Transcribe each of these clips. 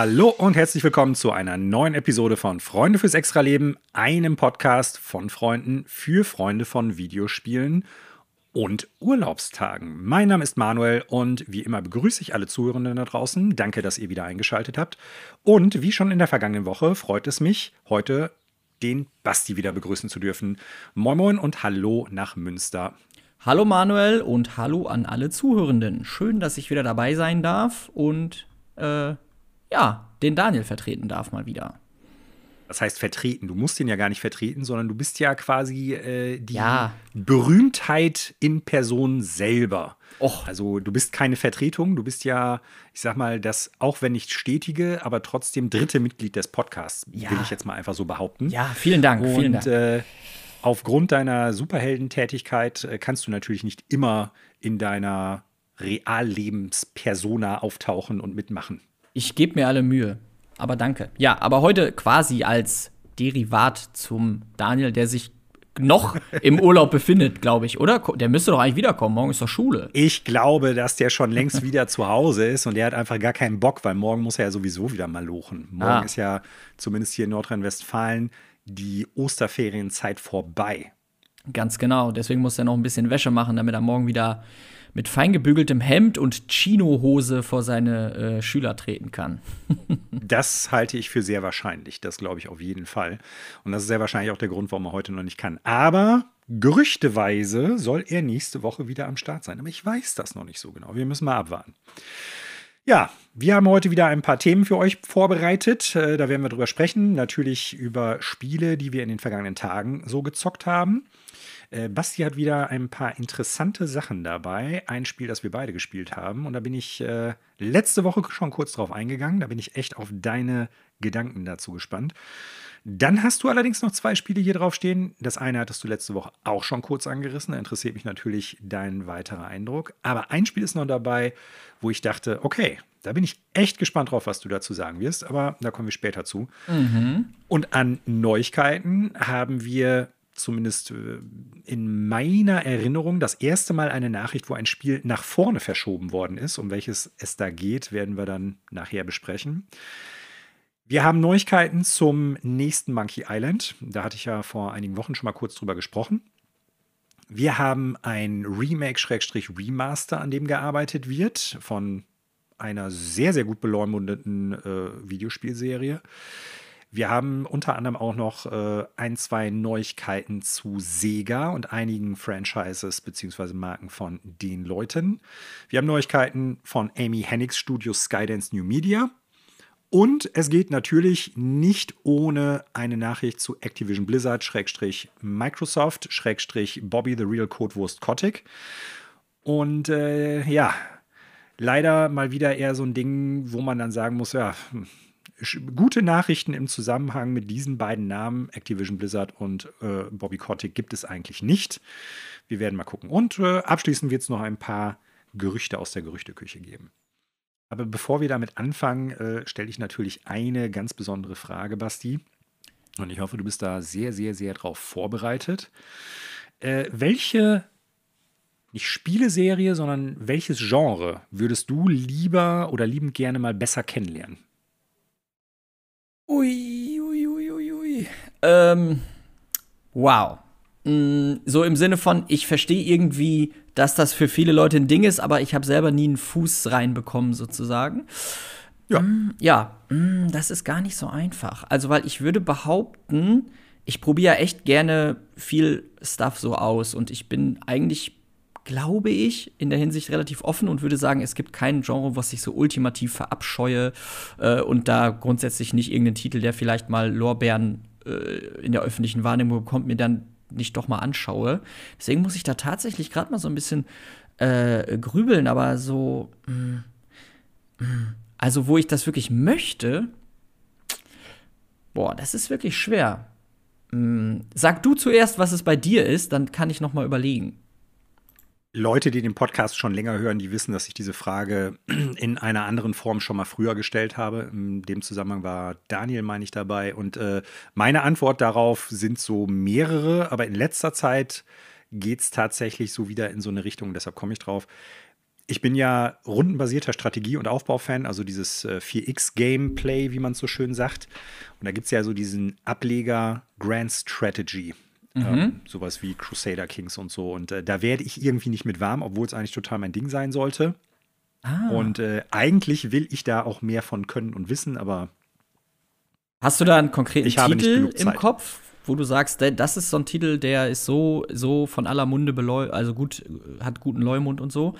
Hallo und herzlich willkommen zu einer neuen Episode von Freunde fürs Extraleben, einem Podcast von Freunden für Freunde von Videospielen und Urlaubstagen. Mein Name ist Manuel und wie immer begrüße ich alle Zuhörenden da draußen. Danke, dass ihr wieder eingeschaltet habt. Und wie schon in der vergangenen Woche freut es mich, heute den Basti wieder begrüßen zu dürfen. Moin Moin und Hallo nach Münster. Hallo Manuel und hallo an alle Zuhörenden. Schön, dass ich wieder dabei sein darf und äh, ja, den Daniel vertreten darf mal wieder. Das heißt vertreten. Du musst ihn ja gar nicht vertreten, sondern du bist ja quasi äh, die Ja. Berühmtheit in Person selber. Och. Also du bist keine Vertretung, du bist ja, ich sag mal, das auch wenn nicht stetige, aber trotzdem dritte Mitglied des Podcasts, Ja. will ich jetzt mal einfach so behaupten. Ja, vielen Dank, vielen Und Dank. äh, aufgrund deiner Superheldentätigkeit äh, kannst du natürlich nicht immer in deiner Reallebenspersona auftauchen und mitmachen. Ich gebe mir alle Mühe. Aber danke. Ja, aber heute quasi als Derivat zum Daniel, der sich noch im Urlaub befindet, glaube ich, oder? Der müsste doch eigentlich wiederkommen. Morgen ist doch Schule. Ich glaube, dass der schon längst wieder zu Hause ist und der hat einfach gar keinen Bock, weil morgen muss er ja sowieso wieder mal lochen. Morgen Ah. ist ja zumindest hier in Nordrhein-Westfalen die Osterferienzeit vorbei. Ganz genau. Deswegen muss er noch ein bisschen Wäsche machen, damit er morgen wieder mit feingebügeltem Hemd und Chinohose vor seine äh, Schüler treten kann. Das halte ich für sehr wahrscheinlich. Das glaube ich auf jeden Fall. Und das ist sehr wahrscheinlich auch der Grund, warum er heute noch nicht kann. Aber gerüchteweise soll er nächste Woche wieder am Start sein. Aber ich weiß das noch nicht so genau. Wir müssen mal abwarten. Ja, wir haben heute wieder ein paar Themen für euch vorbereitet. Äh, Da werden wir drüber sprechen. Natürlich über Spiele, die wir in den vergangenen Tagen so gezockt haben. Äh, Basti hat wieder ein paar interessante Sachen dabei. Ein Spiel, das wir beide gespielt haben. Und da bin ich äh, letzte Woche schon kurz drauf eingegangen. Da bin ich echt auf deine Gedanken dazu gespannt. Dann hast du allerdings noch zwei Spiele hier draufstehen. Das eine hattest du letzte Woche auch schon kurz angerissen. Da interessiert mich natürlich dein weiterer Eindruck. Aber ein Spiel ist noch dabei, wo ich dachte, okay, da bin ich echt gespannt drauf, was du dazu sagen wirst. Aber da kommen wir später zu. Und an Neuigkeiten haben wir zumindest äh, in meiner Erinnerung das erste Mal eine Nachricht, wo ein Spiel nach vorne verschoben worden ist. Um welches es da geht, werden wir dann nachher besprechen. Wir haben Neuigkeiten zum nächsten Monkey Island. Da hatte ich ja vor einigen Wochen schon mal kurz drüber gesprochen. Wir haben ein Remake-Remaster, an dem gearbeitet wird, von einer sehr, sehr gut beleumundeten äh, Videospielserie. Wir haben unter anderem auch noch äh, ein, zwei Neuigkeiten zu Sega und einigen Franchises bzw. Marken von den Leuten. Wir haben Neuigkeiten von Amy Hennigs Studio Skydance New Media. Und es geht natürlich nicht ohne eine Nachricht zu Activision Blizzard, Schrägstrich Microsoft, Schrägstrich Bobby the Real Codewurst Kotick. Und äh, ja, leider mal wieder eher so ein Ding, wo man dann sagen muss, ja, hm, gute Nachrichten im Zusammenhang mit diesen beiden Namen, Activision Blizzard und äh, Bobby Kotick, gibt es eigentlich nicht. Wir werden mal gucken. Und äh, abschließend wird es noch ein paar Gerüchte aus der Gerüchteküche geben. Aber bevor wir damit anfangen, äh, stelle ich natürlich eine ganz besondere Frage, Basti. Und ich hoffe, du bist da sehr, sehr, sehr drauf vorbereitet. Äh, welche, nicht Spieleserie, sondern welches Genre würdest du lieber oder liebend gerne mal besser kennenlernen? Ui, ui, ui, ui, ui. Ähm, wow. Mm, So im Sinne von, ich verstehe irgendwie, dass das für viele Leute ein Ding ist, aber ich habe selber nie einen Fuß reinbekommen, sozusagen. Ja. Mm, Ja, mm, das ist gar nicht so einfach. Also, weil ich würde behaupten, ich probiere echt gerne viel Stuff so aus und ich bin eigentlich, glaube ich, in der Hinsicht relativ offen und würde sagen, es gibt kein Genre, was ich so ultimativ verabscheue äh, und da grundsätzlich nicht irgendeinen Titel, der vielleicht mal Lorbeeren äh, in der öffentlichen Wahrnehmung bekommt, mir dann nicht doch mal anschaue. Deswegen muss ich da tatsächlich gerade mal so ein bisschen äh, grübeln, aber so. mm, mm, also, wo ich das wirklich möchte, boah, das ist wirklich schwer. Mm, Sag du zuerst, was es bei dir ist, dann kann ich noch mal überlegen. Leute, die den Podcast schon länger hören, die wissen, dass ich diese Frage in einer anderen Form schon mal früher gestellt habe. In dem Zusammenhang war Daniel, meine ich, dabei. Und äh, meine Antwort darauf sind so mehrere, aber in letzter Zeit geht es tatsächlich so wieder in so eine Richtung, deshalb komme ich drauf. ich bin ja rundenbasierter Strategie- und Aufbaufan, also dieses äh, 4X-Gameplay, wie man so schön sagt. Und da gibt es ja so diesen Ableger Grand Strategy. Mhm. Ähm, sowas wie Crusader Kings und so. Und äh, da werde ich irgendwie nicht mit warm, obwohl es eigentlich total mein Ding sein sollte. Ah. Und äh, eigentlich will ich da auch mehr von können und wissen, aber. Hast du da einen konkreten Titel im Kopf, wo du sagst, das ist so ein Titel, der ist so, so von aller Munde beleu, also gut, hat guten Leumund und so.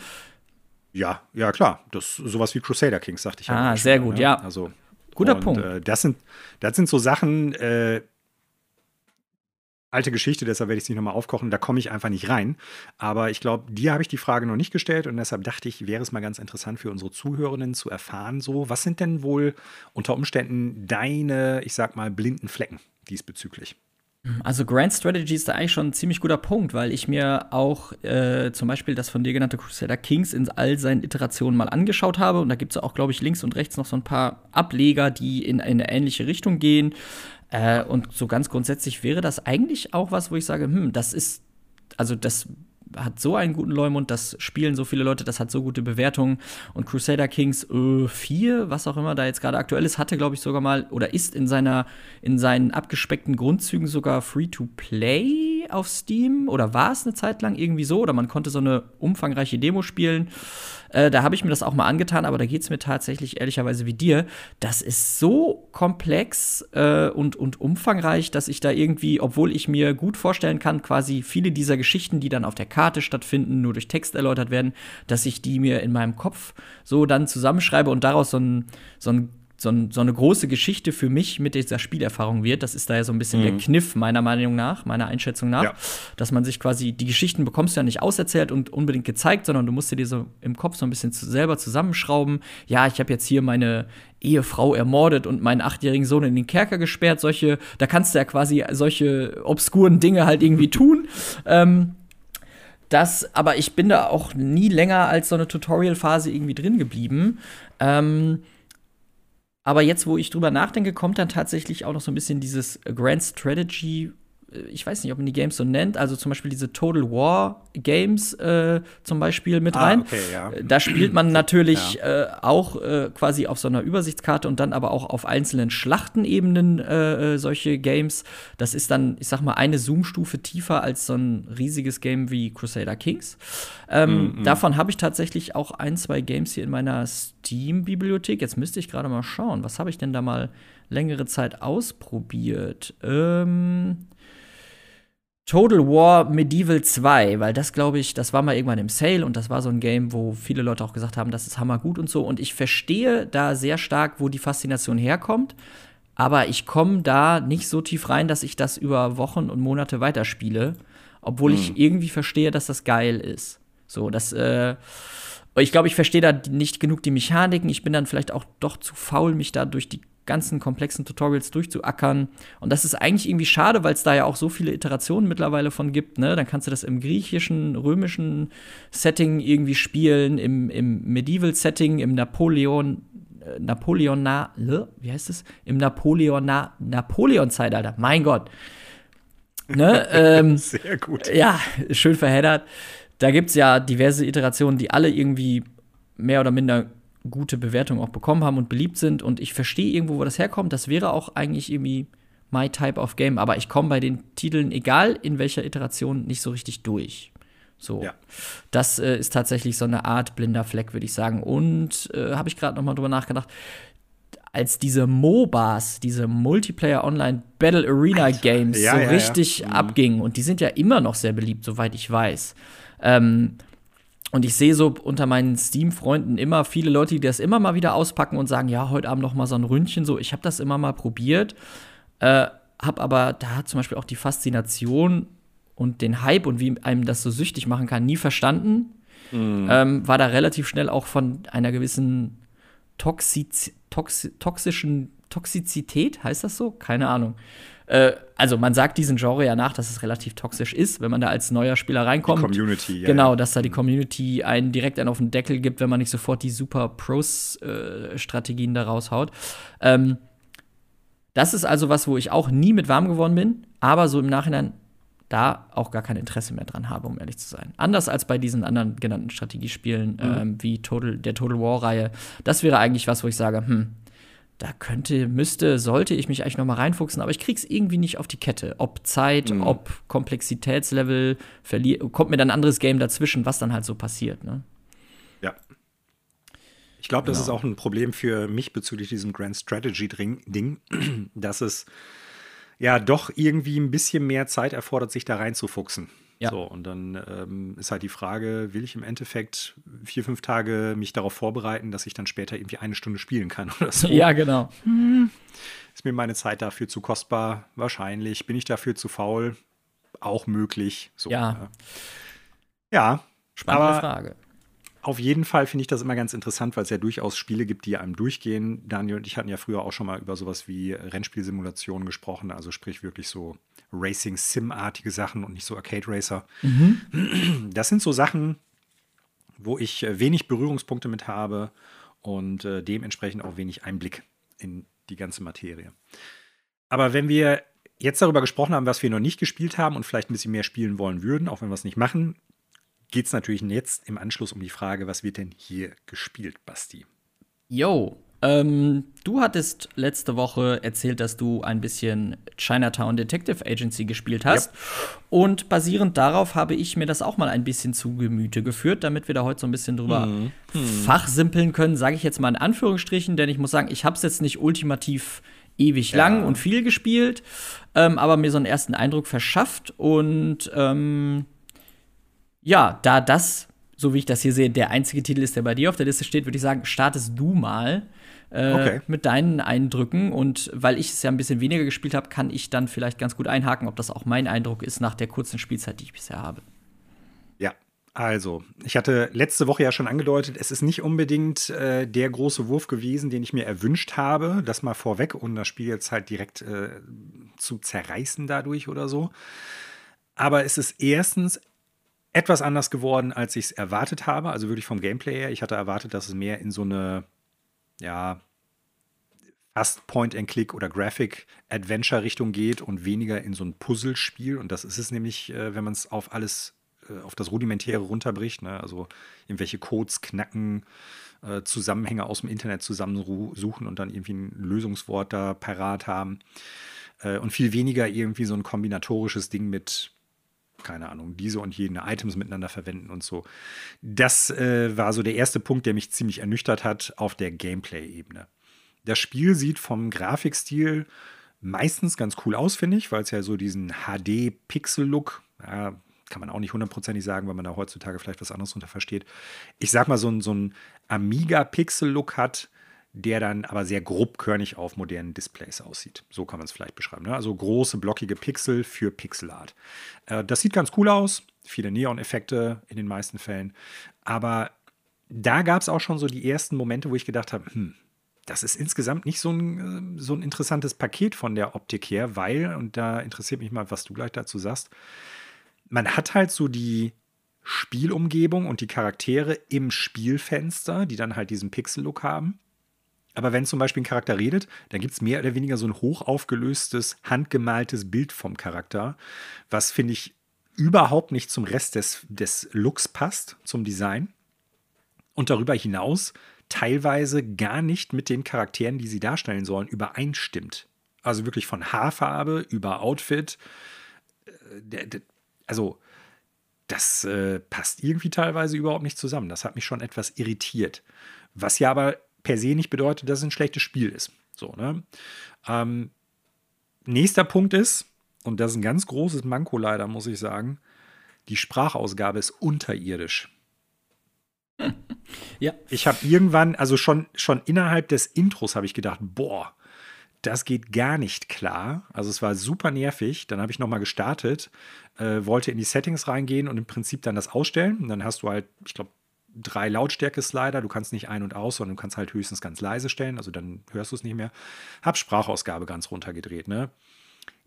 Ja, ja, klar. Das sowas wie Crusader Kings, sagte ich ja. Ah, sehr schon, gut, ne? ja. Also, Guter und, Punkt. Äh, das, sind, das sind so Sachen, äh, alte Geschichte, deshalb werde ich es nicht nochmal aufkochen, da komme ich einfach nicht rein. Aber ich glaube, dir habe ich die Frage noch nicht gestellt und deshalb dachte ich, wäre es mal ganz interessant für unsere Zuhörerinnen zu erfahren, so, was sind denn wohl unter Umständen deine, ich sag mal, blinden Flecken diesbezüglich? Also Grand Strategy ist da eigentlich schon ein ziemlich guter Punkt, weil ich mir auch äh, zum Beispiel das von dir genannte Crusader Kings in all seinen Iterationen mal angeschaut habe. Und da gibt es auch, glaube ich, links und rechts noch so ein paar Ableger, die in eine ähnliche Richtung gehen. Äh, und so ganz grundsätzlich wäre das eigentlich auch was, wo ich sage, hm, das ist, also das hat so einen guten Leumund, das spielen so viele Leute, das hat so gute Bewertungen. Und Crusader Kings äh, 4, was auch immer da jetzt gerade aktuell ist, hatte, glaube ich, sogar mal oder ist in seiner, in seinen abgespeckten Grundzügen sogar free to play auf Steam oder war es eine Zeit lang irgendwie so oder man konnte so eine umfangreiche Demo spielen. Äh, da habe ich mir das auch mal angetan, aber da geht es mir tatsächlich ehrlicherweise wie dir. Das ist so komplex äh, und, und umfangreich, dass ich da irgendwie, obwohl ich mir gut vorstellen kann, quasi viele dieser Geschichten, die dann auf der Karte stattfinden, nur durch Text erläutert werden, dass ich die mir in meinem Kopf so dann zusammenschreibe und daraus so ein, so ein so, so, eine große Geschichte für mich mit dieser Spielerfahrung wird. Das ist da ja so ein bisschen mhm. der Kniff, meiner Meinung nach, meiner Einschätzung nach. Ja. Dass man sich quasi, die Geschichten bekommst du ja nicht auserzählt und unbedingt gezeigt, sondern du musst dir so im Kopf so ein bisschen zu, selber zusammenschrauben. Ja, ich habe jetzt hier meine Ehefrau ermordet und meinen achtjährigen Sohn in den Kerker gesperrt. Solche, da kannst du ja quasi solche obskuren Dinge halt irgendwie tun. Ähm, das, aber ich bin da auch nie länger als so eine Tutorial-Phase irgendwie drin geblieben. Ähm, aber jetzt, wo ich drüber nachdenke, kommt dann tatsächlich auch noch so ein bisschen dieses Grand Strategy ich weiß nicht, ob man die Games so nennt, also zum Beispiel diese Total War Games äh, zum Beispiel mit ah, rein. Okay, ja. Äh, da spielt man natürlich ja. äh, auch äh, quasi auf so einer Übersichtskarte und dann aber auch auf einzelnen Schlachtenebenen äh, solche Games. Das ist dann, ich sag mal, eine Zoom-Stufe tiefer als so ein riesiges Game wie Crusader Kings. Ähm, mm, mm. Davon habe ich tatsächlich auch ein, zwei Games hier in meiner Steam-Bibliothek. Jetzt müsste ich gerade mal schauen, was habe ich denn da mal längere Zeit ausprobiert? Ähm Total War Medieval 2, weil das glaube ich, das war mal irgendwann im Sale und das war so ein Game, wo viele Leute auch gesagt haben, das ist hammergut und so. Und ich verstehe da sehr stark, wo die Faszination herkommt. Aber ich komme da nicht so tief rein, dass ich das über Wochen und Monate weiterspiele, obwohl mhm. ich irgendwie verstehe, dass das geil ist. So, das, äh, ich glaube, ich verstehe da nicht genug die Mechaniken. Ich bin dann vielleicht auch doch zu faul, mich da durch die ganzen komplexen Tutorials durchzuackern. Und das ist eigentlich irgendwie schade, weil es da ja auch so viele Iterationen mittlerweile von gibt. Ne? Dann kannst du das im griechischen, römischen Setting irgendwie spielen, im, im Medieval-Setting, im Napoleon. Äh, Napoleona, wie heißt es? Im Napoleona, Napoleon-Zeitalter. Mein Gott. Ne? ähm, Sehr gut. Ja, schön verheddert. Da gibt es ja diverse Iterationen, die alle irgendwie mehr oder minder gute Bewertungen auch bekommen haben und beliebt sind. Und ich verstehe irgendwo, wo das herkommt. Das wäre auch eigentlich irgendwie my type of game. Aber ich komme bei den Titeln, egal in welcher Iteration, nicht so richtig durch. So. Ja. Das äh, ist tatsächlich so eine Art blinder Fleck, würde ich sagen. Und äh, habe ich gerade noch mal drüber nachgedacht. Als diese MOBAs, diese Multiplayer Online Battle Arena Games ja, so ja, richtig mhm. abgingen, und die sind ja immer noch sehr beliebt, soweit ich weiß. Ähm, und ich sehe so unter meinen Steam-Freunden immer viele Leute, die das immer mal wieder auspacken und sagen, ja, heute Abend noch mal so ein Ründchen. So, ich habe das immer mal probiert, äh, habe aber da zum Beispiel auch die Faszination und den Hype und wie einem das so süchtig machen kann, nie verstanden. Mhm. Ähm, war da relativ schnell auch von einer gewissen Toxiz Tox toxischen Toxizität, heißt das so? Keine Ahnung. Äh, also man sagt diesen Genre ja nach, dass es relativ toxisch ist, wenn man da als neuer Spieler reinkommt. Die Community, ja. Genau, dass da die Community einen direkt einen auf den Deckel gibt, wenn man nicht sofort die super Pros-Strategien äh, da raushaut. Ähm, das ist also was, wo ich auch nie mit warm geworden bin, aber so im Nachhinein da auch gar kein Interesse mehr dran habe, um ehrlich zu sein. Anders als bei diesen anderen genannten Strategiespielen, mhm. ähm, wie Total, der Total War-Reihe. Das wäre eigentlich was, wo ich sage, hm, da könnte, müsste, sollte ich mich eigentlich noch mal reinfuchsen, aber ich krieg's irgendwie nicht auf die Kette. Ob Zeit, mhm. ob Komplexitätslevel, kommt mir dann ein anderes Game dazwischen, was dann halt so passiert, ne? Ja. Ich glaube, das genau. ist auch ein Problem für mich bezüglich diesem Grand Strategy-Ding, dass es ja doch irgendwie ein bisschen mehr Zeit erfordert, sich da reinzufuchsen. Ja. So, und dann ähm, ist halt die Frage, will ich im Endeffekt vier, fünf Tage mich darauf vorbereiten, dass ich dann später irgendwie eine Stunde spielen kann oder so? Ja, genau. Hm. Ist mir meine Zeit dafür zu kostbar? Wahrscheinlich. Bin ich dafür zu faul? Auch möglich. So, ja. Ne? Ja. Spannende aber Frage. Auf jeden Fall finde ich das immer ganz interessant, weil es ja durchaus Spiele gibt, die einem durchgehen. Daniel und ich hatten ja früher auch schon mal über sowas wie Rennspielsimulationen gesprochen, also sprich wirklich so Racing-Sim-artige Sachen und nicht so Arcade-Racer. Mhm. Das sind so Sachen, wo ich äh, wenig Berührungspunkte mit habe und äh, dementsprechend auch wenig Einblick in die ganze Materie. Aber wenn wir jetzt darüber gesprochen haben, was wir noch nicht gespielt haben und vielleicht ein bisschen mehr spielen wollen würden, auch wenn wir es nicht machen, geht es natürlich jetzt im Anschluss um die Frage, was wird denn hier gespielt, Basti? Yo, ähm, du hattest letzte Woche erzählt, dass du ein bisschen Chinatown Detective Agency gespielt hast. Ja. Und basierend darauf habe ich mir das auch mal ein bisschen zu Gemüte geführt, damit wir da heute so ein bisschen drüber hm. Hm. fachsimpeln können, sage ich jetzt mal in Anführungsstrichen, denn ich muss sagen, ich habe es jetzt nicht ultimativ ewig lang und viel gespielt, ähm, aber mir so einen ersten Eindruck verschafft und ähm, ja, da das, so wie ich das hier sehe, der einzige Titel ist, der bei dir auf der Liste steht, würde ich sagen, startest du mal äh, okay. mit deinen Eindrücken. Und weil ich es ja ein bisschen weniger gespielt habe, kann ich dann vielleicht ganz gut einhaken, ob das auch mein Eindruck ist nach der kurzen Spielzeit, die ich bisher habe. Ja, also, ich hatte letzte Woche ja schon angedeutet, es ist nicht unbedingt äh, der große Wurf gewesen, den ich mir erwünscht habe, das mal vorweg, um das Spiel jetzt halt direkt äh, zu zerreißen dadurch oder so. Aber es ist erstens etwas anders geworden, als ich es erwartet habe. Also wirklich vom Gameplay her. Ich hatte erwartet, dass es mehr in so eine, ja, fast Point-and-Click oder Graphic-Adventure-Richtung geht und weniger in so ein Puzzlespiel. Und das ist es nämlich, äh, wenn man es auf alles, äh, auf das Rudimentäre runterbricht. Ne? Also irgendwelche Codes knacken, äh, Zusammenhänge aus dem Internet zusammensuchen und dann irgendwie ein Lösungswort da parat haben. und viel weniger irgendwie so ein kombinatorisches Ding mit keine Ahnung, diese und jene Items miteinander verwenden und so. Das äh, war so der erste Punkt, der mich ziemlich ernüchtert hat auf der Gameplay-Ebene. Das Spiel sieht vom Grafikstil meistens ganz cool aus, finde ich, weil es ja so diesen HD-Pixel-Look, ja, kann man auch nicht hundertprozentig sagen, weil man da heutzutage vielleicht was anderes unter versteht. Ich sag mal, so ein, so ein Amiga-Pixel-Look hat, der dann aber sehr grobkörnig auf modernen Displays aussieht. So kann man es vielleicht beschreiben. Ne? Also große, blockige Pixel für Pixelart. Äh, das sieht ganz cool aus. Viele Neon-Effekte in den meisten Fällen. Aber da gab es auch schon so die ersten Momente, wo ich gedacht habe, hm, das ist insgesamt nicht so ein, äh, so ein interessantes Paket von der Optik her, weil, und da interessiert mich mal, was du gleich dazu sagst, man hat halt so die Spielumgebung und die Charaktere im Spielfenster, die dann halt diesen Pixel-Look haben. Aber wenn zum Beispiel ein Charakter redet, dann gibt es mehr oder weniger so ein hochaufgelöstes, handgemaltes Bild vom Charakter, was, finde ich, überhaupt nicht zum Rest des, des Looks passt, zum Design. Und darüber hinaus teilweise gar nicht mit den Charakteren, die sie darstellen sollen, übereinstimmt. Also wirklich von Haarfarbe über Outfit. Äh, also, das äh, passt irgendwie teilweise überhaupt nicht zusammen. Das hat mich schon etwas irritiert. Was ja aber per se nicht bedeutet, dass es ein schlechtes Spiel ist. So, ne? Ähm, nächster Punkt ist, und das ist ein ganz großes Manko leider, muss ich sagen, die Sprachausgabe ist unterirdisch. Ja. Ich habe irgendwann, also schon, schon innerhalb des Intros habe ich gedacht, boah, das geht gar nicht klar. Also es war super nervig. Dann habe ich nochmal gestartet, äh, wollte in die Settings reingehen und im Prinzip dann das ausstellen. Und dann hast du halt, ich glaube, drei Lautstärke-Slider. Du kannst nicht ein- und aus, sondern du kannst halt höchstens ganz leise stellen. Also dann hörst du es nicht mehr. Hab Sprachausgabe ganz runtergedreht. Ne?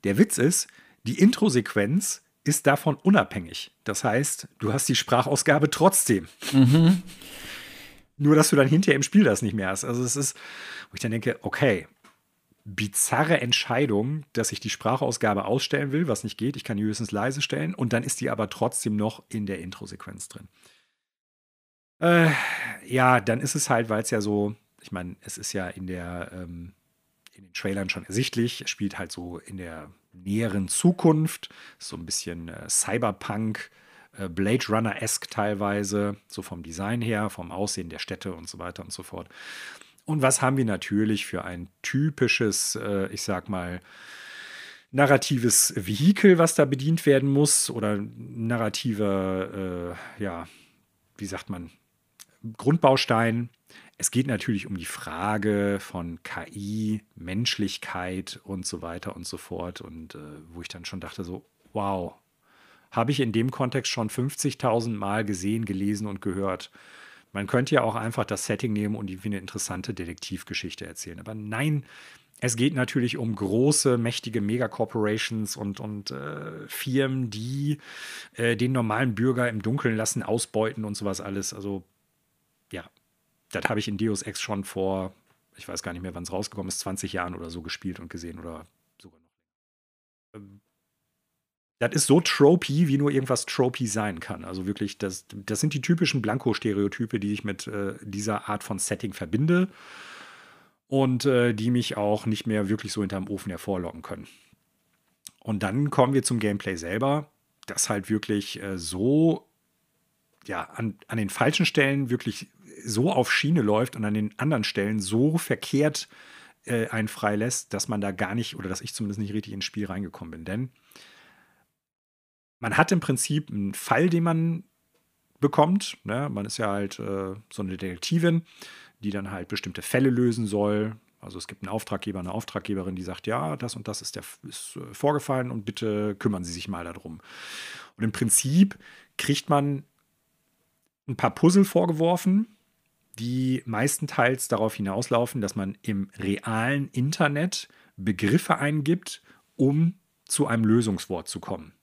Der Witz ist, die Intro-Sequenz ist davon unabhängig. Das heißt, du hast die Sprachausgabe trotzdem. Mhm. Nur, dass du dann hinterher im Spiel das nicht mehr hast. Also es ist, wo ich dann denke, okay, bizarre Entscheidung, dass ich die Sprachausgabe ausstellen will, was nicht geht. Ich kann die höchstens leise stellen und dann ist die aber trotzdem noch in der Intro-Sequenz drin. Äh, ja, dann ist es halt, weil es ja so, ich meine, es ist ja in der ähm, in den Trailern schon ersichtlich. Es spielt halt so in der näheren Zukunft, so ein bisschen äh, Cyberpunk, äh, Blade Runner-esque teilweise, so vom Design her, vom Aussehen der Städte und so weiter und so fort. Und was haben wir natürlich für ein typisches, äh, ich sag mal, narratives Vehikel, was da bedient werden muss oder narrativer, äh, ja, wie sagt man, Grundbaustein. Es geht natürlich um die Frage von KI, Menschlichkeit und so weiter und so fort. Und äh, wo ich dann schon dachte, so, wow, habe ich in dem Kontext schon 50.000 Mal gesehen, gelesen und gehört. Man könnte ja auch einfach das Setting nehmen und irgendwie eine interessante Detektivgeschichte erzählen. Aber nein, es geht natürlich um große, mächtige Megacorporations und, und äh, Firmen, die äh, den normalen Bürger im Dunkeln lassen, ausbeuten und sowas alles. Also, das habe ich in Deus Ex schon vor, ich weiß gar nicht mehr, wann es rausgekommen ist, 20 Jahren oder so gespielt und gesehen oder sogar noch. Ähm, das ist so tropy, wie nur irgendwas tropy sein kann. Also wirklich, das, das sind die typischen Blanko-Stereotype, die ich mit äh, dieser Art von Setting verbinde und äh, die mich auch nicht mehr wirklich so hinterm Ofen hervorlocken können. Und dann kommen wir zum Gameplay selber, das halt wirklich äh, so, ja, an, an den falschen Stellen wirklich so auf Schiene läuft und an den anderen Stellen so verkehrt äh, einen freilässt, dass man da gar nicht, oder dass ich zumindest nicht richtig ins Spiel reingekommen bin. Denn man hat im Prinzip einen Fall, den man bekommt. Ne? Man ist ja halt äh, so eine Detektivin, die dann halt bestimmte Fälle lösen soll. Also es gibt einen Auftraggeber, eine Auftraggeberin, die sagt, ja, das und das ist, der, ist äh, vorgefallen und bitte kümmern Sie sich mal darum. Und im Prinzip kriegt man ein paar Puzzle vorgeworfen, die meistenteils darauf hinauslaufen, dass man im realen Internet Begriffe eingibt, um zu einem Lösungswort zu kommen.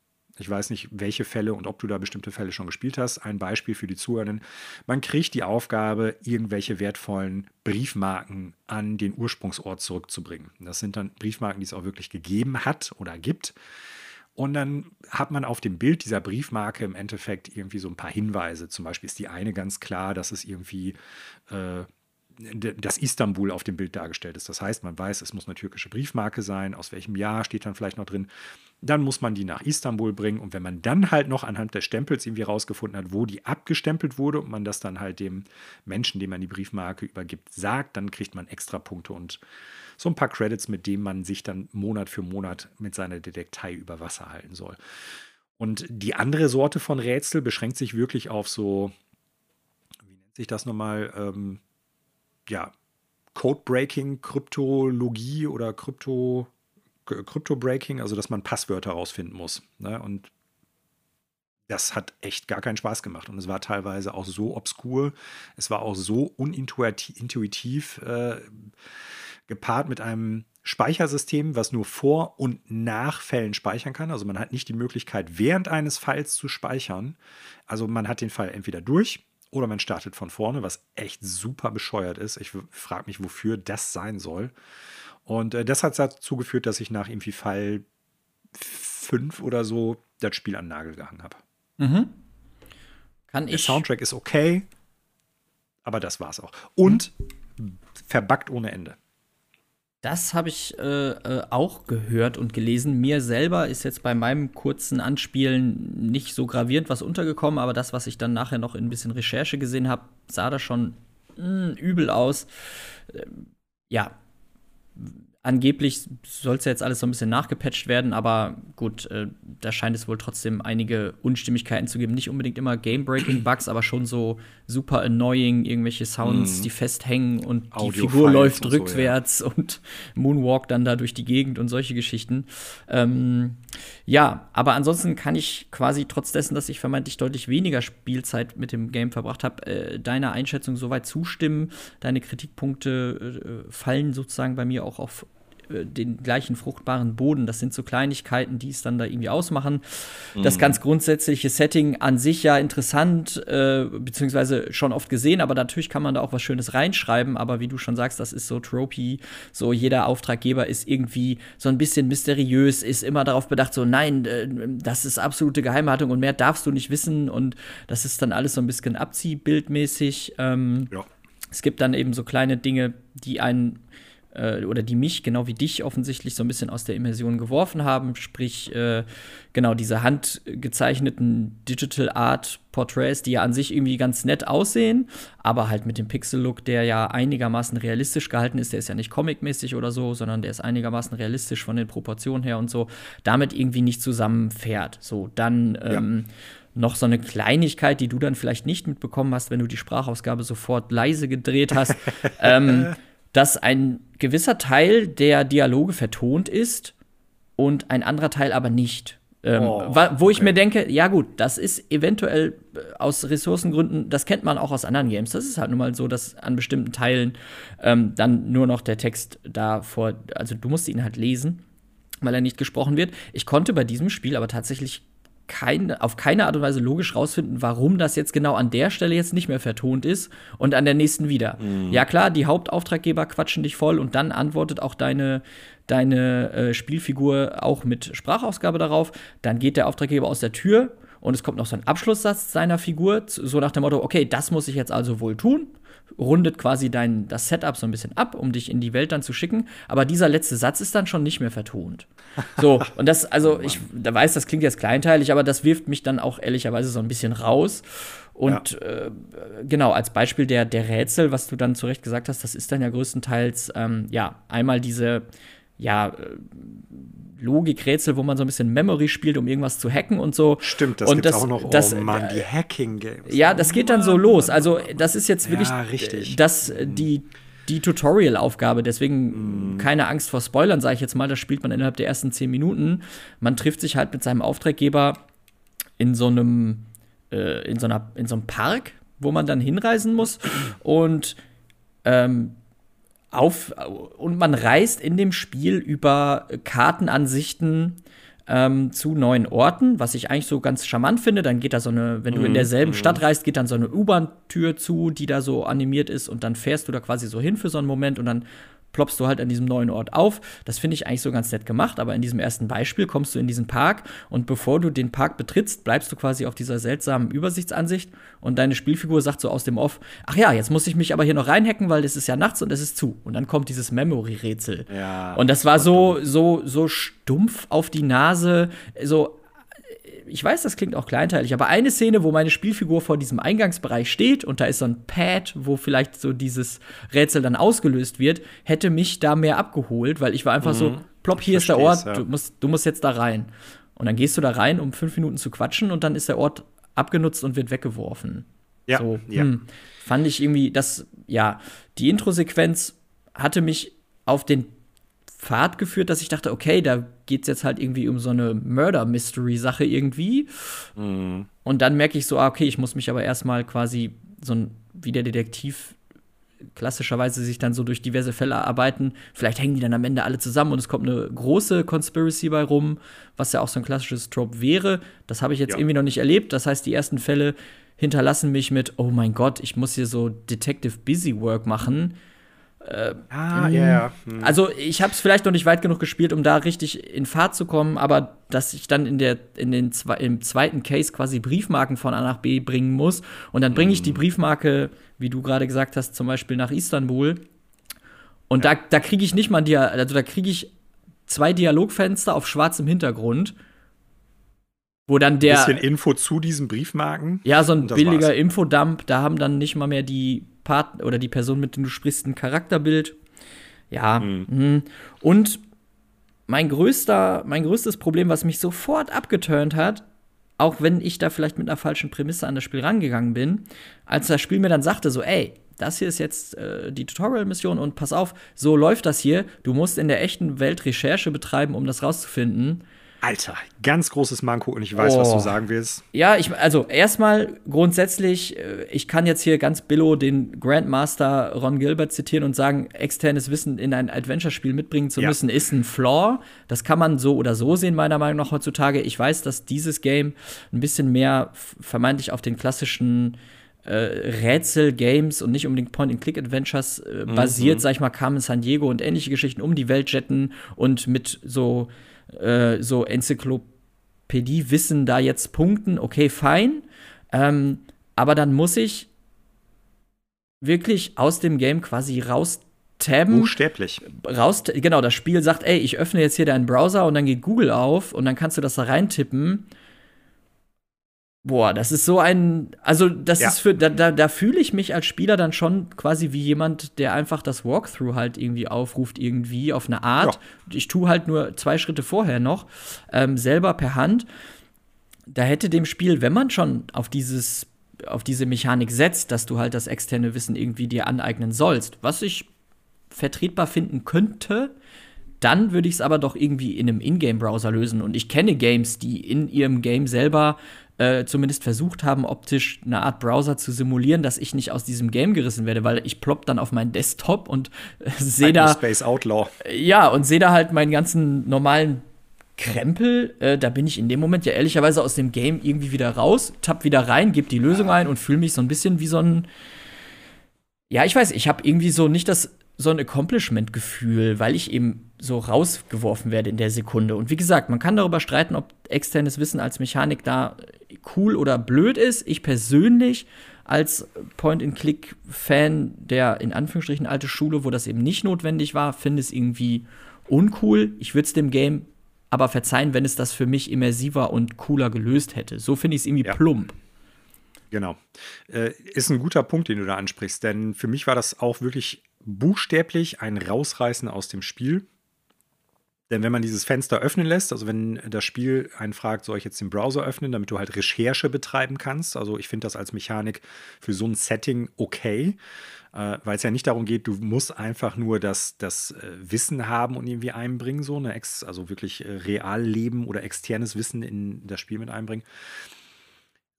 Ich weiß nicht, welche Fälle und ob du da bestimmte Fälle schon gespielt hast. Ein Beispiel für die Zuhörenden. Man kriegt die Aufgabe, irgendwelche wertvollen Briefmarken an den Ursprungsort zurückzubringen. Das sind dann Briefmarken, die es auch wirklich gegeben hat oder gibt. Und dann hat man auf dem Bild dieser Briefmarke im Endeffekt irgendwie so ein paar Hinweise. Zum Beispiel ist die eine ganz klar, dass es irgendwie äh, das Istanbul auf dem Bild dargestellt ist. Das heißt, man weiß, es muss eine türkische Briefmarke sein, aus welchem Jahr steht dann vielleicht noch drin. Dann muss man die nach Istanbul bringen und wenn man dann halt noch anhand des Stempels irgendwie rausgefunden hat, wo die abgestempelt wurde und man das dann halt dem Menschen, dem man die Briefmarke übergibt, sagt, dann kriegt man extra Punkte und so ein paar Credits, mit denen man sich dann Monat für Monat mit seiner Detektei über Wasser halten soll. Und die andere Sorte von Rätsel beschränkt sich wirklich auf so, wie nennt sich das nochmal, ähm, ja, Code-Breaking, Kryptologie oder Krypto, Krypto-Breaking, also dass man Passwörter rausfinden muss. Ne? Und das hat echt gar keinen Spaß gemacht. Und es war teilweise auch so obskur, es war auch so unintuitiv äh, gepaart mit einem Speichersystem, was nur vor und nach Fällen speichern kann. Also man hat nicht die Möglichkeit, während eines Falls zu speichern. Also man hat den Fall entweder durch oder man startet von vorne, was echt super bescheuert ist. Ich frage mich, wofür das sein soll. Und äh, das hat dazu geführt, dass ich nach irgendwie Fall 5 oder so das Spiel an den Nagel gehangen habe. Mhm. Kann Der ich. Der Soundtrack ist okay, aber das war's auch. Und mhm. verbuggt ohne Ende. Das habe ich äh, äh, auch gehört und gelesen. Mir selber ist jetzt bei meinem kurzen Anspielen nicht so gravierend was untergekommen, aber das, was ich dann nachher noch in ein bisschen Recherche gesehen habe, sah da schon mh, hm, übel aus. Äh, ja, Angeblich soll es ja jetzt alles so ein bisschen nachgepatcht werden, aber gut, äh, da scheint es wohl trotzdem einige Unstimmigkeiten zu geben. Nicht unbedingt immer Game-Breaking-Bugs, aber schon so super annoying, irgendwelche Sounds, mm. die festhängen und Audio die Figur läuft und rückwärts so, ja. und Moonwalk dann da durch die Gegend und solche Geschichten. Ähm, ja, aber ansonsten kann ich quasi trotz dessen, dass ich vermeintlich deutlich weniger Spielzeit mit dem Game verbracht habe, äh, deiner Einschätzung soweit zustimmen. Deine Kritikpunkte äh, fallen sozusagen bei mir auch auf den gleichen fruchtbaren Boden. Das sind so Kleinigkeiten, die es dann da irgendwie ausmachen. Mhm. Das ganz grundsätzliche Setting an sich ja interessant, äh, beziehungsweise schon oft gesehen, aber natürlich kann man da auch was Schönes reinschreiben. Aber wie du schon sagst, das ist so tropy. So jeder Auftraggeber ist irgendwie so ein bisschen mysteriös, ist immer darauf bedacht, so nein, äh, das ist absolute Geheimhaltung und mehr darfst du nicht wissen. Und das ist dann alles so ein bisschen abziehbildmäßig. Ähm, ja. Es gibt dann eben so kleine Dinge, die einen äh, oder die mich, genau wie dich, offensichtlich so ein bisschen aus der Immersion geworfen haben. Sprich, äh, genau diese handgezeichneten Digital Art Portraits, die ja an sich irgendwie ganz nett aussehen, aber halt mit dem Pixel-Look, der ja einigermaßen realistisch gehalten ist. Der ist ja nicht comicmäßig oder so, sondern der ist einigermaßen realistisch von den Proportionen her und so, damit irgendwie nicht zusammenfährt. So, dann. Ähm, ja noch so eine Kleinigkeit, die du dann vielleicht nicht mitbekommen hast, wenn du die Sprachausgabe sofort leise gedreht hast, ähm, dass ein gewisser Teil der Dialoge vertont ist und ein anderer Teil aber nicht. Ähm, oh, wo ich mir denke, ja gut, das ist eventuell äh, aus Ressourcengründen, das kennt man auch aus anderen Games. Das ist halt nun mal so, dass an bestimmten Teilen ähm, dann nur noch der Text da vor, also du musst ihn halt lesen, weil er nicht gesprochen wird. Ich konnte bei diesem Spiel aber tatsächlich kein, auf keine Art und Weise logisch rausfinden, warum das jetzt genau an der Stelle jetzt nicht mehr vertont ist und an der nächsten wieder. Mhm. Ja klar, die Hauptauftraggeber quatschen dich voll und dann antwortet auch deine, deine äh, Spielfigur auch mit Sprachausgabe darauf. Dann geht der Auftraggeber aus der Tür und es kommt noch so ein Abschlusssatz seiner Figur, so nach dem Motto, okay, das muss ich jetzt also wohl tun rundet quasi dein, das Setup so ein bisschen ab, um dich in die Welt dann zu schicken. Aber dieser letzte Satz ist dann schon nicht mehr vertont. So, und das, also ich da weiß, das klingt jetzt kleinteilig, aber das wirft mich dann auch ehrlicherweise so ein bisschen raus. Und ja. äh, genau, als Beispiel der, der Rätsel, was du dann zu Recht gesagt hast, das ist dann ja größtenteils, ähm, ja, einmal diese, ja, äh, Logikrätsel, wo man so ein bisschen Memory spielt, um irgendwas zu hacken und so. Stimmt, das und das, auch noch. Oh das, Mann, die Hacking-Games. Ja, das geht dann so los. Also das ist jetzt wirklich ja, richtig. Das, die, die Tutorial-Aufgabe. Deswegen mm. keine Angst vor Spoilern, sage ich jetzt mal. Das spielt man innerhalb der ersten zehn Minuten. Man trifft sich halt mit seinem Auftraggeber in so einem, äh, in so einer, in so einem Park, wo man dann hinreisen muss. Und ähm, auf und man reist in dem Spiel über Kartenansichten ähm, zu neuen Orten, was ich eigentlich so ganz charmant finde. Dann geht da so eine, wenn du in mhm, derselben mhm. Stadt reist, geht dann so eine U-Bahn-Tür zu, die da so animiert ist und dann fährst du da quasi so hin für so einen Moment und dann ploppst du halt an diesem neuen Ort auf. Das finde ich eigentlich so ganz nett gemacht, aber in diesem ersten Beispiel kommst du in diesen Park und bevor du den Park betrittst, bleibst du quasi auf dieser seltsamen Übersichtsansicht und deine Spielfigur sagt so aus dem Off, ach ja, jetzt muss ich mich aber hier noch reinhacken, weil es ist ja nachts und es ist zu. Und dann kommt dieses Memory-Rätsel. Ja, und das war so, so, so stumpf auf die Nase, so ich weiß, das klingt auch kleinteilig, aber eine Szene, wo meine Spielfigur vor diesem Eingangsbereich steht und da ist so ein Pad, wo vielleicht so dieses Rätsel dann ausgelöst wird, hätte mich da mehr abgeholt, weil ich war einfach mhm. so, plopp, hier ist der Ort, ja. du, musst, du musst jetzt da rein. Und dann gehst du da rein, um fünf Minuten zu quatschen und dann ist der Ort abgenutzt und wird weggeworfen. Ja, so, ja. Hm, fand ich irgendwie, das, ja, die Intro-Sequenz hatte mich auf den Pfad geführt, dass ich dachte, okay, da geht es jetzt halt irgendwie um so eine Murder-Mystery-Sache irgendwie. Mhm. Und dann merke ich so, ah, okay, ich muss mich aber erstmal quasi so ein, wie der Detektiv klassischerweise sich dann so durch diverse Fälle arbeiten. Vielleicht hängen die dann am Ende alle zusammen und es kommt eine große Conspiracy bei rum, was ja auch so ein klassisches Trope wäre. Das habe ich jetzt ja. irgendwie noch nicht erlebt. Das heißt, die ersten Fälle hinterlassen mich mit, oh mein Gott, ich muss hier so Detective Busy Work machen. Äh, ah, ja, ja. Hm. Also ich habe es vielleicht noch nicht weit genug gespielt, um da richtig in Fahrt zu kommen, aber dass ich dann in der in den im zweiten Case quasi Briefmarken von A nach B bringen muss und dann bringe ich die hm. Briefmarke, wie du gerade gesagt hast, zum Beispiel nach Istanbul und ja. da da kriege ich nicht mal die, also da kriege ich zwei Dialogfenster auf schwarzem Hintergrund wo dann der. Ein bisschen Info zu diesen Briefmarken. Ja, so ein billiger. Infodump. Da haben dann nicht mal mehr die Part oder die Person, mit der du sprichst, ein Charakterbild. Ja. Mhm. Und mein größter, mein größtes Problem, was mich sofort abgeturnt hat, auch wenn ich da vielleicht mit einer falschen Prämisse an das Spiel rangegangen bin, als das Spiel mir dann sagte, so, ey, das hier ist jetzt äh, die Tutorial-Mission und pass auf, so läuft das hier. Du musst in der echten Welt Recherche betreiben, um das rauszufinden Alter, ganz großes Manko und ich weiß, oh. was du oh. sagen willst. Ja, ich, also erstmal grundsätzlich, äh, ich kann jetzt hier ganz billo den Grandmaster Ron Gilbert zitieren und sagen, externes Wissen in ein Adventure-Spiel mitbringen zu ja. müssen, ist ein Flaw. Das kann man so oder so sehen, meiner Meinung nach heutzutage. Ich weiß, dass dieses Game ein bisschen mehr vermeintlich auf den klassischen äh, Rätsel-Games und nicht unbedingt Point-and-Click-Adventures äh, mhm. basiert, sag ich mal, Carmen San Diego und ähnliche Geschichten um die Welt jetten und mit so äh, so Enzyklopädie-Wissen da jetzt punkten, okay, fein. Ähm, aber dann muss ich wirklich aus dem Game quasi raus tabben. Buchstäblich. Raus, genau, das Spiel sagt, ey, ich öffne jetzt hier deinen Browser und dann geht Google auf und dann kannst du das da reintippen Boah, das ist so ein, also das ja. ist für, da, da, da fühle ich mich als Spieler dann schon quasi wie jemand, der einfach das Walkthrough halt irgendwie aufruft, irgendwie auf eine Art. Ja. Ich tue halt nur zwei Schritte vorher noch, ähm, selber per Hand. Da hätte dem Spiel, wenn man schon auf dieses, auf diese Mechanik setzt, dass du halt das externe Wissen irgendwie dir aneignen sollst, was ich vertretbar finden könnte, dann würde ich es aber doch irgendwie in einem Ingame-Browser lösen. Und ich kenne Games, die in ihrem Game selber äh, zumindest versucht haben, optisch eine Art Browser zu simulieren, dass ich nicht aus diesem Game gerissen werde, weil ich plopp dann auf meinen Desktop und äh, sehe da. Space Outlaw. Ja, und sehe da halt meinen ganzen normalen Krempel, äh, da bin ich in dem Moment ja ehrlicherweise aus dem Game irgendwie wieder raus, tapp wieder rein, gebe die Lösung ein und fühle mich so ein bisschen wie so ein. Ja, ich weiß, ich habe irgendwie so nicht das so ein Accomplishment-Gefühl, weil ich eben so rausgeworfen werde in der Sekunde. Und wie gesagt, man kann darüber streiten, ob externes Wissen als Mechanik da cool oder blöd ist. Ich persönlich als Point-and-Click-Fan der in Anführungsstrichen alte Schule, wo das eben nicht notwendig war, finde es irgendwie uncool. Ich würde es dem Game aber verzeihen, wenn es das für mich immersiver und cooler gelöst hätte. So finde ich es irgendwie ja. plump. Genau. Äh, ist ein guter Punkt, den du da ansprichst, denn für mich war das auch wirklich buchstäblich ein Rausreißen aus dem Spiel. Denn wenn man dieses Fenster öffnen lässt, also wenn das Spiel einen fragt, soll ich jetzt den Browser öffnen, damit du halt Recherche betreiben kannst, also ich finde das als Mechanik für so ein Setting okay, äh, weil es ja nicht darum geht, du musst einfach nur das, das äh, Wissen haben und irgendwie einbringen, so eine Ex, also wirklich äh, Realleben oder externes Wissen in das Spiel mit einbringen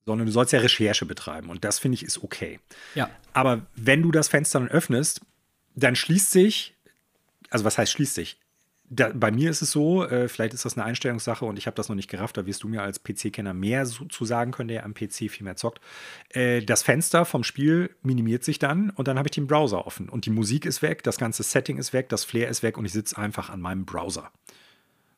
sondern du sollst ja Recherche betreiben und das finde ich ist okay. Ja. Aber wenn du das Fenster dann öffnest, dann schließt sich, also was heißt schließt sich? Da, bei mir ist es so, äh, vielleicht ist das eine Einstellungssache und ich habe das noch nicht gerafft, da wirst du mir als PC-Kenner mehr so, zu sagen können, der am PC viel mehr zockt. Äh, das Fenster vom Spiel minimiert sich dann und dann habe ich den Browser offen und die Musik ist weg, das ganze Setting ist weg, das Flair ist weg und ich sitze einfach an meinem Browser.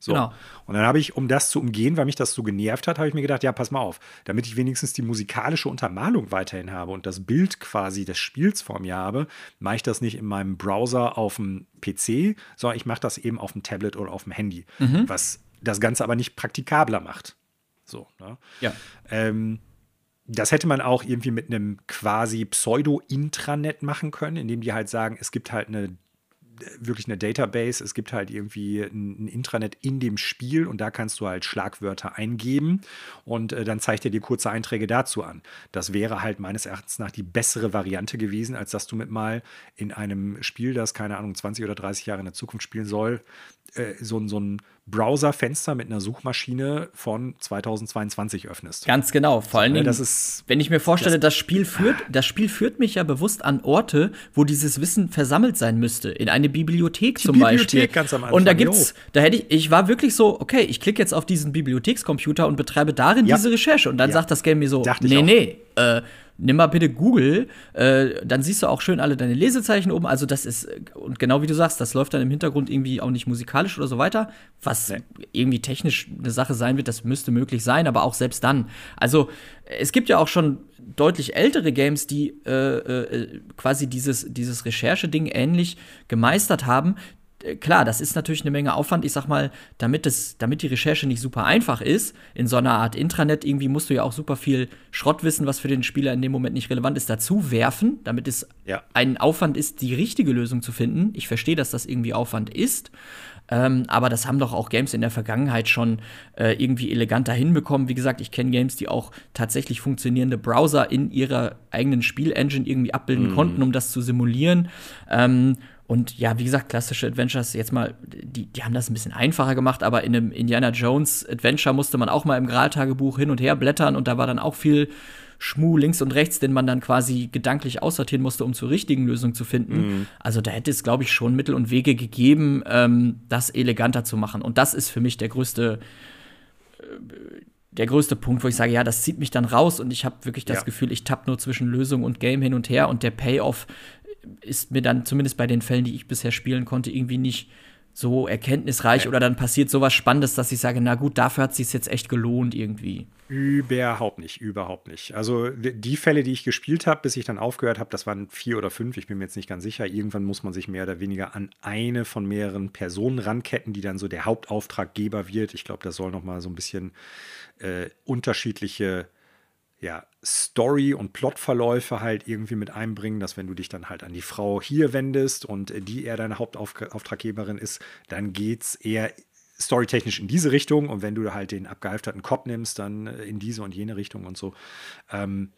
So. Genau. Und dann habe ich, um das zu umgehen, weil mich das so genervt hat, habe ich mir gedacht, ja, pass mal auf, damit ich wenigstens die musikalische Untermalung weiterhin habe und das Bild quasi des Spiels vor mir habe, mache ich das nicht in meinem Browser auf dem PC, sondern ich mache das eben auf dem Tablet oder auf dem Handy, mhm. was das Ganze aber nicht praktikabler macht. So, ne? Ja. Ähm, das hätte man auch irgendwie mit einem quasi Pseudo-Intranet machen können, indem die halt sagen, es gibt halt eine wirklich eine Database. Es gibt halt irgendwie ein, Intranet in dem Spiel und da kannst du halt Schlagwörter eingeben und äh, dann zeigt er dir kurze Einträge dazu an. Das wäre halt meines Erachtens nach die bessere Variante gewesen, als dass du mit mal in einem Spiel, das keine Ahnung 20 oder 30 Jahre in der Zukunft spielen soll, äh, so, so ein Browserfenster mit einer Suchmaschine von 2022 öffnest. Ganz genau. Vor allen Dingen, das ist, wenn ich mir vorstelle, das, das, Spiel führt, das Spiel führt mich ja bewusst an Orte, wo dieses Wissen versammelt sein müsste. In eine Bibliothek zum Bibliothek Beispiel. Ganz am Anfang, Und da gibt's, da hätte ich, ich war wirklich so, okay, ich klicke jetzt auf diesen Bibliothekscomputer und betreibe darin ja. diese Recherche. Und dann ja. sagt das Game mir so, Dachte nee, nee, äh, nimm mal bitte Google, äh, dann siehst du auch schön alle deine Lesezeichen oben. Also das ist, und genau wie du sagst, das läuft dann im Hintergrund irgendwie auch nicht musikalisch oder so weiter, was irgendwie technisch eine Sache sein wird, das müsste möglich sein, aber auch selbst dann. Also es gibt ja auch schon deutlich ältere Games, die äh, äh, quasi dieses, dieses Recherche-Ding ähnlich gemeistert haben, klar, das ist natürlich eine Menge Aufwand. Ich sag mal, damit, es, damit die Recherche nicht super einfach ist, in so einer Art Intranet irgendwie musst du ja auch super viel Schrott wissen, was für den Spieler in dem Moment nicht relevant ist, dazu werfen, damit es ja. ein Aufwand ist, die richtige Lösung zu finden. Ich verstehe, dass das irgendwie Aufwand ist. Ähm, aber das haben doch auch Games in der Vergangenheit schon äh, irgendwie eleganter hinbekommen. Wie gesagt, ich kenne Games, die auch tatsächlich funktionierende Browser in ihrer eigenen Spielengine irgendwie abbilden mm. konnten, um das zu simulieren. Ähm, Und ja, wie gesagt, klassische Adventures, jetzt mal, die, die haben das ein bisschen einfacher gemacht, aber in einem Indiana Jones Adventure musste man auch mal im Graltagebuch hin und her blättern und da war dann auch viel Schmuh links und rechts, den man dann quasi gedanklich aussortieren musste, um zur richtigen Lösung zu finden. Mhm. Also da hätte es, glaube ich, schon Mittel und Wege gegeben, ähm, das eleganter zu machen. Und das ist für mich der größte, äh, der größte Punkt, wo ich sage, ja, das zieht mich dann raus und ich habe wirklich das ja. Gefühl, ich tapp nur zwischen Lösung und Game hin und her und der Payoff ist mir dann zumindest bei den Fällen, die ich bisher spielen konnte, irgendwie nicht so erkenntnisreich ja. oder dann passiert sowas Spannendes, dass ich sage, na gut, dafür hat es sich jetzt echt gelohnt irgendwie. Überhaupt nicht, überhaupt nicht. Also die Fälle, die ich gespielt habe, bis ich dann aufgehört habe, das waren vier oder fünf, ich bin mir jetzt nicht ganz sicher. Irgendwann muss man sich mehr oder weniger an eine von mehreren Personen ranketten, die dann so der Hauptauftraggeber wird. Ich glaube, das soll noch mal so ein bisschen äh, unterschiedliche ja, Story- und Plotverläufe halt irgendwie mit einbringen, dass wenn du dich dann halt an die Frau hier wendest und die eher deine Hauptauftraggeberin ist, dann geht es eher storytechnisch in diese Richtung und wenn du halt den abgehalfterten Cop nimmst, dann in diese und jene Richtung und so. Ähm,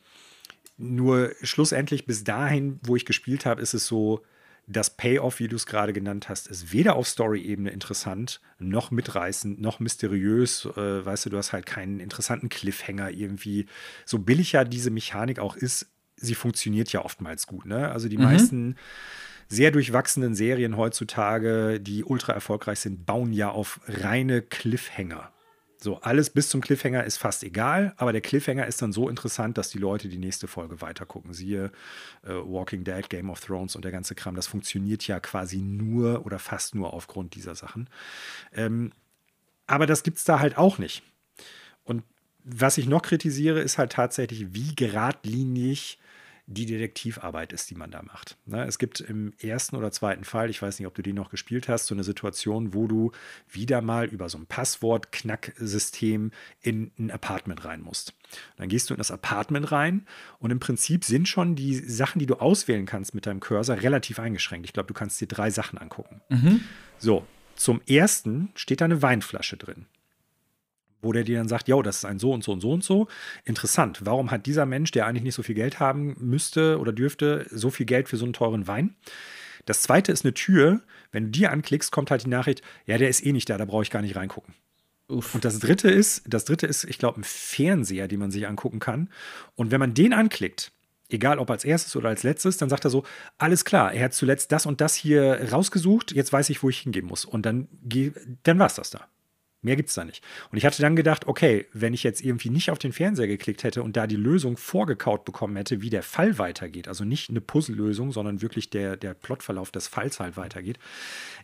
nur schlussendlich bis dahin, wo ich gespielt habe, ist es so, das Payoff, wie du es gerade genannt hast, ist weder auf Story-Ebene interessant, noch mitreißend, noch mysteriös. Äh, weißt du, du hast halt keinen interessanten Cliffhanger irgendwie. So billig ja diese Mechanik auch ist, sie funktioniert ja oftmals gut. Ne? Also die mhm. meisten sehr durchwachsenen Serien heutzutage, die ultra erfolgreich sind, bauen ja auf reine Cliffhanger. So, alles bis zum Cliffhanger ist fast egal, aber der Cliffhanger ist dann so interessant, dass die Leute die nächste Folge weitergucken. Siehe äh, Walking Dead, Game of Thrones und der ganze Kram. Das funktioniert ja quasi nur oder fast nur aufgrund dieser Sachen. Ähm, aber das gibt es da halt auch nicht. Und was ich noch kritisiere, ist halt tatsächlich, wie geradlinig die Detektivarbeit ist, die man da macht. Ne, es gibt im ersten oder zweiten Fall, ich weiß nicht, ob du den noch gespielt hast, so eine Situation, wo du wieder mal über so ein Passwort-Knacksystem in ein Apartment rein musst. Dann gehst du in das Apartment rein und im Prinzip sind schon die Sachen, die du auswählen kannst mit deinem Cursor, relativ eingeschränkt. Ich glaube, du kannst dir drei Sachen angucken. Mhm. So, zum ersten steht da eine Weinflasche drin wo der dir dann sagt, ja, das ist ein so und so und so und so. Interessant. Warum hat dieser Mensch, der eigentlich nicht so viel Geld haben müsste oder dürfte, so viel Geld für so einen teuren Wein? Das zweite ist eine Tür. Wenn du die anklickst, kommt halt die Nachricht, ja, der ist eh nicht da, da brauche ich gar nicht reingucken. Uff. Und das dritte ist, das dritte ist, ich glaube, ein Fernseher, den man sich angucken kann. Und wenn man den anklickt, egal ob als erstes oder als letztes, dann sagt er so, alles klar, er hat zuletzt das und das hier rausgesucht, jetzt weiß ich, wo ich hingehen muss. Und dann, dann war es das da. Mehr gibt es da nicht. Und ich hatte dann gedacht, okay, wenn ich jetzt irgendwie nicht auf den Fernseher geklickt hätte und da die Lösung vorgekaut bekommen hätte, wie der Fall weitergeht, also nicht eine Puzzle-Lösung, sondern wirklich der, der Plotverlauf des Falls halt weitergeht,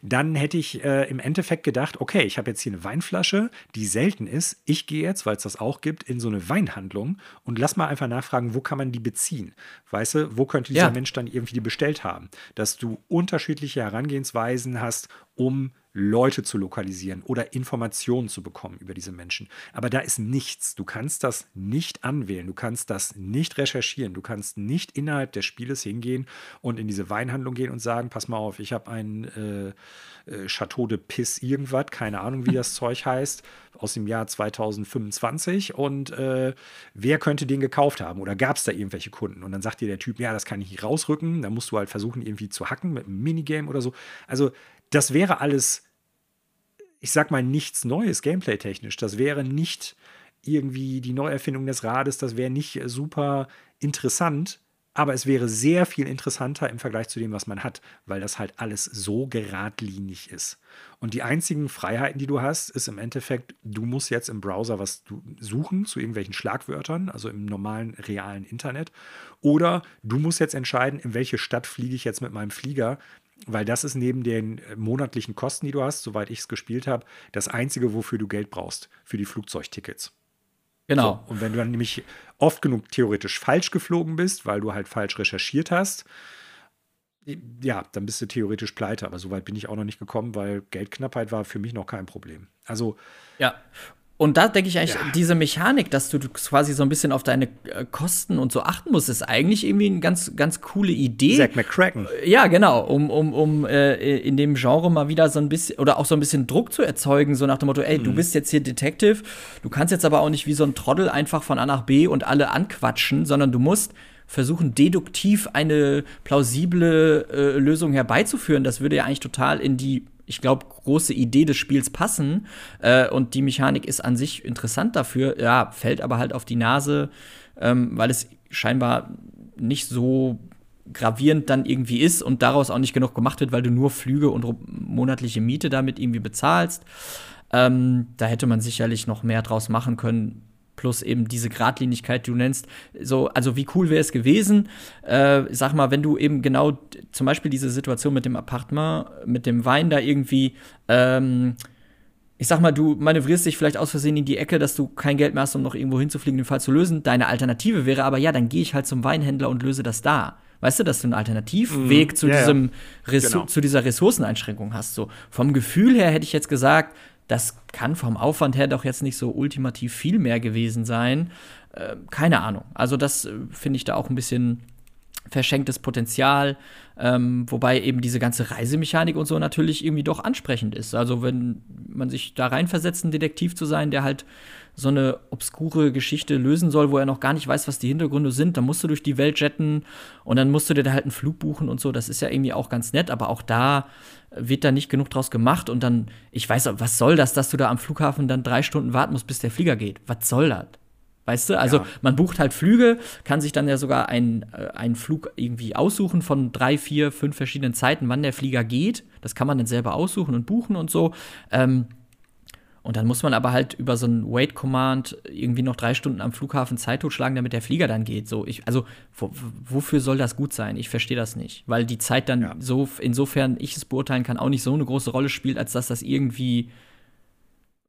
dann hätte ich äh, im Endeffekt gedacht, okay, ich habe jetzt hier eine Weinflasche, die selten ist. Ich gehe jetzt, weil es das auch gibt, in so eine Weinhandlung und lass mal einfach nachfragen, wo kann man die beziehen? Weißt du, wo könnte dieser ja. Mensch dann irgendwie die bestellt haben? Dass du unterschiedliche Herangehensweisen hast, um Leute zu lokalisieren oder Informationen zu bekommen über diese Menschen. Aber da ist nichts. Du kannst das nicht anwählen. Du kannst das nicht recherchieren. Du kannst nicht innerhalb des Spieles hingehen und in diese Weinhandlung gehen und sagen, pass mal auf, ich habe ein äh, äh, Chateau de Piss irgendwas, keine Ahnung, wie das Zeug heißt, aus dem Jahr 2025 und äh, wer könnte den gekauft haben oder gab es da irgendwelche Kunden? Und dann sagt dir der Typ, ja, das kann ich nicht rausrücken, dann musst du halt versuchen, irgendwie zu hacken mit einem Minigame oder so. Also das wäre alles, ich sag mal, nichts Neues, gameplay-technisch. Das wäre nicht irgendwie die Neuerfindung des Rades, das wäre nicht super interessant, aber es wäre sehr viel interessanter im Vergleich zu dem, was man hat, weil das halt alles so geradlinig ist. Und die einzigen Freiheiten, die du hast, ist im Endeffekt, du musst jetzt im Browser was suchen zu irgendwelchen Schlagwörtern, also im normalen, realen Internet. Oder du musst jetzt entscheiden, in welche Stadt fliege ich jetzt mit meinem Flieger, weil das ist neben den äh, monatlichen Kosten, die du hast, soweit ich es gespielt habe, das Einzige, wofür du Geld brauchst, für die Flugzeugtickets. Genau. So, und wenn du dann nämlich oft genug theoretisch falsch geflogen bist, weil du halt falsch recherchiert hast, ja, dann bist du theoretisch pleite. Aber soweit bin ich auch noch nicht gekommen, weil Geldknappheit war für mich noch kein Problem. Also. Ja. Und da denke ich eigentlich, ja. diese Mechanik, dass du quasi so ein bisschen auf deine äh, Kosten und so achten musst, ist eigentlich irgendwie eine ganz, ganz coole Idee. Zack McCracken. Ja, genau, um, um, um äh, in dem Genre mal wieder so ein bisschen oder auch so ein bisschen Druck zu erzeugen, so nach dem Motto, ey, mhm. du bist jetzt hier Detective, du kannst jetzt aber auch nicht wie so ein Trottel einfach von A nach B und alle anquatschen, sondern du musst versuchen, deduktiv eine plausible äh, Lösung herbeizuführen. Das würde ja eigentlich total in die, ich glaube, große Idee des Spiels passen. Äh, und die Mechanik ist an sich interessant dafür. Ja, fällt aber halt auf die Nase, ähm, weil es scheinbar nicht so gravierend dann irgendwie ist und daraus auch nicht genug gemacht wird, weil du nur Flüge und monatliche Miete damit irgendwie bezahlst. Ähm, da hätte man sicherlich noch mehr draus machen können. Plus eben diese Gradlinigkeit, die du nennst. So, also wie cool wäre es gewesen, äh, sag mal, wenn du eben genau zum Beispiel diese Situation mit dem Appartement, mit dem Wein da irgendwie ähm, ich sag mal, du manövrierst dich vielleicht aus Versehen in die Ecke, dass du kein Geld mehr hast, um noch irgendwo hinzufliegen, den Fall zu lösen. Deine Alternative wäre aber, ja, dann gehe ich halt zum Weinhändler und löse das da. Weißt du, dass du einen Alternativweg mm, zu, yeah, diesem genau. zu dieser Ressourceneinschränkung hast. So vom Gefühl her hätte ich jetzt gesagt, das kann vom Aufwand her doch jetzt nicht so ultimativ viel mehr gewesen sein. Äh, keine Ahnung. Also das äh, finde ich da auch ein bisschen verschenktes Potenzial, ähm, wobei eben diese ganze Reisemechanik und so natürlich irgendwie doch ansprechend ist. Also wenn man sich da reinversetzt, ein Detektiv zu sein, der halt so eine obskure Geschichte lösen soll, wo er noch gar nicht weiß, was die Hintergründe sind, dann musst du durch die Welt jetten und dann musst du dir da halt einen Flug buchen und so. Das ist ja irgendwie auch ganz nett, aber auch da wird da nicht genug draus gemacht und dann, ich weiß, was soll das, dass du da am Flughafen dann drei Stunden warten musst, bis der Flieger geht? Was soll das? Weißt du, also ja. man bucht halt Flüge, kann sich dann ja sogar einen, äh, einen Flug irgendwie aussuchen von drei, vier, fünf verschiedenen Zeiten, wann der Flieger geht. Das kann man dann selber aussuchen und buchen und so. Ähm, und dann muss man aber halt über so ein Wait-Command irgendwie noch drei Stunden am Flughafen Zeit totschlagen, damit der Flieger dann geht. So, ich, also wo, wofür soll das gut sein? Ich verstehe das nicht. Weil die Zeit dann ja. so, insofern ich es beurteilen kann, auch nicht so eine große Rolle spielt, als dass das irgendwie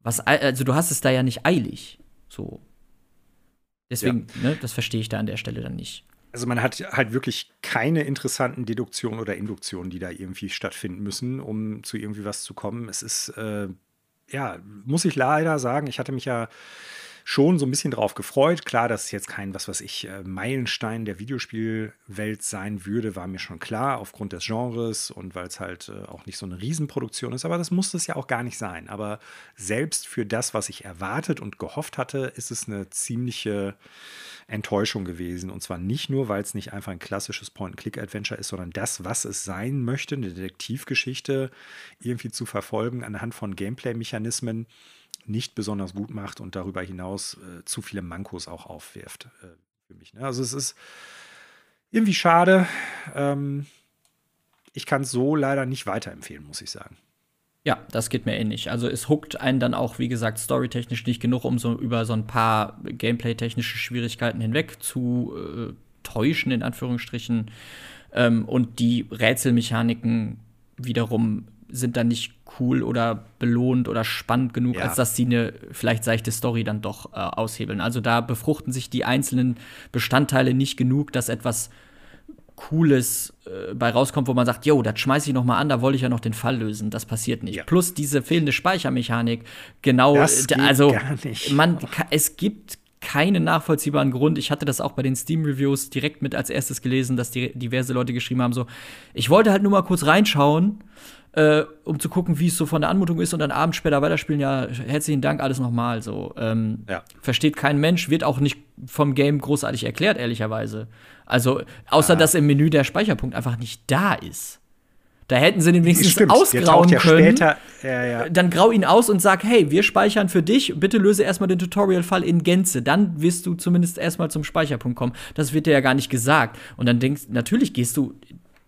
was, also du hast es da ja nicht eilig. So. Deswegen, ja. ne, das verstehe ich da an der Stelle dann nicht. Also man hat halt wirklich keine interessanten Deduktionen oder Induktionen, die da irgendwie stattfinden müssen, um zu irgendwie was zu kommen. Es ist, äh, ja, muss ich leider sagen, ich hatte mich ja schon so ein bisschen drauf gefreut. Klar, dass es jetzt kein, was weiß ich, äh, Meilenstein der Videospielwelt sein würde, war mir schon klar, aufgrund des Genres und weil es halt äh, auch nicht so eine Riesenproduktion ist. Aber das musste es ja auch gar nicht sein. Aber selbst für das, was ich erwartet und gehofft hatte, ist es eine ziemliche Enttäuschung gewesen. Und zwar nicht nur, weil es nicht einfach ein klassisches Point-and-Click-Adventure ist, sondern das, was es sein möchte, eine Detektivgeschichte irgendwie zu verfolgen anhand von Gameplay-Mechanismen nicht besonders gut macht und darüber hinaus äh, zu viele Mankos auch aufwirft äh, für mich. Ne? Also es ist irgendwie schade. Ähm, ich kann es so leider nicht weiterempfehlen, muss ich sagen. Ja, das geht mir ähnlich. Also es huckt einen dann auch, wie gesagt, storytechnisch nicht genug, um so über so ein paar gameplay-technische Schwierigkeiten hinweg zu äh, täuschen, in Anführungsstrichen. Ähm, und die Rätselmechaniken wiederum sind dann nicht cool oder belohnt oder spannend genug, ja. als dass sie eine vielleicht seichte Story dann doch äh, aushebeln. Also da befruchten sich die einzelnen Bestandteile nicht genug, dass etwas Cooles äh, bei rauskommt, wo man sagt, yo, das schmeiße ich noch mal an, da wollte ich ja noch den Fall lösen. Das passiert nicht. Ja. Plus diese fehlende Speichermechanik. Genau, also man, es gibt keinen nachvollziehbaren Grund. Ich hatte das auch bei den Steam-Reviews direkt mit als erstes gelesen, dass die diverse Leute geschrieben haben, so, ich wollte halt nur mal kurz reinschauen äh, um zu gucken, wie es so von der Anmutung ist und dann abends später weiterspielen. Ja, herzlichen Dank, alles nochmal. So, ähm, ja. versteht kein Mensch, wird auch nicht vom Game großartig erklärt, ehrlicherweise. Also, außer ah. dass im Menü der Speicherpunkt einfach nicht da ist. Da hätten sie den wenigstens Stimmt, ausgrauen ja können. Ja, ja. Dann grau ihn aus und sag, hey, wir speichern für dich, bitte löse erstmal den Tutorial-Fall in Gänze. Dann wirst du zumindest erstmal zum Speicherpunkt kommen. Das wird dir ja gar nicht gesagt. Und dann denkst natürlich gehst du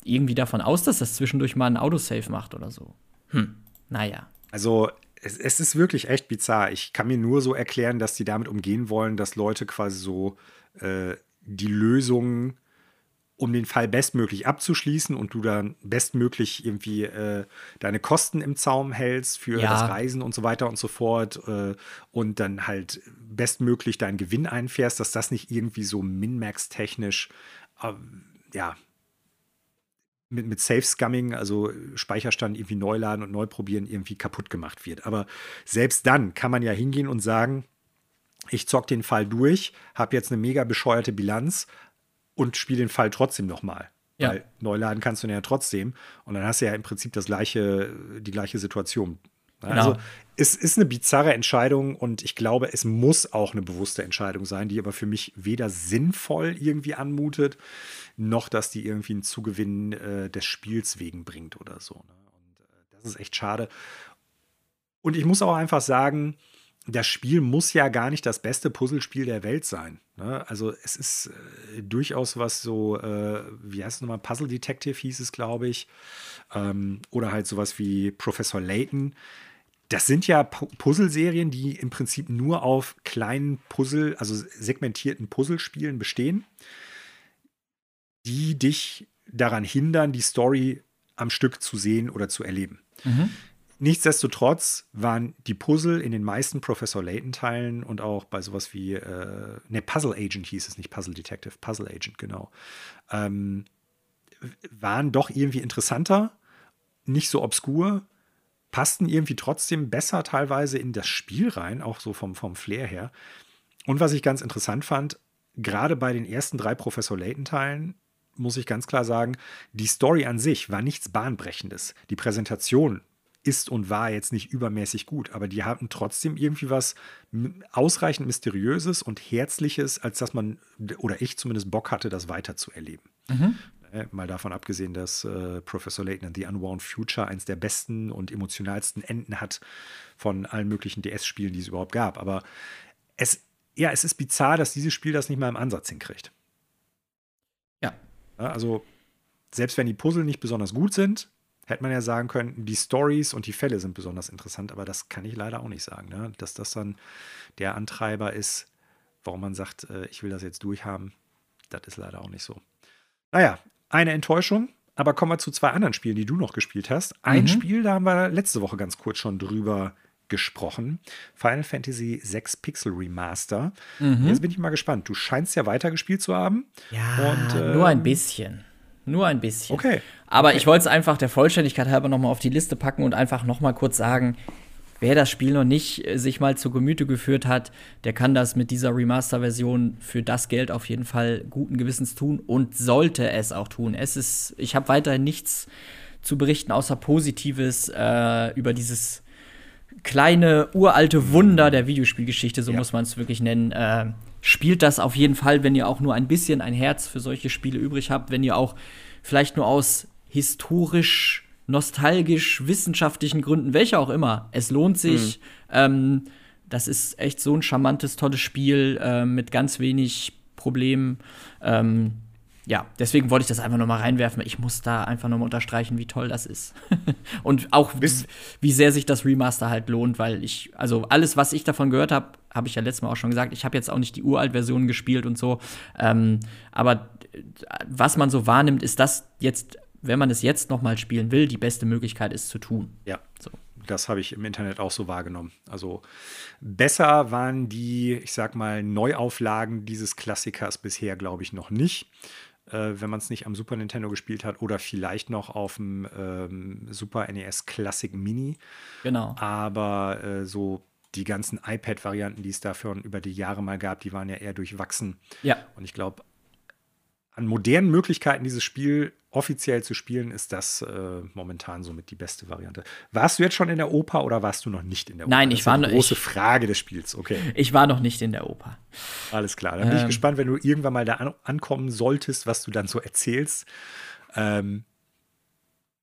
irgendwie davon aus, dass das zwischendurch mal ein Autosave macht oder so. Hm, naja. Also es, es, ist wirklich echt bizarr. Ich kann mir nur so erklären, dass die damit umgehen wollen, dass Leute quasi so äh, die Lösung, um den Fall bestmöglich abzuschließen und du dann bestmöglich irgendwie äh, deine Kosten im Zaum hältst für ja. das Reisen und so weiter und so fort äh, und dann halt bestmöglich deinen Gewinn einfährst, dass das nicht irgendwie so Min-Max-technisch äh, ja, mit, mit Safe-Scumming, also Speicherstand irgendwie neu laden und neu probieren, irgendwie kaputt gemacht wird. Aber selbst dann kann man ja hingehen und sagen, ich zock den Fall durch, habe jetzt eine mega bescheuerte Bilanz und spiele den Fall trotzdem nochmal. Ja. Weil neu laden kannst du ja trotzdem. Und dann hast du ja im Prinzip das gleiche, die gleiche Situation. Genau. Also es ist eine bizarre Entscheidung und ich glaube, es muss auch eine bewusste Entscheidung sein, die aber für mich weder sinnvoll irgendwie anmutet, noch dass die irgendwie einen Zugewinn äh, des Spiels wegen bringt oder so. Ne? Und äh, das ist echt schade. Und ich muss auch einfach sagen, das Spiel muss ja gar nicht das beste Puzzlespiel der Welt sein. Ne? Also es ist äh, durchaus was so, äh, wie heißt es nochmal, Puzzle Detective hieß es, glaube ich. Ähm, oder halt sowas wie Professor Layton. Das sind ja Puzzleserien, die im Prinzip nur auf kleinen Puzzle, also segmentierten Puzzlespielen bestehen, die dich daran hindern, die Story am Stück zu sehen oder zu erleben. Mhm. Nichtsdestotrotz waren die Puzzle in den meisten Professor Layton-Teilen und auch bei sowas wie, äh, ne, Puzzle Agent hieß es, nicht Puzzle Detective, Puzzle Agent, genau, ähm, waren doch irgendwie interessanter, nicht so obskur, passten irgendwie trotzdem besser teilweise in das Spiel rein, auch so vom, vom Flair her. Und was ich ganz interessant fand, gerade bei den ersten drei Professor Layton-Teilen, muss ich ganz klar sagen, die Story an sich war nichts Bahnbrechendes. Die Präsentation ist und war jetzt nicht übermäßig gut, aber die hatten trotzdem irgendwie was ausreichend Mysteriöses und Herzliches, als dass man, oder ich zumindest Bock hatte, das weiter zu erleben. Mhm. Äh, mal davon abgesehen, dass äh, Professor Layton and the Unwound Future eins der besten und emotionalsten Enden hat von allen möglichen DS-Spielen, die es überhaupt gab. Aber es, ja, es ist bizarr, dass dieses Spiel das nicht mal im Ansatz hinkriegt. Ja. ja also, selbst wenn die Puzzle nicht besonders gut sind, hätte man ja sagen können, die Stories und die Fälle sind besonders interessant, aber das kann ich leider auch nicht sagen, ne? dass das dann der Antreiber ist, warum man sagt, äh, ich will das jetzt durchhaben. Das ist leider auch nicht so. Naja, eine Enttäuschung, aber kommen wir zu zwei anderen Spielen, die du noch gespielt hast. Ein mhm. Spiel, da haben wir letzte Woche ganz kurz schon drüber gesprochen. Final Fantasy 6 Pixel Remaster. Mhm. Jetzt bin ich mal gespannt. Du scheinst ja weitergespielt zu haben. Ja, und, äh, nur ein bisschen. Nur ein bisschen. Okay. Aber okay. ich wollte es einfach der Vollständigkeit halber noch mal auf die Liste packen und einfach noch mal kurz sagen, wer das Spiel noch nicht äh, sich mal zu Gemüte geführt hat, der kann das mit dieser Remaster-Version für das Geld auf jeden Fall guten Gewissens tun und sollte es auch tun. Es ist, ich habe weiterhin nichts zu berichten außer Positives äh, über dieses kleine uralte Wunder der Videospielgeschichte, so ja. muss man es wirklich nennen. Äh, spielt das auf jeden Fall, wenn ihr auch nur ein bisschen ein Herz für solche Spiele übrig habt, wenn ihr auch vielleicht nur aus historisch, nostalgisch, wissenschaftlichen Gründen, welche auch immer, es lohnt sich. Mhm. Ähm, das ist echt so ein charmantes, tolles Spiel äh, mit ganz wenig Problemen. Ähm, ja, deswegen wollte ich das einfach noch mal reinwerfen. Ich muss da einfach noch mal unterstreichen, wie toll das ist. und auch, Bis wie sehr sich das Remaster halt lohnt, weil ich, also alles, was ich davon gehört habe, habe ich ja letztes Mal auch schon gesagt. Ich habe jetzt auch nicht die Uralt-Version gespielt und so. Ähm, aber was man so wahrnimmt, ist das jetzt, wenn man es jetzt noch mal spielen will, die beste Möglichkeit ist zu tun. Ja. So. Das habe ich im Internet auch so wahrgenommen. Also besser waren die, ich sag mal, Neuauflagen dieses Klassikers bisher, glaube ich, noch nicht äh, wenn man es nicht am Super Nintendo gespielt hat oder vielleicht noch auf dem ähm, Super NES Classic Mini. Genau. Aber äh, so die ganzen iPad-Varianten, die es dafür über die Jahre mal gab, die waren ja eher durchwachsen. Ja. Und ich glaube, an modernen Möglichkeiten, dieses Spiel offiziell zu spielen, ist das äh, momentan somit die beste Variante. Warst du jetzt schon in der Oper oder warst du noch nicht in der Oper? Nein, ich war noch. Große ich, Frage des Spiels, okay. Ich war noch nicht in der Oper. Alles klar. Dann bin ähm, ich gespannt, wenn du irgendwann mal da an, ankommen solltest, was du dann so erzählst. Ähm,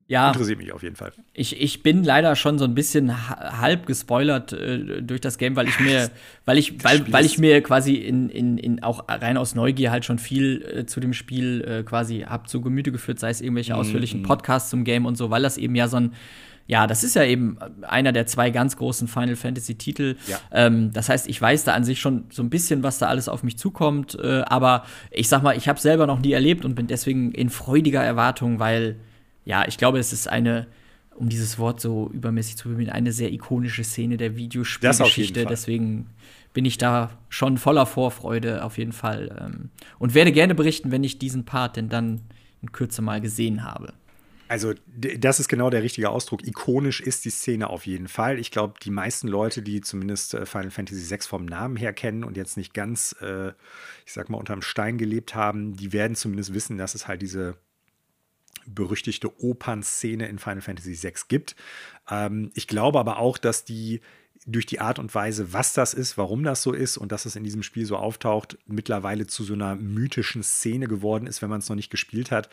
ja, interessiert mich auf jeden Fall. Ich, ich bin leider schon so ein bisschen halb gespoilert äh, durch das Game, weil ich mir, weil ich, weil, weil ich mir quasi in, in, in auch rein aus Neugier halt schon viel äh, zu dem Spiel äh, quasi hab zu Gemüte geführt, sei es irgendwelche mhm. ausführlichen Podcasts zum Game und so, weil das eben ja so ein ja, das ist ja eben einer der zwei ganz großen Final Fantasy Titel. Ja. Ähm, das heißt, ich weiß da an sich schon so ein bisschen, was da alles auf mich zukommt. Äh, aber ich sag mal, ich habe selber noch nie erlebt und bin deswegen in freudiger Erwartung, weil ja, ich glaube, es ist eine, um dieses Wort so übermäßig zu bemühen, eine sehr ikonische Szene der Videospielgeschichte. Deswegen bin ich da schon voller Vorfreude auf jeden Fall. Ähm, und werde gerne berichten, wenn ich diesen Part denn dann in Kürze mal gesehen habe. Also, das ist genau der richtige Ausdruck. Ikonisch ist die Szene auf jeden Fall. Ich glaube, die meisten Leute, die zumindest äh, Final Fantasy VI vom Namen her kennen und jetzt nicht ganz, äh, ich sag mal, unterm Stein gelebt haben, die werden zumindest wissen, dass es halt diese berüchtigte Opernszene in Final Fantasy VI gibt. Ähm, ich glaube aber auch, dass die durch die Art und Weise, was das ist, warum das so ist und dass es in diesem Spiel so auftaucht, mittlerweile zu so einer mythischen Szene geworden ist, wenn man es noch nicht gespielt hat.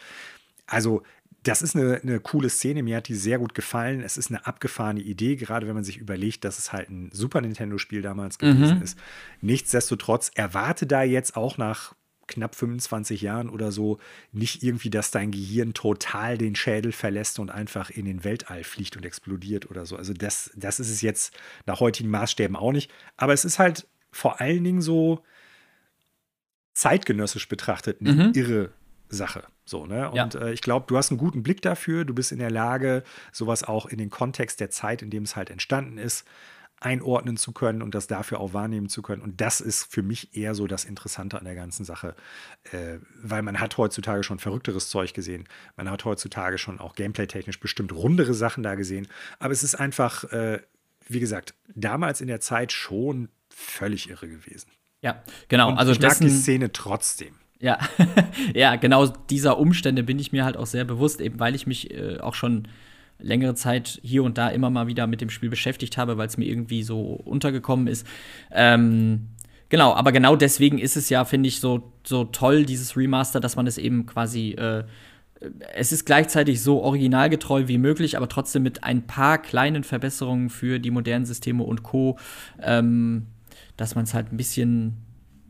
Also, das ist eine, eine coole Szene, mir hat die sehr gut gefallen. Es ist eine abgefahrene Idee, gerade wenn man sich überlegt, dass es halt ein Super Nintendo-Spiel damals gewesen mhm. ist. Nichtsdestotrotz erwarte da jetzt auch nach knapp 25 Jahren oder so nicht irgendwie, dass dein Gehirn total den Schädel verlässt und einfach in den Weltall fliegt und explodiert oder so. Also das, das ist es jetzt nach heutigen Maßstäben auch nicht. Aber es ist halt vor allen Dingen so zeitgenössisch betrachtet eine mhm. irre Sache. So, ne? Und ja. äh, ich glaube, du hast einen guten Blick dafür. Du bist in der Lage, sowas auch in den Kontext der Zeit, in dem es halt entstanden ist, einordnen zu können und das dafür auch wahrnehmen zu können. Und das ist für mich eher so das Interessante an der ganzen Sache, äh, weil man hat heutzutage schon verrückteres Zeug gesehen. Man hat heutzutage schon auch gameplay-technisch bestimmt rundere Sachen da gesehen. Aber es ist einfach, äh, wie gesagt, damals in der Zeit schon völlig irre gewesen. Ja, genau. Und also ich dessen, mag die Szene trotzdem. Ja, ja, genau dieser Umstände bin ich mir halt auch sehr bewusst, eben weil ich mich äh, auch schon längere Zeit hier und da immer mal wieder mit dem Spiel beschäftigt habe, weil es mir irgendwie so untergekommen ist. Ähm, genau, aber genau deswegen ist es ja, finde ich, so, so toll, dieses Remaster, dass man es eben quasi äh, es ist gleichzeitig so originalgetreu wie möglich, aber trotzdem mit ein paar kleinen Verbesserungen für die modernen Systeme und Co., ähm, dass man es halt ein bisschen,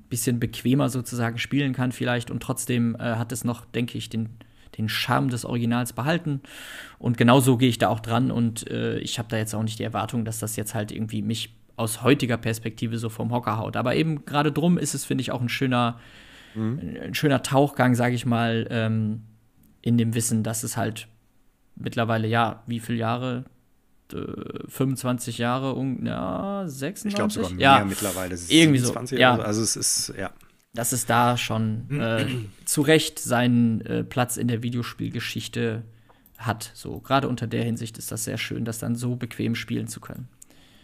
bisschen bequemer sozusagen spielen kann vielleicht und trotzdem äh, hat es noch, denke ich, den den Charme des Originals behalten. Und genau so gehe ich da auch dran. Und äh, ich habe da jetzt auch nicht die Erwartung, dass das jetzt halt irgendwie mich aus heutiger Perspektive so vom Hocker haut. Aber eben gerade drum ist es, finde ich, auch ein schöner, mhm. ein schöner Tauchgang, sage ich mal, ähm, in dem Wissen, dass es halt mittlerweile, ja, wie viele Jahre? 25 äh, Jahre, ja, 26? Ich glaube sogar mehr ja, mittlerweile. irgendwie 27 so, ja. So. Also es ist, ja dass es da schon äh, zu Recht seinen äh, Platz in der Videospielgeschichte hat. So, gerade unter der Hinsicht ist das sehr schön, das dann so bequem spielen zu können.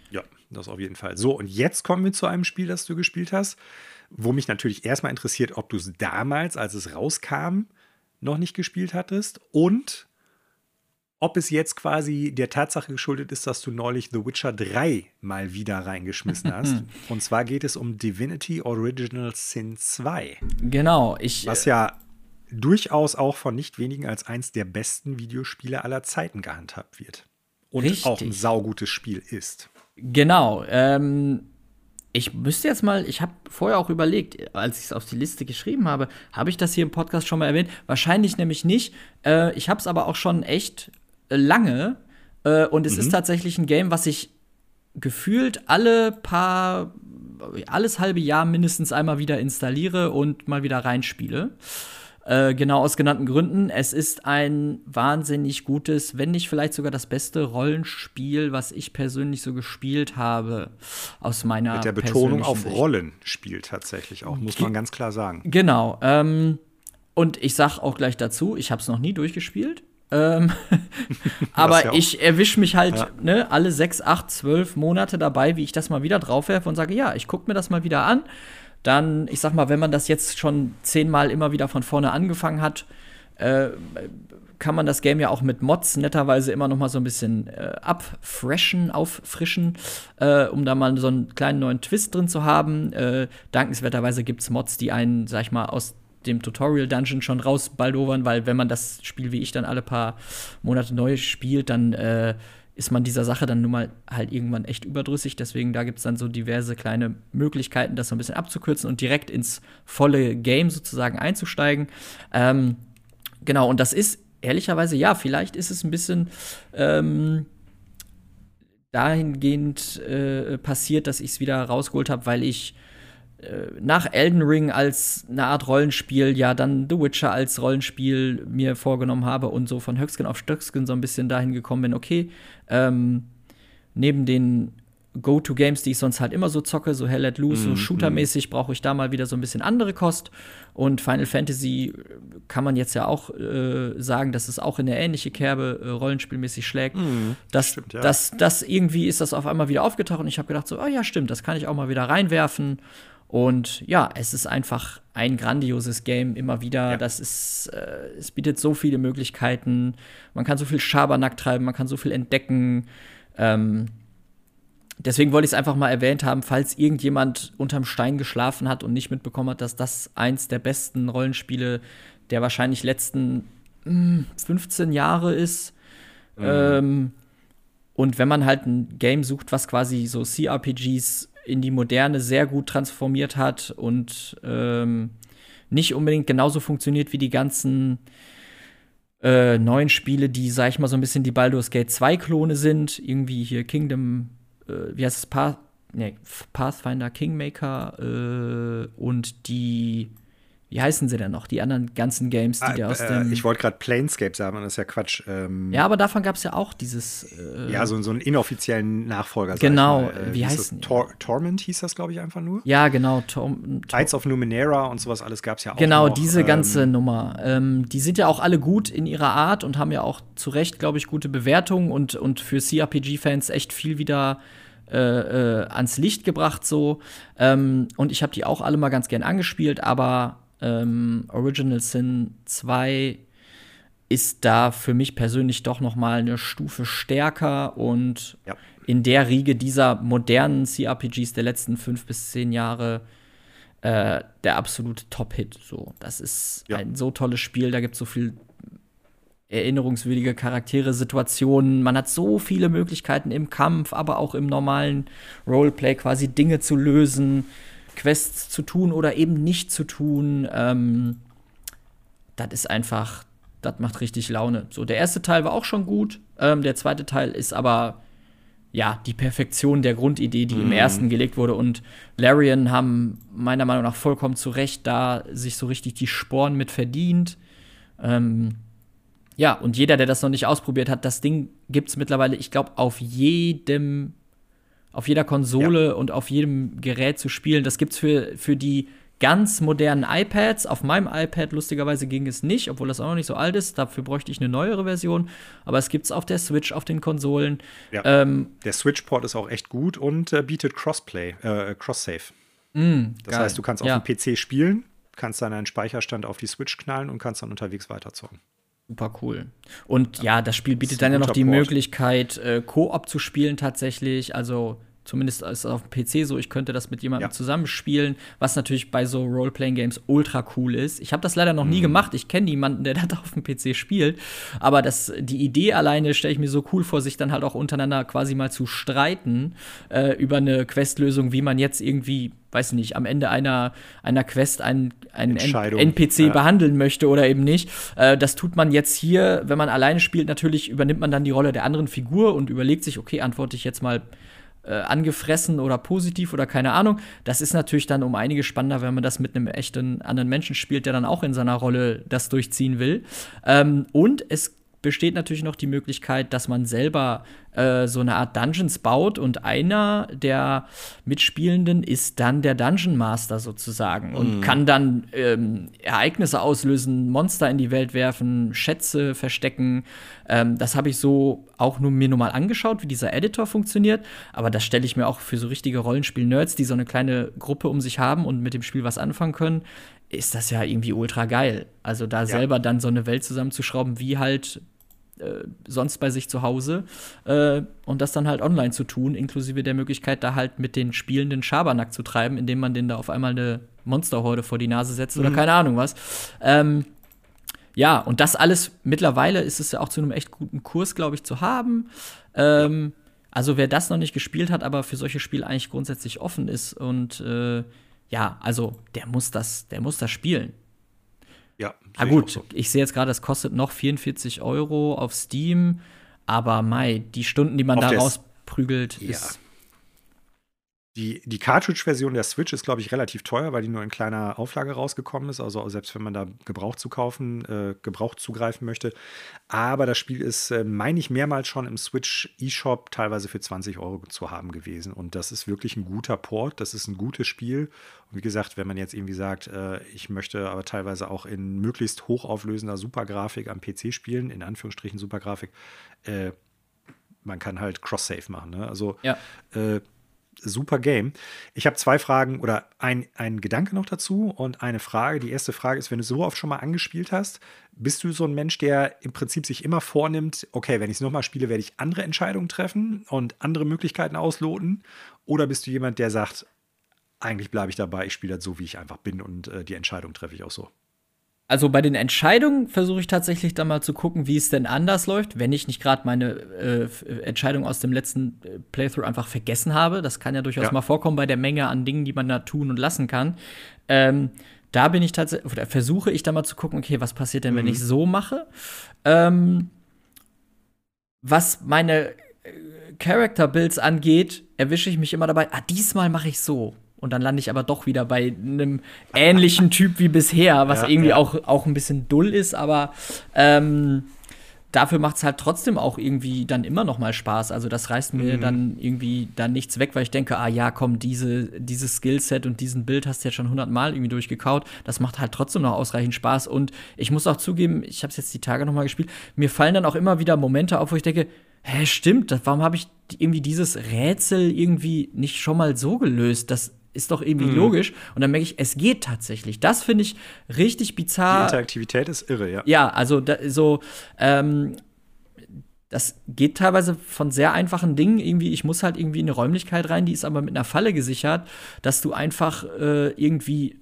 Ja, das auf jeden Fall. So, und jetzt kommen wir zu einem Spiel, das du gespielt hast, wo mich natürlich erstmal interessiert, ob du es damals, als es rauskam, noch nicht gespielt hattest und ob es jetzt quasi der Tatsache geschuldet ist, dass du neulich The Witcher 3 mal wieder reingeschmissen hast. Und zwar geht es um Divinity Original Sin 2. Genau, ich. Was ja durchaus auch von nicht wenigen als eins der besten Videospiele aller Zeiten gehandhabt wird. Und Richtig. auch ein saugutes Spiel ist. Genau. Ähm, ich müsste jetzt mal, ich habe vorher auch überlegt, als ich es auf die Liste geschrieben habe, habe ich das hier im Podcast schon mal erwähnt? Wahrscheinlich nämlich nicht. Äh, ich habe es aber auch schon echt lange. Äh, und es mhm. ist tatsächlich ein Game, was ich gefühlt alle paar, alles halbe Jahr mindestens einmal wieder installiere und mal wieder reinspiele. Äh, genau aus genannten Gründen. Es ist ein wahnsinnig gutes, wenn nicht vielleicht sogar das beste Rollenspiel, was ich persönlich so gespielt habe, aus meiner Mit der Betonung auf Sicht. Rollenspiel tatsächlich auch, muss man ganz klar sagen. Genau. Ähm, und ich sag auch gleich dazu, ich habe es noch nie durchgespielt. Ähm, aber ja ich erwische mich halt ja. ne, alle sechs, acht, zwölf Monate dabei, wie ich das mal wieder draufwerfe und sage, ja, ich gucke mir das mal wieder an. Dann, ich sag mal, wenn man das jetzt schon zehnmal immer wieder von vorne angefangen hat, äh, kann man das Game ja auch mit Mods netterweise immer noch mal so ein bisschen äh, abfreshen, auffrischen, äh, um da mal so einen kleinen neuen Twist drin zu haben. Äh, dankenswerterweise gibt es Mods, die einen, sag ich mal, aus dem Tutorial-Dungeon schon rausbaldowern, weil wenn man das Spiel wie ich dann alle paar Monate neu spielt, dann äh, ist man dieser Sache dann nun mal halt irgendwann echt überdrüssig. Deswegen da gibt es dann so diverse kleine Möglichkeiten, das so ein bisschen abzukürzen und direkt ins volle Game sozusagen einzusteigen. Ähm, genau, und das ist ehrlicherweise, ja, vielleicht ist es ein bisschen ähm, dahingehend äh, passiert, dass ich es wieder rausgeholt habe, weil ich nach Elden Ring als eine Art Rollenspiel, ja, dann The Witcher als Rollenspiel mir vorgenommen habe und so von Höchsken auf Stöcksken so ein bisschen dahin gekommen bin, okay, ähm, neben den Go-To-Games, die ich sonst halt immer so zocke, so Hell Let Loose, mm, so mhm, Shooter-mäßig, brauche ich da mal wieder so ein bisschen andere Kost. Und Final Fantasy kann man jetzt ja auch äh, sagen, dass es auch in eine ähnliche Kerbe äh, rollenspielmäßig schlägt. Mm, das, stimmt, ja. das, das irgendwie ist das auf einmal wieder aufgetaucht und ich habe gedacht so, oh ja, stimmt, das kann ich auch mal wieder reinwerfen. Und ja, es ist einfach ein grandioses Game immer wieder. Ja. Das ist, äh, es bietet so viele Möglichkeiten. Man kann so viel Schabernack treiben, man kann so viel entdecken. Ähm, deswegen wollte ich es einfach mal erwähnt haben, falls irgendjemand unterm Stein geschlafen hat und nicht mitbekommen hat, dass das eins der besten Rollenspiele der wahrscheinlich letzten mh, 15 Jahre ist. Mhm. Ähm, und wenn man halt ein Game sucht, was quasi so CRPGs in die Moderne sehr gut transformiert hat und ähm, nicht unbedingt genauso funktioniert wie die ganzen äh, neuen Spiele, die, sag ich mal, so ein bisschen die Baldur's Gate 2 Klone sind. Irgendwie hier Kingdom, äh, wie heißt es? Path, nee, Pathfinder Kingmaker äh, und die wie heißen sie denn noch? Die anderen ganzen Games, die ah, aus äh, dem. Ich wollte gerade Planescape sagen, das ist ja Quatsch. Ähm, ja, aber davon gab es ja auch dieses. Äh, ja, so, so einen inoffiziellen Nachfolger. Genau, äh, wie heißt das? Tor Torment hieß das, glaube ich, einfach nur. Ja, genau. Tor Tides of Numenera und sowas alles gab es ja auch. Genau, noch. diese ganze ähm, Nummer. Ähm, die sind ja auch alle gut in ihrer Art und haben ja auch zu Recht, glaube ich, gute Bewertungen und, und für CRPG-Fans echt viel wieder. Äh, äh, ans Licht gebracht so ähm, und ich habe die auch alle mal ganz gern angespielt, aber ähm, Original Sin 2 ist da für mich persönlich doch noch mal eine Stufe stärker und ja. in der Riege dieser modernen CRPGs der letzten fünf bis zehn Jahre äh, der absolute Top-Hit. So, das ist ja. ein so tolles Spiel, da gibt es so viel erinnerungswürdige Charaktere, Situationen. Man hat so viele Möglichkeiten im Kampf, aber auch im normalen Roleplay quasi Dinge zu lösen. Quests zu tun oder eben nicht zu tun. Ähm, das ist einfach, das macht richtig Laune. So, der erste Teil war auch schon gut. Ähm, der zweite Teil ist aber ja die Perfektion der Grundidee, die mhm. im ersten gelegt wurde. Und Larian haben meiner Meinung nach vollkommen zu Recht da sich so richtig die Sporen mit verdient. Ähm, ja, und jeder, der das noch nicht ausprobiert hat, das Ding gibt es mittlerweile, ich glaube, auf jedem auf jeder Konsole ja. und auf jedem Gerät zu spielen. Das gibt's für, für die ganz modernen iPads. Auf meinem iPad lustigerweise ging es nicht, obwohl das auch noch nicht so alt ist. Dafür bräuchte ich eine neuere Version. Aber es gibt es auf der Switch, auf den Konsolen. Ja. Ähm, der Switch-Port ist auch echt gut und äh, bietet Crossplay, äh, Cross-Save. Mm, das geil. heißt, du kannst auf ja. dem PC spielen, kannst dann einen Speicherstand auf die Switch knallen und kannst dann unterwegs weiterzocken. Super cool. Und ja, das Spiel bietet dann ja noch die Port. Möglichkeit, äh, Koop zu spielen tatsächlich. Also Zumindest ist es auf dem PC so, ich könnte das mit jemandem ja. zusammenspielen, was natürlich bei so Role-Playing-Games ultra cool ist. Ich habe das leider noch nie mhm. gemacht. Ich kenne niemanden, der das auf dem PC spielt. Aber das, die Idee alleine stelle ich mir so cool vor, sich dann halt auch untereinander quasi mal zu streiten äh, über eine Questlösung, wie man jetzt irgendwie, weiß nicht, am Ende einer, einer Quest einen, einen NPC ja. behandeln möchte oder eben nicht. Äh, das tut man jetzt hier, wenn man alleine spielt, natürlich übernimmt man dann die Rolle der anderen Figur und überlegt sich, okay, antworte ich jetzt mal äh, angefressen oder positiv oder keine Ahnung. Das ist natürlich dann um einige spannender, wenn man das mit einem echten anderen Menschen spielt, der dann auch in seiner Rolle das durchziehen will. Ähm, und es besteht natürlich noch die Möglichkeit, dass man selber äh, so eine Art Dungeons baut und einer der Mitspielenden ist dann der Dungeon Master sozusagen mhm. und kann dann ähm, Ereignisse auslösen, Monster in die Welt werfen, Schätze verstecken. Ähm, das habe ich so auch nur mir nur mal angeschaut, wie dieser Editor funktioniert. Aber das stelle ich mir auch für so richtige Rollenspiel-Nerds, die so eine kleine Gruppe um sich haben und mit dem Spiel was anfangen können, ist das ja irgendwie ultra geil. Also da ja. selber dann so eine Welt zusammenzuschrauben, wie halt äh, sonst bei sich zu Hause äh, und das dann halt online zu tun, inklusive der Möglichkeit, da halt mit den Spielenden Schabernack zu treiben, indem man denen da auf einmal eine Monsterhorde vor die Nase setzt mhm. oder keine Ahnung was. Ähm, ja, und das alles mittlerweile ist es ja auch zu einem echt guten Kurs, glaube ich, zu haben. Ähm, ja. Also wer das noch nicht gespielt hat, aber für solche Spiele eigentlich grundsätzlich offen ist und äh, ja, also der muss das, der muss das spielen. Ja. Ah, gut, ich, so. ich sehe jetzt gerade, es kostet noch 44 Euro auf Steam, aber Mai, die Stunden, die man auf da rausprügelt, ja. ist die, die Cartridge-Version der Switch ist, glaube ich, relativ teuer, weil die nur in kleiner Auflage rausgekommen ist. Also selbst wenn man da Gebrauch zu kaufen, äh, Gebrauch zugreifen möchte. Aber das Spiel ist, äh, meine ich, mehrmals schon im Switch eShop teilweise für 20 Euro zu haben gewesen. Und das ist wirklich ein guter Port. Das ist ein gutes Spiel. Und wie gesagt, wenn man jetzt irgendwie sagt, äh, ich möchte aber teilweise auch in möglichst hochauflösender Supergrafik am PC spielen, in Anführungsstrichen Supergrafik, äh, man kann halt Cross-Save machen. Ne? Also ja äh, super Game. Ich habe zwei Fragen oder ein, ein Gedanke noch dazu und eine Frage. Die erste Frage ist, wenn du so oft schon mal angespielt hast, bist du so ein Mensch, der im Prinzip sich immer vornimmt, okay, wenn ich es nochmal spiele, werde ich andere Entscheidungen treffen und andere Möglichkeiten ausloten? Oder bist du jemand, der sagt, eigentlich bleibe ich dabei, ich spiele das so, wie ich einfach bin und äh, die Entscheidung treffe ich auch so? Also bei den Entscheidungen versuche ich tatsächlich dann mal zu gucken, wie es denn anders läuft, wenn ich nicht gerade meine äh, Entscheidung aus dem letzten äh, Playthrough einfach vergessen habe. Das kann ja durchaus ja. mal vorkommen bei der Menge an Dingen, die man da tun und lassen kann. Ähm, da bin ich tatsächlich, oder versuche ich dann mal zu gucken, okay, was passiert denn, mhm. wenn ich so mache? Ähm, was meine äh, Character Builds angeht, erwische ich mich immer dabei, ah, diesmal mache ich so und dann lande ich aber doch wieder bei einem ähnlichen Typ wie bisher, was ja, irgendwie ja. Auch, auch ein bisschen dull ist, aber ähm, dafür macht es halt trotzdem auch irgendwie dann immer noch mal Spaß. Also das reißt mir mhm. dann irgendwie dann nichts weg, weil ich denke, ah ja, komm, diese, dieses Skillset und diesen Bild hast du jetzt schon hundertmal irgendwie durchgekaut. Das macht halt trotzdem noch ausreichend Spaß. Und ich muss auch zugeben, ich habe es jetzt die Tage noch mal gespielt, mir fallen dann auch immer wieder Momente auf, wo ich denke, hä, stimmt, warum habe ich irgendwie dieses Rätsel irgendwie nicht schon mal so gelöst? Das ist doch irgendwie mhm. logisch. Und dann merke ich, es geht tatsächlich. Das finde ich richtig bizarr. Die Interaktivität ist irre, ja. Ja, also da, so, ähm, das geht teilweise von sehr einfachen Dingen. Irgendwie, ich muss halt irgendwie in eine Räumlichkeit rein, die ist aber mit einer Falle gesichert, dass du einfach äh, irgendwie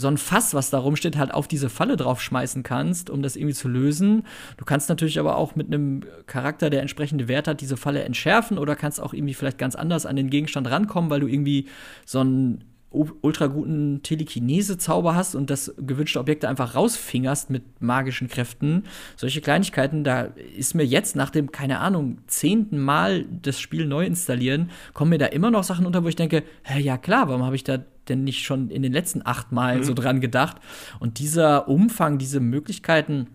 so ein Fass, was da rumsteht, halt auf diese Falle draufschmeißen kannst, um das irgendwie zu lösen. Du kannst natürlich aber auch mit einem Charakter, der entsprechende Wert hat, diese Falle entschärfen oder kannst auch irgendwie vielleicht ganz anders an den Gegenstand rankommen, weil du irgendwie so einen ultra guten Telekinese-Zauber hast und das gewünschte Objekte einfach rausfingerst mit magischen Kräften. Solche Kleinigkeiten, da ist mir jetzt nach dem, keine Ahnung, zehnten Mal das Spiel neu installieren, kommen mir da immer noch Sachen unter, wo ich denke, hä, ja klar, warum habe ich da denn nicht schon in den letzten acht Malen mhm. so dran gedacht? Und dieser Umfang, diese Möglichkeiten,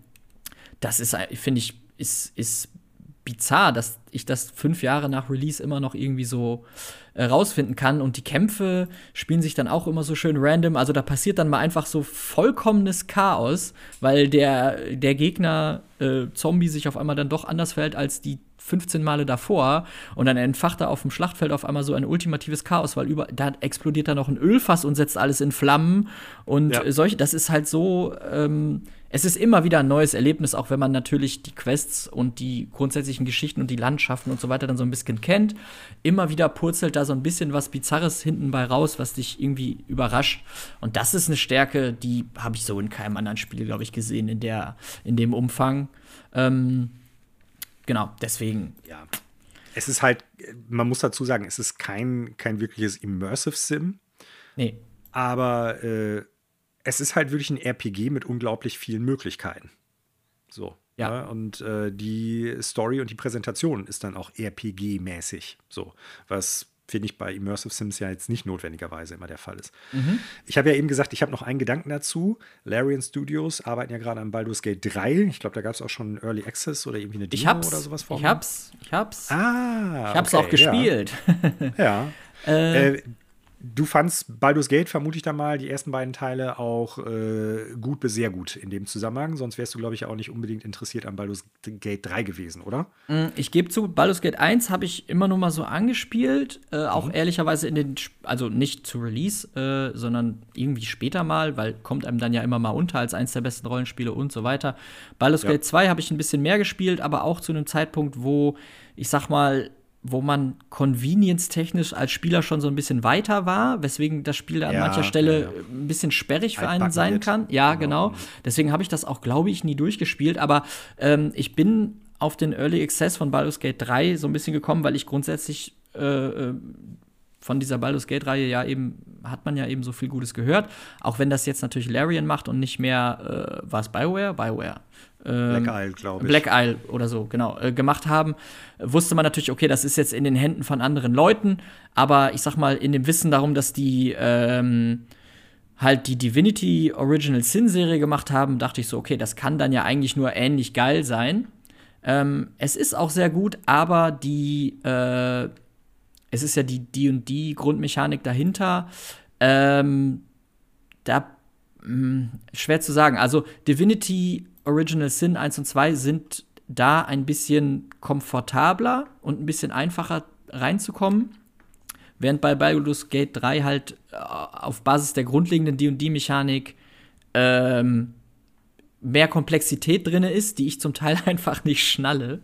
das ist, finde ich, ist, ist bizarr, dass ich das fünf Jahre nach Release immer noch irgendwie so äh, rausfinden kann. Und die Kämpfe spielen sich dann auch immer so schön random. Also da passiert dann mal einfach so vollkommenes Chaos, weil der, der Gegner äh, Zombie sich auf einmal dann doch anders verhält als die 15 Male davor und dann entfacht er auf dem Schlachtfeld auf einmal so ein ultimatives Chaos, weil über da explodiert dann noch ein Ölfass und setzt alles in Flammen und ja. solche, das ist halt so, ähm, es ist immer wieder ein neues Erlebnis, auch wenn man natürlich die Quests und die grundsätzlichen Geschichten und die Landschaften und so weiter dann so ein bisschen kennt. Immer wieder purzelt da so ein bisschen was Bizarres hinten bei raus, was dich irgendwie überrascht. Und das ist eine Stärke, die habe ich so in keinem anderen Spiel, glaube ich, gesehen in der, in dem Umfang. Ähm, genau, deswegen. Ja. Es ist halt, man muss dazu sagen, es ist kein, kein wirkliches Immersive Sim. Nee. Aber äh, es ist halt wirklich ein RPG mit unglaublich vielen Möglichkeiten. So. Ja. ja ne? und äh, die Story und die Präsentation ist dann auch RPG-mäßig. So. Was finde ich bei Immersive Sims ja jetzt nicht notwendigerweise immer der Fall ist. Mhm. Ich habe ja eben gesagt, ich habe noch einen Gedanken dazu. Larian Studios arbeiten ja gerade an Baldur's Gate 3. Ich glaube, da gab es auch schon Early Access oder irgendwie eine Demo oder sowas vor. Ich hab's, ich hab's. Ah, ich hab's okay, auch gespielt. Ja. ja. äh, äh, Du fandst Baldur's Gate, vermute ich da mal, die ersten beiden Teile auch äh, gut bis sehr gut in dem Zusammenhang. Sonst wärst du, glaube ich, auch nicht unbedingt interessiert an Baldur's Gate 3 gewesen, oder? Mm, ich gebe zu, Baldur's Gate 1 habe ich immer nur mal so angespielt. Äh, auch mhm. ehrlicherweise in den, also nicht zu Release, äh, sondern irgendwie später mal, weil kommt einem dann ja immer mal unter als eins der besten Rollenspiele und so weiter. Baldur's ja. Gate 2 habe ich ein bisschen mehr gespielt, aber auch zu einem Zeitpunkt, wo ich sag mal, wo man convenience-technisch als Spieler schon so ein bisschen weiter war, weswegen das Spiel an ja, mancher Stelle ja, ein bisschen sperrig für einen sein kann. Ja, genau. genau. Deswegen habe ich das auch, glaube ich, nie durchgespielt. Aber ähm, ich bin auf den Early Access von Baldur's Gate 3 so ein bisschen gekommen, weil ich grundsätzlich äh, äh von dieser Baldur's Gate-Reihe ja eben, hat man ja eben so viel Gutes gehört. Auch wenn das jetzt natürlich Larian macht und nicht mehr, äh, war es Bioware? Bioware. Ähm, Black Isle, glaube ich. Black Isle oder so, genau, äh, gemacht haben, wusste man natürlich, okay, das ist jetzt in den Händen von anderen Leuten, aber ich sag mal, in dem Wissen darum, dass die ähm, halt die Divinity Original Sin Serie gemacht haben, dachte ich so, okay, das kann dann ja eigentlich nur ähnlich geil sein. Ähm, es ist auch sehr gut, aber die äh, es ist ja die D&D Grundmechanik dahinter. Ähm, da mh, hm, schwer zu sagen. Also Divinity Original Sin 1 und 2 sind da ein bisschen komfortabler und ein bisschen einfacher reinzukommen. während bei Baldur's Gate 3 halt äh, auf Basis der grundlegenden D&D-Mechanik ähm, mehr Komplexität drin ist, die ich zum Teil einfach nicht schnalle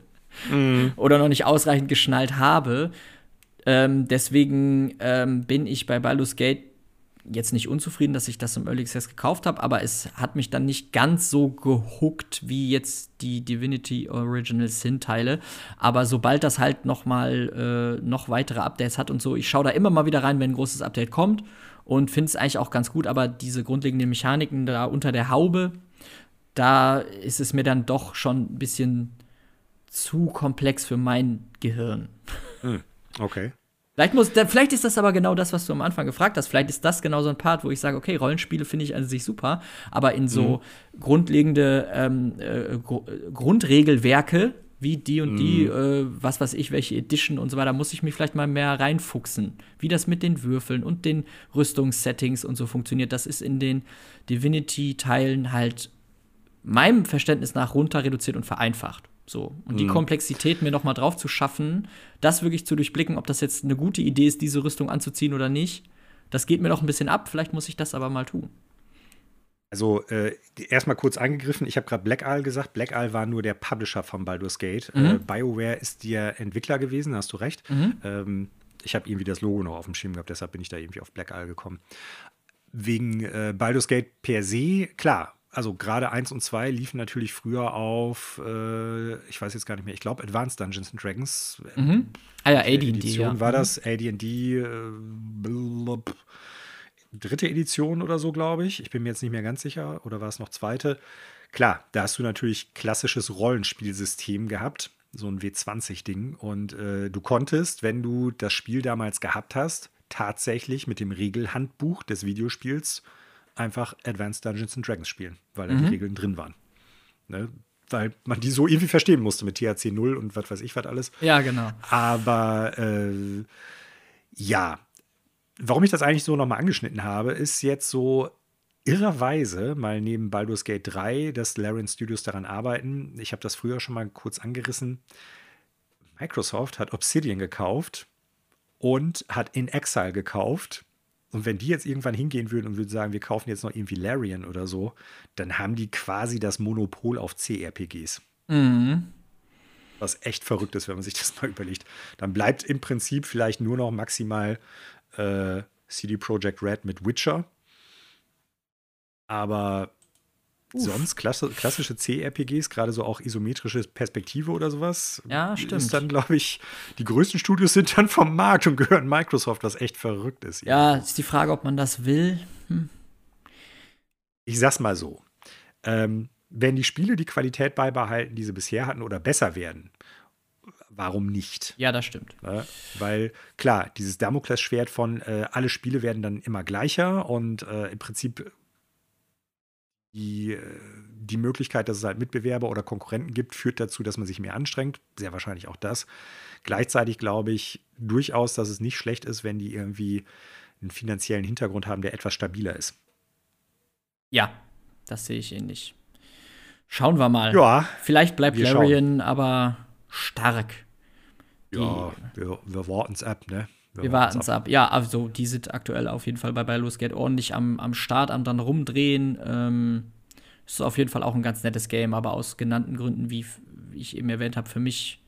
mhm. oder noch nicht ausreichend geschnallt habe. Ähm, deswegen ähm, bin ich bei Baldur's Gate jetzt nicht unzufrieden, dass ich das im Early Access gekauft habe, aber es hat mich dann nicht ganz so gehuckt wie jetzt die Divinity Original Sin Teile. Aber sobald das halt noch mal äh, noch weitere Updates hat und so, ich schaue da immer mal wieder rein, wenn ein großes Update kommt und finde es eigentlich auch ganz gut. Aber diese grundlegenden Mechaniken da unter der Haube, da ist es mir dann doch schon ein bisschen zu komplex für mein Gehirn. Hm, okay. Vielleicht, muss, vielleicht ist das aber genau das, was du am Anfang gefragt hast. Vielleicht ist das genau so ein Part, wo ich sage, okay, Rollenspiele finde ich an sich super, aber in so mhm. grundlegende ähm, äh, Grundregelwerke wie die und die, mhm. äh, was weiß ich, welche Edition und so weiter, muss ich mich vielleicht mal mehr reinfuchsen. Wie das mit den Würfeln und den Rüstungssettings und so funktioniert, das ist in den Divinity-Teilen halt meinem Verständnis nach runter reduziert und vereinfacht. So. Und die mhm. Komplexität mir noch mal drauf zu schaffen, das wirklich zu durchblicken, ob das jetzt eine gute Idee ist, diese Rüstung anzuziehen oder nicht, das geht mir noch ein bisschen ab. Vielleicht muss ich das aber mal tun. Also äh, erstmal kurz angegriffen, ich habe gerade Black Isle gesagt. Black Isle war nur der Publisher von Baldur's Gate. Mhm. Äh, BioWare ist der Entwickler gewesen, hast du recht. Mhm. Ähm, ich habe irgendwie das Logo noch auf dem Schirm gehabt, deshalb bin ich da irgendwie auf Black Isle gekommen. Wegen äh, Baldur's Gate per se, klar, also gerade 1 und 2 liefen natürlich früher auf, äh, ich weiß jetzt gar nicht mehr, ich glaube Advanced Dungeons and Dragons. Mhm. Ah ja, AD&D. Edition ja. war das, AD&D, äh, dritte Edition oder so, glaube ich. Ich bin mir jetzt nicht mehr ganz sicher, oder war es noch zweite? Klar, da hast du natürlich klassisches Rollenspielsystem gehabt, so ein W20-Ding. Und äh, du konntest, wenn du das Spiel damals gehabt hast, tatsächlich mit dem Regelhandbuch des Videospiels einfach Advanced Dungeons and Dragons spielen, weil da mhm. die Regeln drin waren. Ne? Weil man die so irgendwie verstehen musste mit THC 0 und was weiß ich was alles. Ja, genau. Aber äh, ja, warum ich das eigentlich so nochmal angeschnitten habe, ist jetzt so irrerweise mal neben Baldur's Gate 3, dass Larian Studios daran arbeiten. Ich habe das früher schon mal kurz angerissen. Microsoft hat Obsidian gekauft und hat In Exile gekauft und wenn die jetzt irgendwann hingehen würden und würden sagen, wir kaufen jetzt noch irgendwie Larian oder so, dann haben die quasi das Monopol auf CRPGs. Mhm. Was echt verrückt ist, wenn man sich das mal überlegt. Dann bleibt im Prinzip vielleicht nur noch maximal äh, CD Projekt Red mit Witcher. Aber Uff. sonst klasse, klassische C-RPGs, gerade so auch isometrische Perspektive oder sowas. Ja, stimmt. Ist dann, glaube ich, die größten Studios sind dann vom Markt und gehören Microsoft, was echt verrückt ist. Ja, ist die Frage, ob man das will. Hm. Ich sag's mal so. Ähm, wenn die Spiele die Qualität beibehalten, die sie bisher hatten oder besser werden, warum nicht? Ja, das stimmt. Ja, weil klar, dieses Damoklesschwert von äh, alle Spiele werden dann immer gleicher und äh, im Prinzip die, äh, die Möglichkeit, dass es halt Mitbewerber oder Konkurrenten gibt, führt dazu, dass man sich mehr anstrengt. Sehr wahrscheinlich auch das. Gleichzeitig glaube ich durchaus, dass es nicht schlecht ist, wenn die irgendwie einen finanziellen Hintergrund haben, der etwas stabiler ist. Ja, das sehe ich ähnlich. Schauen wir mal. Ja. Vielleicht bleibt Larian aber stark. Ja, wir, wir warten es ab, ne? Wir, wir warten es ab. ab. Ja, also die sind aktuell auf jeden Fall bei Baldur's Gate ordentlich am, am Start, am dann rumdrehen. Ähm, ist auf jeden Fall auch ein ganz nettes Game, aber aus genannten Gründen, wie, wie ich eben erwähnt habe, für mich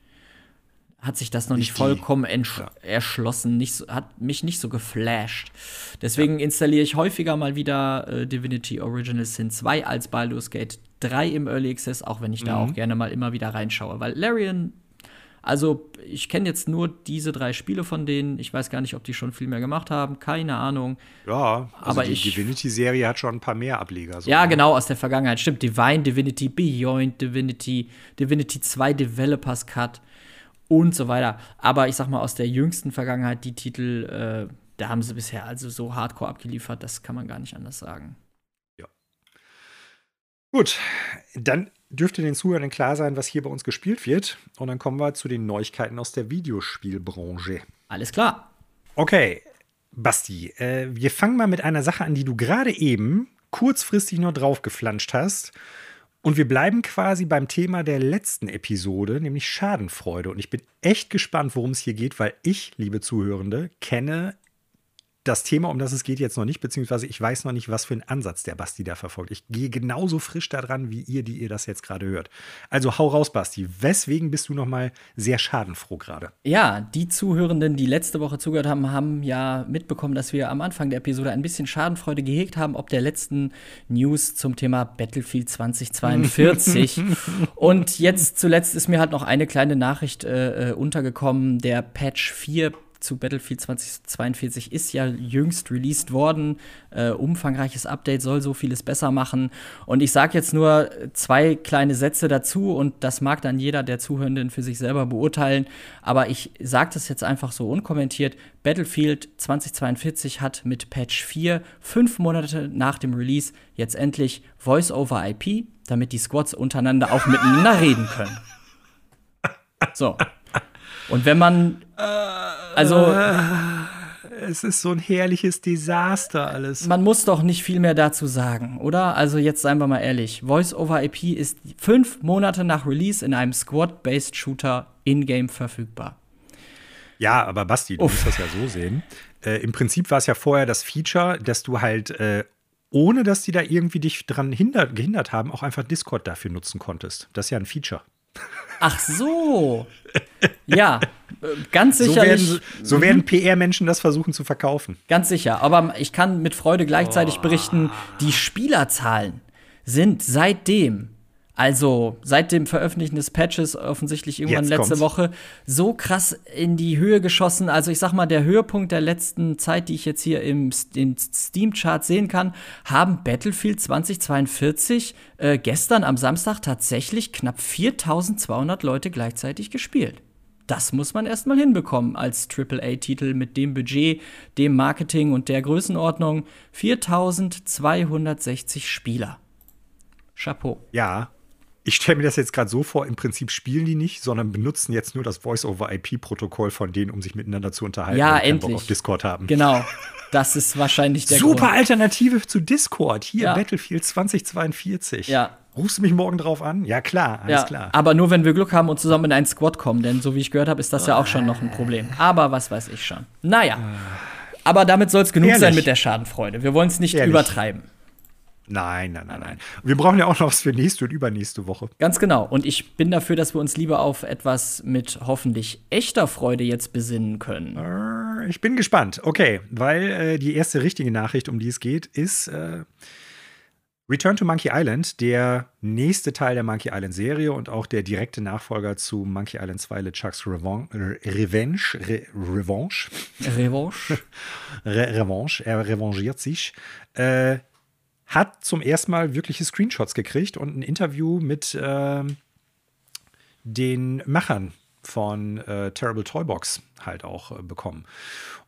hat sich das noch nicht, nicht vollkommen ja. erschlossen, nicht so, hat mich nicht so geflasht. Deswegen ja. installiere ich häufiger mal wieder äh, Divinity Original Sin 2 als Baldur's Gate 3 im Early Access, auch wenn ich mhm. da auch gerne mal immer wieder reinschaue, weil Larian also, ich kenne jetzt nur diese drei Spiele von denen. Ich weiß gar nicht, ob die schon viel mehr gemacht haben. Keine Ahnung. Ja, also aber die Divinity-Serie hat schon ein paar mehr Ableger. So ja, ne? genau, aus der Vergangenheit. Stimmt. Divine, Divinity, Beyond, Divinity, Divinity 2 Developers Cut und so weiter. Aber ich sag mal, aus der jüngsten Vergangenheit, die Titel, äh, da haben sie bisher also so hardcore abgeliefert, das kann man gar nicht anders sagen. Ja. Gut, dann dürfte den Zuhörern klar sein, was hier bei uns gespielt wird. Und dann kommen wir zu den Neuigkeiten aus der Videospielbranche. Alles klar. Okay, Basti, äh, wir fangen mal mit einer Sache an, die du gerade eben kurzfristig noch draufgeflanscht hast. Und wir bleiben quasi beim Thema der letzten Episode, nämlich Schadenfreude. Und ich bin echt gespannt, worum es hier geht, weil ich, liebe Zuhörende, kenne das Thema, um das es geht, jetzt noch nicht, beziehungsweise ich weiß noch nicht, was für einen Ansatz der Basti da verfolgt. Ich gehe genauso frisch da dran, wie ihr, die ihr das jetzt gerade hört. Also hau raus, Basti. Weswegen bist du noch mal sehr schadenfroh gerade? Ja, die Zuhörenden, die letzte Woche zugehört haben, haben ja mitbekommen, dass wir am Anfang der Episode ein bisschen Schadenfreude gehegt haben, ob der letzten News zum Thema Battlefield 2042. Und jetzt zuletzt ist mir halt noch eine kleine Nachricht äh, äh untergekommen. Der Patch 4 zu Battlefield 2042 ist ja jüngst released worden. Äh, umfangreiches Update soll so vieles besser machen. Und ich sage jetzt nur zwei kleine Sätze dazu und das mag dann jeder der Zuhörenden für sich selber beurteilen. Aber ich sage das jetzt einfach so unkommentiert. Battlefield 2042 hat mit Patch 4 fünf Monate nach dem Release jetzt endlich Voice-over-IP, damit die Squads untereinander auch miteinander reden können. So. Und wenn man. Also. Es ist so ein herrliches Desaster alles. Man muss doch nicht viel mehr dazu sagen, oder? Also jetzt seien wir mal ehrlich. Voice-over-IP ist fünf Monate nach Release in einem Squad-based Shooter in-game verfügbar. Ja, aber Basti, du Uff. musst das ja so sehen. Äh, Im Prinzip war es ja vorher das Feature, dass du halt äh, ohne dass die da irgendwie dich dran hindert, gehindert haben, auch einfach Discord dafür nutzen konntest. Das ist ja ein Feature. Ach so. Ja, ganz sicherlich. So werden, so werden. PR-Menschen das versuchen zu verkaufen. Ganz sicher. Aber ich kann mit Freude gleichzeitig oh. berichten, die Spielerzahlen sind seitdem also seit dem Veröffentlichen des Patches offensichtlich irgendwann Jetzt letzte kommt's. Woche so krass in die Höhe geschossen. Also ich sag mal, der Höhepunkt der letzten Zeit, die ich jetzt hier im Steam-Chart sehen kann, haben Battlefield 2042 äh, gestern am Samstag tatsächlich knapp 4200 Leute gleichzeitig gespielt. Das muss man erstmal hinbekommen als AAA-Titel mit dem Budget, dem Marketing und der Größenordnung. 4260 Spieler. Chapeau. Ja, ich stelle mir das jetzt gerade so vor, im Prinzip spielen die nicht, sondern benutzen jetzt nur das Voice-over-IP-Protokoll von denen, um sich miteinander zu unterhalten ja, endlich. Bock auf Discord haben. Genau. Das ist wahrscheinlich der Super Grund. Alternative zu Discord. Hier, ja. Battlefield 2042. Ja. Rufst du mich morgen drauf an? Ja, klar, alles ja, klar. Aber nur, wenn wir Glück haben und zusammen in einen Squad kommen, denn so wie ich gehört habe, ist das ja auch schon noch ein Problem. Aber was weiß ich schon. Naja. Aber damit soll es genug Ehrlich? sein mit der Schadenfreude. Wir wollen es nicht Ehrlich? übertreiben. Nein, nein, nein, nein. Wir brauchen ja auch noch was für nächste und übernächste Woche. Ganz genau. Und ich bin dafür, dass wir uns lieber auf etwas mit hoffentlich echter Freude jetzt besinnen können. Äh, ich bin gespannt. Okay, weil äh, die erste richtige Nachricht, um die es geht, ist äh, Return to Monkey Island, der nächste Teil der Monkey Island Serie und auch der direkte Nachfolger zu Monkey Island 2 LeChucks Revenge. Revenge. Re Revanche. Revanche. Re Revanche. Er revanchiert sich. Äh, hat zum ersten Mal wirkliche Screenshots gekriegt und ein Interview mit äh, den Machern von äh, Terrible Toybox halt auch äh, bekommen.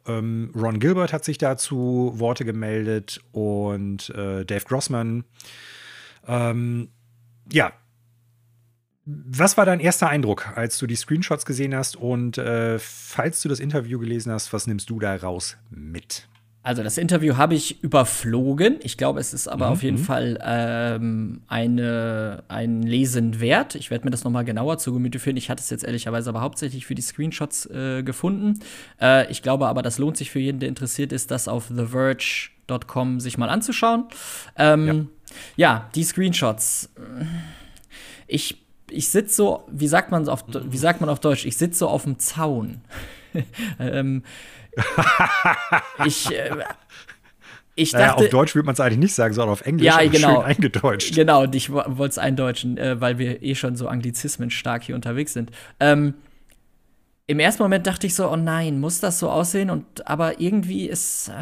Ähm, Ron Gilbert hat sich dazu Worte gemeldet und äh, Dave Grossman. Ähm, ja. Was war dein erster Eindruck, als du die Screenshots gesehen hast? Und äh, falls du das Interview gelesen hast, was nimmst du da raus mit? Also das Interview habe ich überflogen. Ich glaube, es ist aber mhm. auf jeden mhm. Fall ähm, eine, ein Lesen wert. Ich werde mir das noch mal genauer zu Gemüte führen. Ich hatte es jetzt ehrlicherweise aber hauptsächlich für die Screenshots äh, gefunden. Äh, ich glaube aber, das lohnt sich für jeden, der interessiert ist, das auf TheVerge.com sich mal anzuschauen. Ähm, ja. ja, die Screenshots. Ich, ich sitze so, wie sagt man auf, wie sagt man auf Deutsch? Ich sitze so auf dem Zaun. ähm, ich. Äh, ich dachte, naja, auf Deutsch würde man es eigentlich nicht sagen, sondern auf Englisch. Ja, genau. Schön eingedeutscht. Genau, und ich wollte es eindeutschen, äh, weil wir eh schon so Anglizismen stark hier unterwegs sind. Ähm, Im ersten Moment dachte ich so, oh nein, muss das so aussehen? Und aber irgendwie ist. Äh,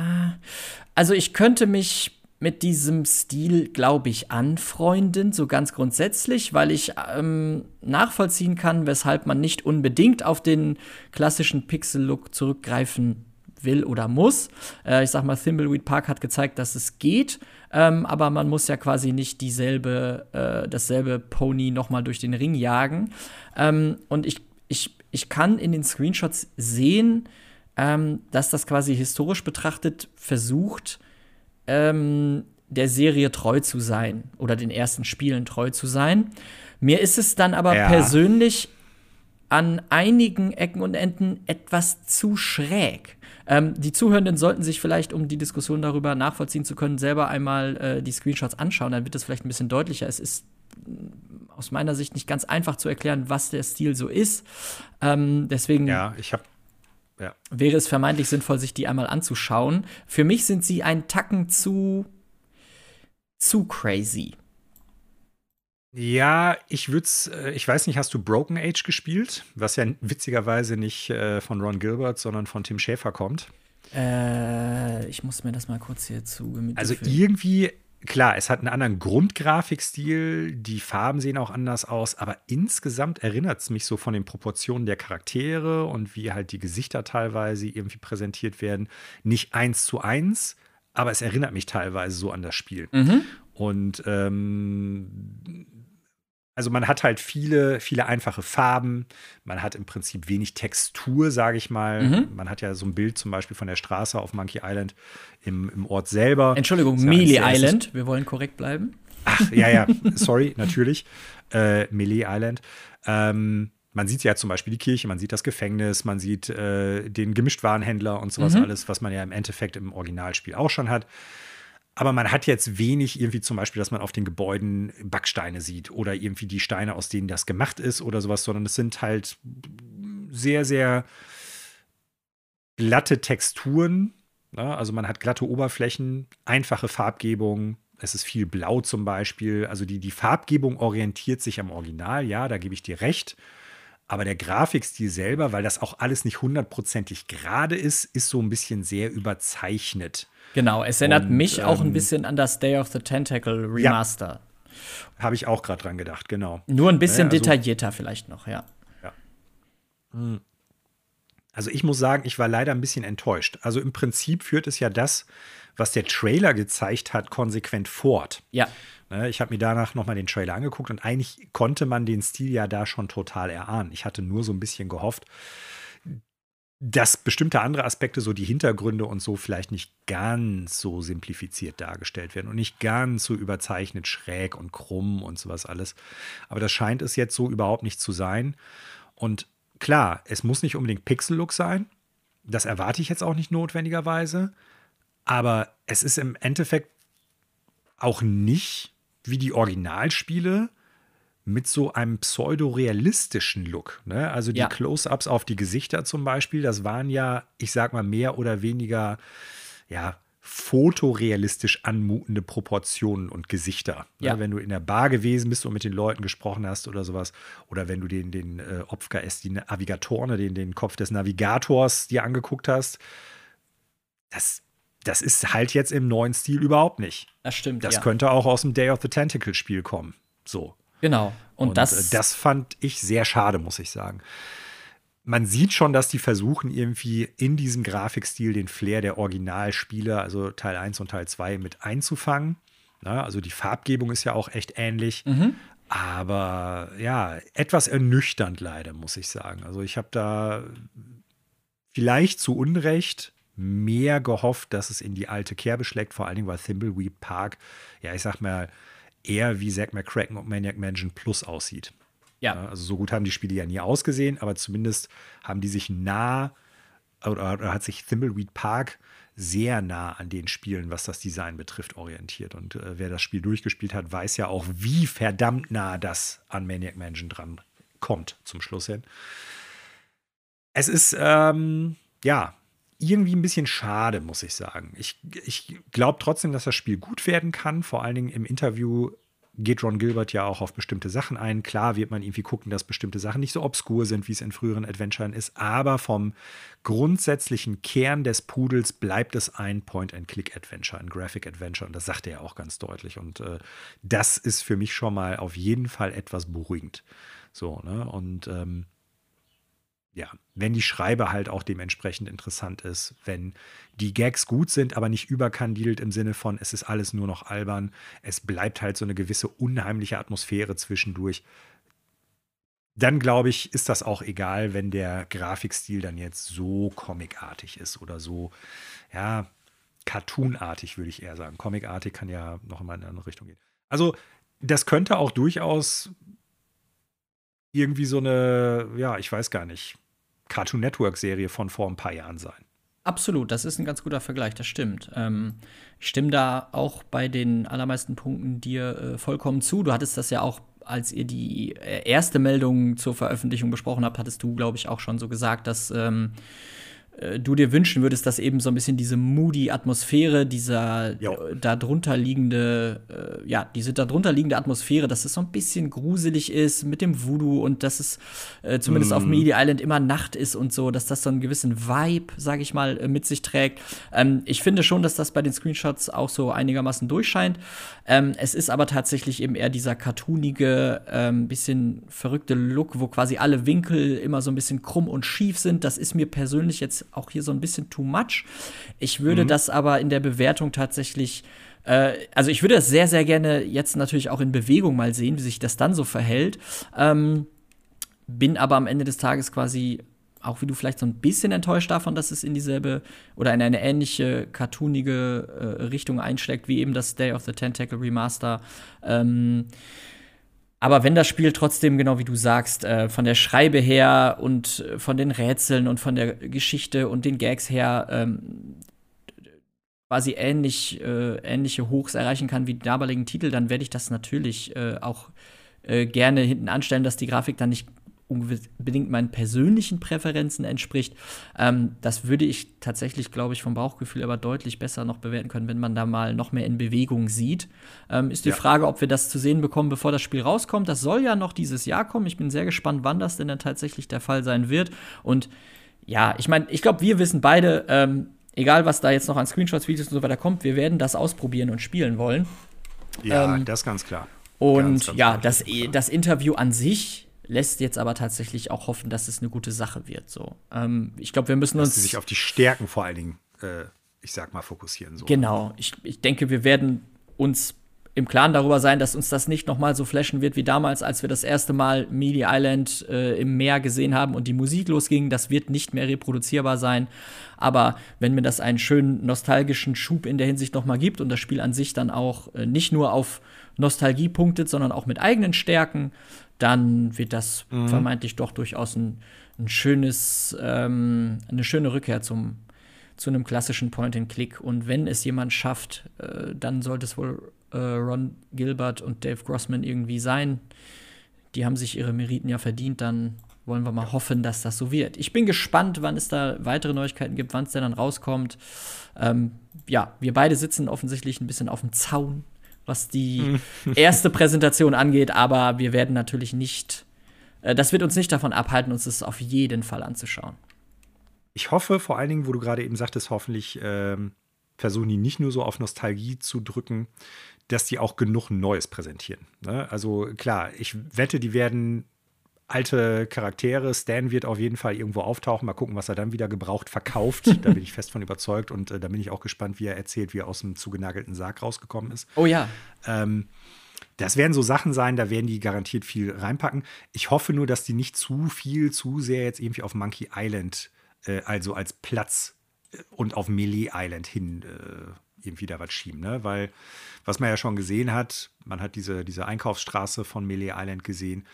also ich könnte mich mit diesem Stil, glaube ich, anfreunden, so ganz grundsätzlich, weil ich ähm, nachvollziehen kann, weshalb man nicht unbedingt auf den klassischen Pixel-Look zurückgreifen will oder muss. Äh, ich sag mal, Thimbleweed Park hat gezeigt, dass es geht, ähm, aber man muss ja quasi nicht dieselbe, äh, dasselbe Pony nochmal durch den Ring jagen. Ähm, und ich, ich, ich kann in den Screenshots sehen, ähm, dass das quasi historisch betrachtet versucht, ähm, der Serie treu zu sein oder den ersten Spielen treu zu sein. Mir ist es dann aber Ja. persönlich an einigen Ecken und Enden etwas zu schräg. Ähm, die Zuhörenden sollten sich vielleicht, um die Diskussion darüber nachvollziehen zu können, selber einmal äh, die Screenshots anschauen. Dann wird es vielleicht ein bisschen deutlicher. Es ist mm, aus meiner Sicht nicht ganz einfach zu erklären, was der Stil so ist. Ähm, deswegen Ja, ich habe wäre es vermeintlich sinnvoll, sich die einmal anzuschauen. Für mich sind sie ein Tacken zu zu crazy. Ja, ich würde äh, ich weiß nicht, hast du Broken Age gespielt? Was ja witzigerweise nicht äh, von Ron Gilbert, sondern von Tim Schäfer kommt. Äh, ich muss mir das mal kurz hier zu Also führen. irgendwie, klar, es hat einen anderen Grundgrafikstil, die Farben sehen auch anders aus, aber insgesamt erinnert es mich so von den Proportionen der Charaktere und wie halt die Gesichter teilweise irgendwie präsentiert werden. Nicht eins zu eins, aber es erinnert mich teilweise so an das Spiel. Mhm. Und ähm, also man hat halt viele, viele einfache Farben. Man hat im Prinzip wenig Textur, sage ich mal. Mhm. Man hat ja so ein Bild zum Beispiel von der Straße auf Monkey Island im, im Ort selber. Entschuldigung, ja Melee Island. Wir wollen korrekt bleiben. Ach, ja, ja, sorry, natürlich. Äh, Melee Island. Ähm, man sieht ja zum Beispiel die Kirche, man sieht das Gefängnis, man sieht äh, den Gemischtwarenhändler und sowas Mhm. alles, was man ja im Endeffekt im Originalspiel auch schon hat. Aber man hat jetzt wenig irgendwie zum Beispiel, dass man auf den Gebäuden Backsteine sieht oder irgendwie die Steine, aus denen das gemacht ist oder sowas, sondern es sind halt sehr, sehr glatte Texturen. Ne? Also man hat glatte Oberflächen, einfache Farbgebung. Es ist viel blau zum Beispiel. Also die, die Farbgebung orientiert sich am Original, ja, da gebe ich dir recht. Aber der Grafikstil selber, weil das auch alles nicht hundertprozentig gerade ist, ist so ein bisschen sehr überzeichnet. Genau, es erinnert Und, mich auch ein ähm, bisschen an das Day of the Tentacle Remaster. Habe ich auch gerade dran gedacht, genau. Nur ein bisschen Ja, also- detaillierter vielleicht noch, ja. Also ich muss sagen, ich war leider ein bisschen enttäuscht. Also im Prinzip führt es ja das, was der Trailer gezeigt hat, konsequent fort. Ja, Ne, Ich habe mir danach nochmal den Trailer angeguckt und eigentlich konnte man den Stil ja da schon total erahnen. Ich hatte nur so ein bisschen gehofft, dass bestimmte andere Aspekte, so die Hintergründe und so, vielleicht nicht ganz so simplifiziert dargestellt werden und nicht ganz so überzeichnet schräg und krumm und sowas alles. Aber das scheint es jetzt so überhaupt nicht zu sein. Und klar, es muss nicht unbedingt Pixel-Look sein. Das erwarte ich jetzt auch nicht notwendigerweise. Aber es ist im Endeffekt auch nicht wie die Originalspiele mit so einem pseudo-realistischen Look. Ne? Also die Ja. Close-ups auf die Gesichter zum Beispiel, das waren ja, ich sag mal, mehr oder weniger, ja, fotorealistisch anmutende Proportionen und Gesichter. Ne? Ja. Wenn du in der Bar gewesen bist und mit den Leuten gesprochen hast oder sowas, oder wenn du den, den äh, Opfka S, die Navigatorne, den, den Kopf des Navigators dir angeguckt hast, das, das ist halt jetzt im neuen Stil überhaupt nicht. das stimmt. Das ja. könnte auch aus dem Day of the Tentacle Spiel kommen. So. Genau. Und, das, äh, das fand ich sehr schade, muss ich sagen. Man sieht schon, dass die versuchen, irgendwie in diesem Grafikstil den Flair der Originalspiele, also Teil 1 und Teil 2, mit einzufangen. Na, also die Farbgebung ist ja auch echt ähnlich. Mhm. Aber ja, etwas ernüchternd leider, muss ich sagen. Also ich habe da vielleicht zu Unrecht mehr gehofft, dass es in die alte Kerbe schlägt, vor allen Dingen, weil Thimbleweed Park, ja, ich sag mal, eher wie Zack McCracken und Maniac Mansion Plus aussieht. ja. Also so gut haben die Spiele ja nie ausgesehen, aber zumindest haben die sich nah oder, oder hat sich Thimbleweed Park sehr nah an den Spielen, was das Design betrifft, orientiert. Und äh, wer das Spiel durchgespielt hat, weiß ja auch, wie verdammt nah das an Maniac Mansion dran kommt zum Schluss hin. Es ist, ähm, ja, irgendwie ein bisschen schade, muss ich sagen. Ich, ich glaube trotzdem, dass das Spiel gut werden kann. Vor allen Dingen im Interview geht Ron Gilbert ja auch auf bestimmte Sachen ein. Klar wird man irgendwie gucken, dass bestimmte Sachen nicht so obskur sind, wie es in früheren Adventuren ist, aber vom grundsätzlichen Kern des Pudels bleibt es ein Point-and-Click-Adventure, ein Graphic-Adventure. Und das sagt er ja auch ganz deutlich. Und äh, das ist für mich schon mal auf jeden Fall etwas beruhigend. So, ne? Und ähm, ja, wenn die Schreibe halt auch dementsprechend interessant ist, wenn die Gags gut sind, aber nicht überkandidelt im Sinne von, es ist alles nur noch albern, es bleibt halt so eine gewisse unheimliche Atmosphäre zwischendurch, dann glaube ich, ist das auch egal, wenn der Grafikstil dann jetzt so comicartig ist oder so, ja, cartoonartig, würde ich eher sagen. Comicartig kann ja noch in eine andere Richtung gehen. Also, das könnte auch durchaus irgendwie so eine, ja, ich weiß gar nicht, Cartoon Network Serie von vor ein paar Jahren sein. Absolut, das ist ein ganz guter Vergleich, das stimmt. Ähm, ich stimme da auch bei den allermeisten Punkten dir äh, vollkommen zu. Du hattest das ja auch, als ihr die äh, erste Meldung zur Veröffentlichung besprochen habt, hattest du, glaube ich, auch schon so gesagt, dass ähm, äh, du dir wünschen würdest, dass eben so ein bisschen diese moody Atmosphäre, dieser jo. Äh, darunter liegende, äh, ja, diese darunter liegende Atmosphäre, dass es so ein bisschen gruselig ist mit dem Voodoo und dass es äh, zumindest mm. auf Media Island immer Nacht ist und so, dass das so einen gewissen Vibe, sage ich mal, äh, mit sich trägt. Ähm, ich finde schon, dass das bei den Screenshots auch so einigermaßen durchscheint. Ähm, es ist aber tatsächlich eben eher dieser cartoonige, ähm, bisschen verrückte Look, wo quasi alle Winkel immer so ein bisschen krumm und schief sind. Das ist mir persönlich jetzt auch hier so ein bisschen too much. Ich würde mhm. das aber in der Bewertung tatsächlich äh, also ich würde das sehr, sehr gerne jetzt natürlich auch in Bewegung mal sehen, wie sich das dann so verhält. Ähm, bin aber am Ende des Tages quasi auch wie du vielleicht so ein bisschen enttäuscht davon, dass es in dieselbe oder in eine ähnliche cartoonige äh, Richtung einschlägt, wie eben das Day of the Tentacle Remaster. Ähm, aber wenn das Spiel trotzdem, genau wie du sagst, äh, von der Schreibe her und äh, von den Rätseln und von der Geschichte und den Gags her ähm, quasi ähnlich, äh, ähnliche Hochs erreichen kann wie die damaligen Titel, dann werde ich das natürlich äh, auch äh, gerne hinten anstellen, dass die Grafik dann nicht unbedingt meinen persönlichen Präferenzen entspricht. Ähm, das würde ich tatsächlich, glaube ich, vom Bauchgefühl aber deutlich besser noch bewerten können, wenn man da mal noch mehr in Bewegung sieht. Ähm, ist die ja. Frage, ob wir das zu sehen bekommen, bevor das Spiel rauskommt. Das soll ja noch dieses Jahr kommen. Ich bin sehr gespannt, wann das denn dann tatsächlich der Fall sein wird. Und ja, ich meine, ich glaube, wir wissen beide, ähm, egal was da jetzt noch an Screenshots, Videos und so weiter kommt, wir werden das ausprobieren und spielen wollen. Ja, ähm, das ist ganz klar. Und ganz, ganz ja, das, das Interview an sich lässt jetzt aber tatsächlich auch hoffen, dass es eine gute Sache wird. So, ähm, ich glaube, wir müssen dass uns sich auf die Stärken vor allen Dingen, äh, ich sag mal, fokussieren. So. Genau, ich, ich denke, wir werden uns im Klaren darüber sein, dass uns das nicht noch mal so flashen wird wie damals, als wir das erste Mal Media Island äh, im Meer gesehen haben und die Musik losging. Das wird nicht mehr reproduzierbar sein. Aber wenn mir das einen schönen nostalgischen Schub in der Hinsicht noch mal gibt und das Spiel an sich dann auch äh, nicht nur auf Nostalgie punktet, sondern auch mit eigenen Stärken, dann wird das mhm. vermeintlich doch durchaus ein, ein schönes, ähm, eine schöne Rückkehr zum, zu einem klassischen Point-and-Click. Und wenn es jemand schafft, äh, dann sollte es wohl äh, Ron Gilbert und Dave Grossman irgendwie sein. Die haben sich ihre Meriten ja verdient, dann wollen wir mal hoffen, dass das so wird. Ich bin gespannt, wann es da weitere Neuigkeiten gibt, wann es denn dann rauskommt. Ähm, ja, wir beide sitzen offensichtlich ein bisschen auf dem Zaun was die erste Präsentation angeht, aber wir werden natürlich nicht, äh, das wird uns nicht davon abhalten, uns das auf jeden Fall anzuschauen. Ich hoffe vor allen Dingen, wo du gerade eben sagtest, hoffentlich ähm, versuchen die nicht nur so auf Nostalgie zu drücken, dass die auch genug Neues präsentieren. Ne? Also klar, ich wette, die werden alte Charaktere. Stan wird auf jeden Fall irgendwo auftauchen. Mal gucken, was er dann wieder gebraucht verkauft. da bin ich fest von überzeugt. Und äh, da bin ich auch gespannt, wie er erzählt, wie er aus dem zugenagelten Sarg rausgekommen ist. Oh ja. Ähm, das werden so Sachen sein, da werden die garantiert viel reinpacken. Ich hoffe nur, dass die nicht zu viel, zu sehr jetzt irgendwie auf Monkey Island, äh, also als Platz äh, und auf Melee Island hin äh, irgendwie da was schieben. Ne? Weil, was man ja schon gesehen hat, man hat diese, diese Einkaufsstraße von Melee Island gesehen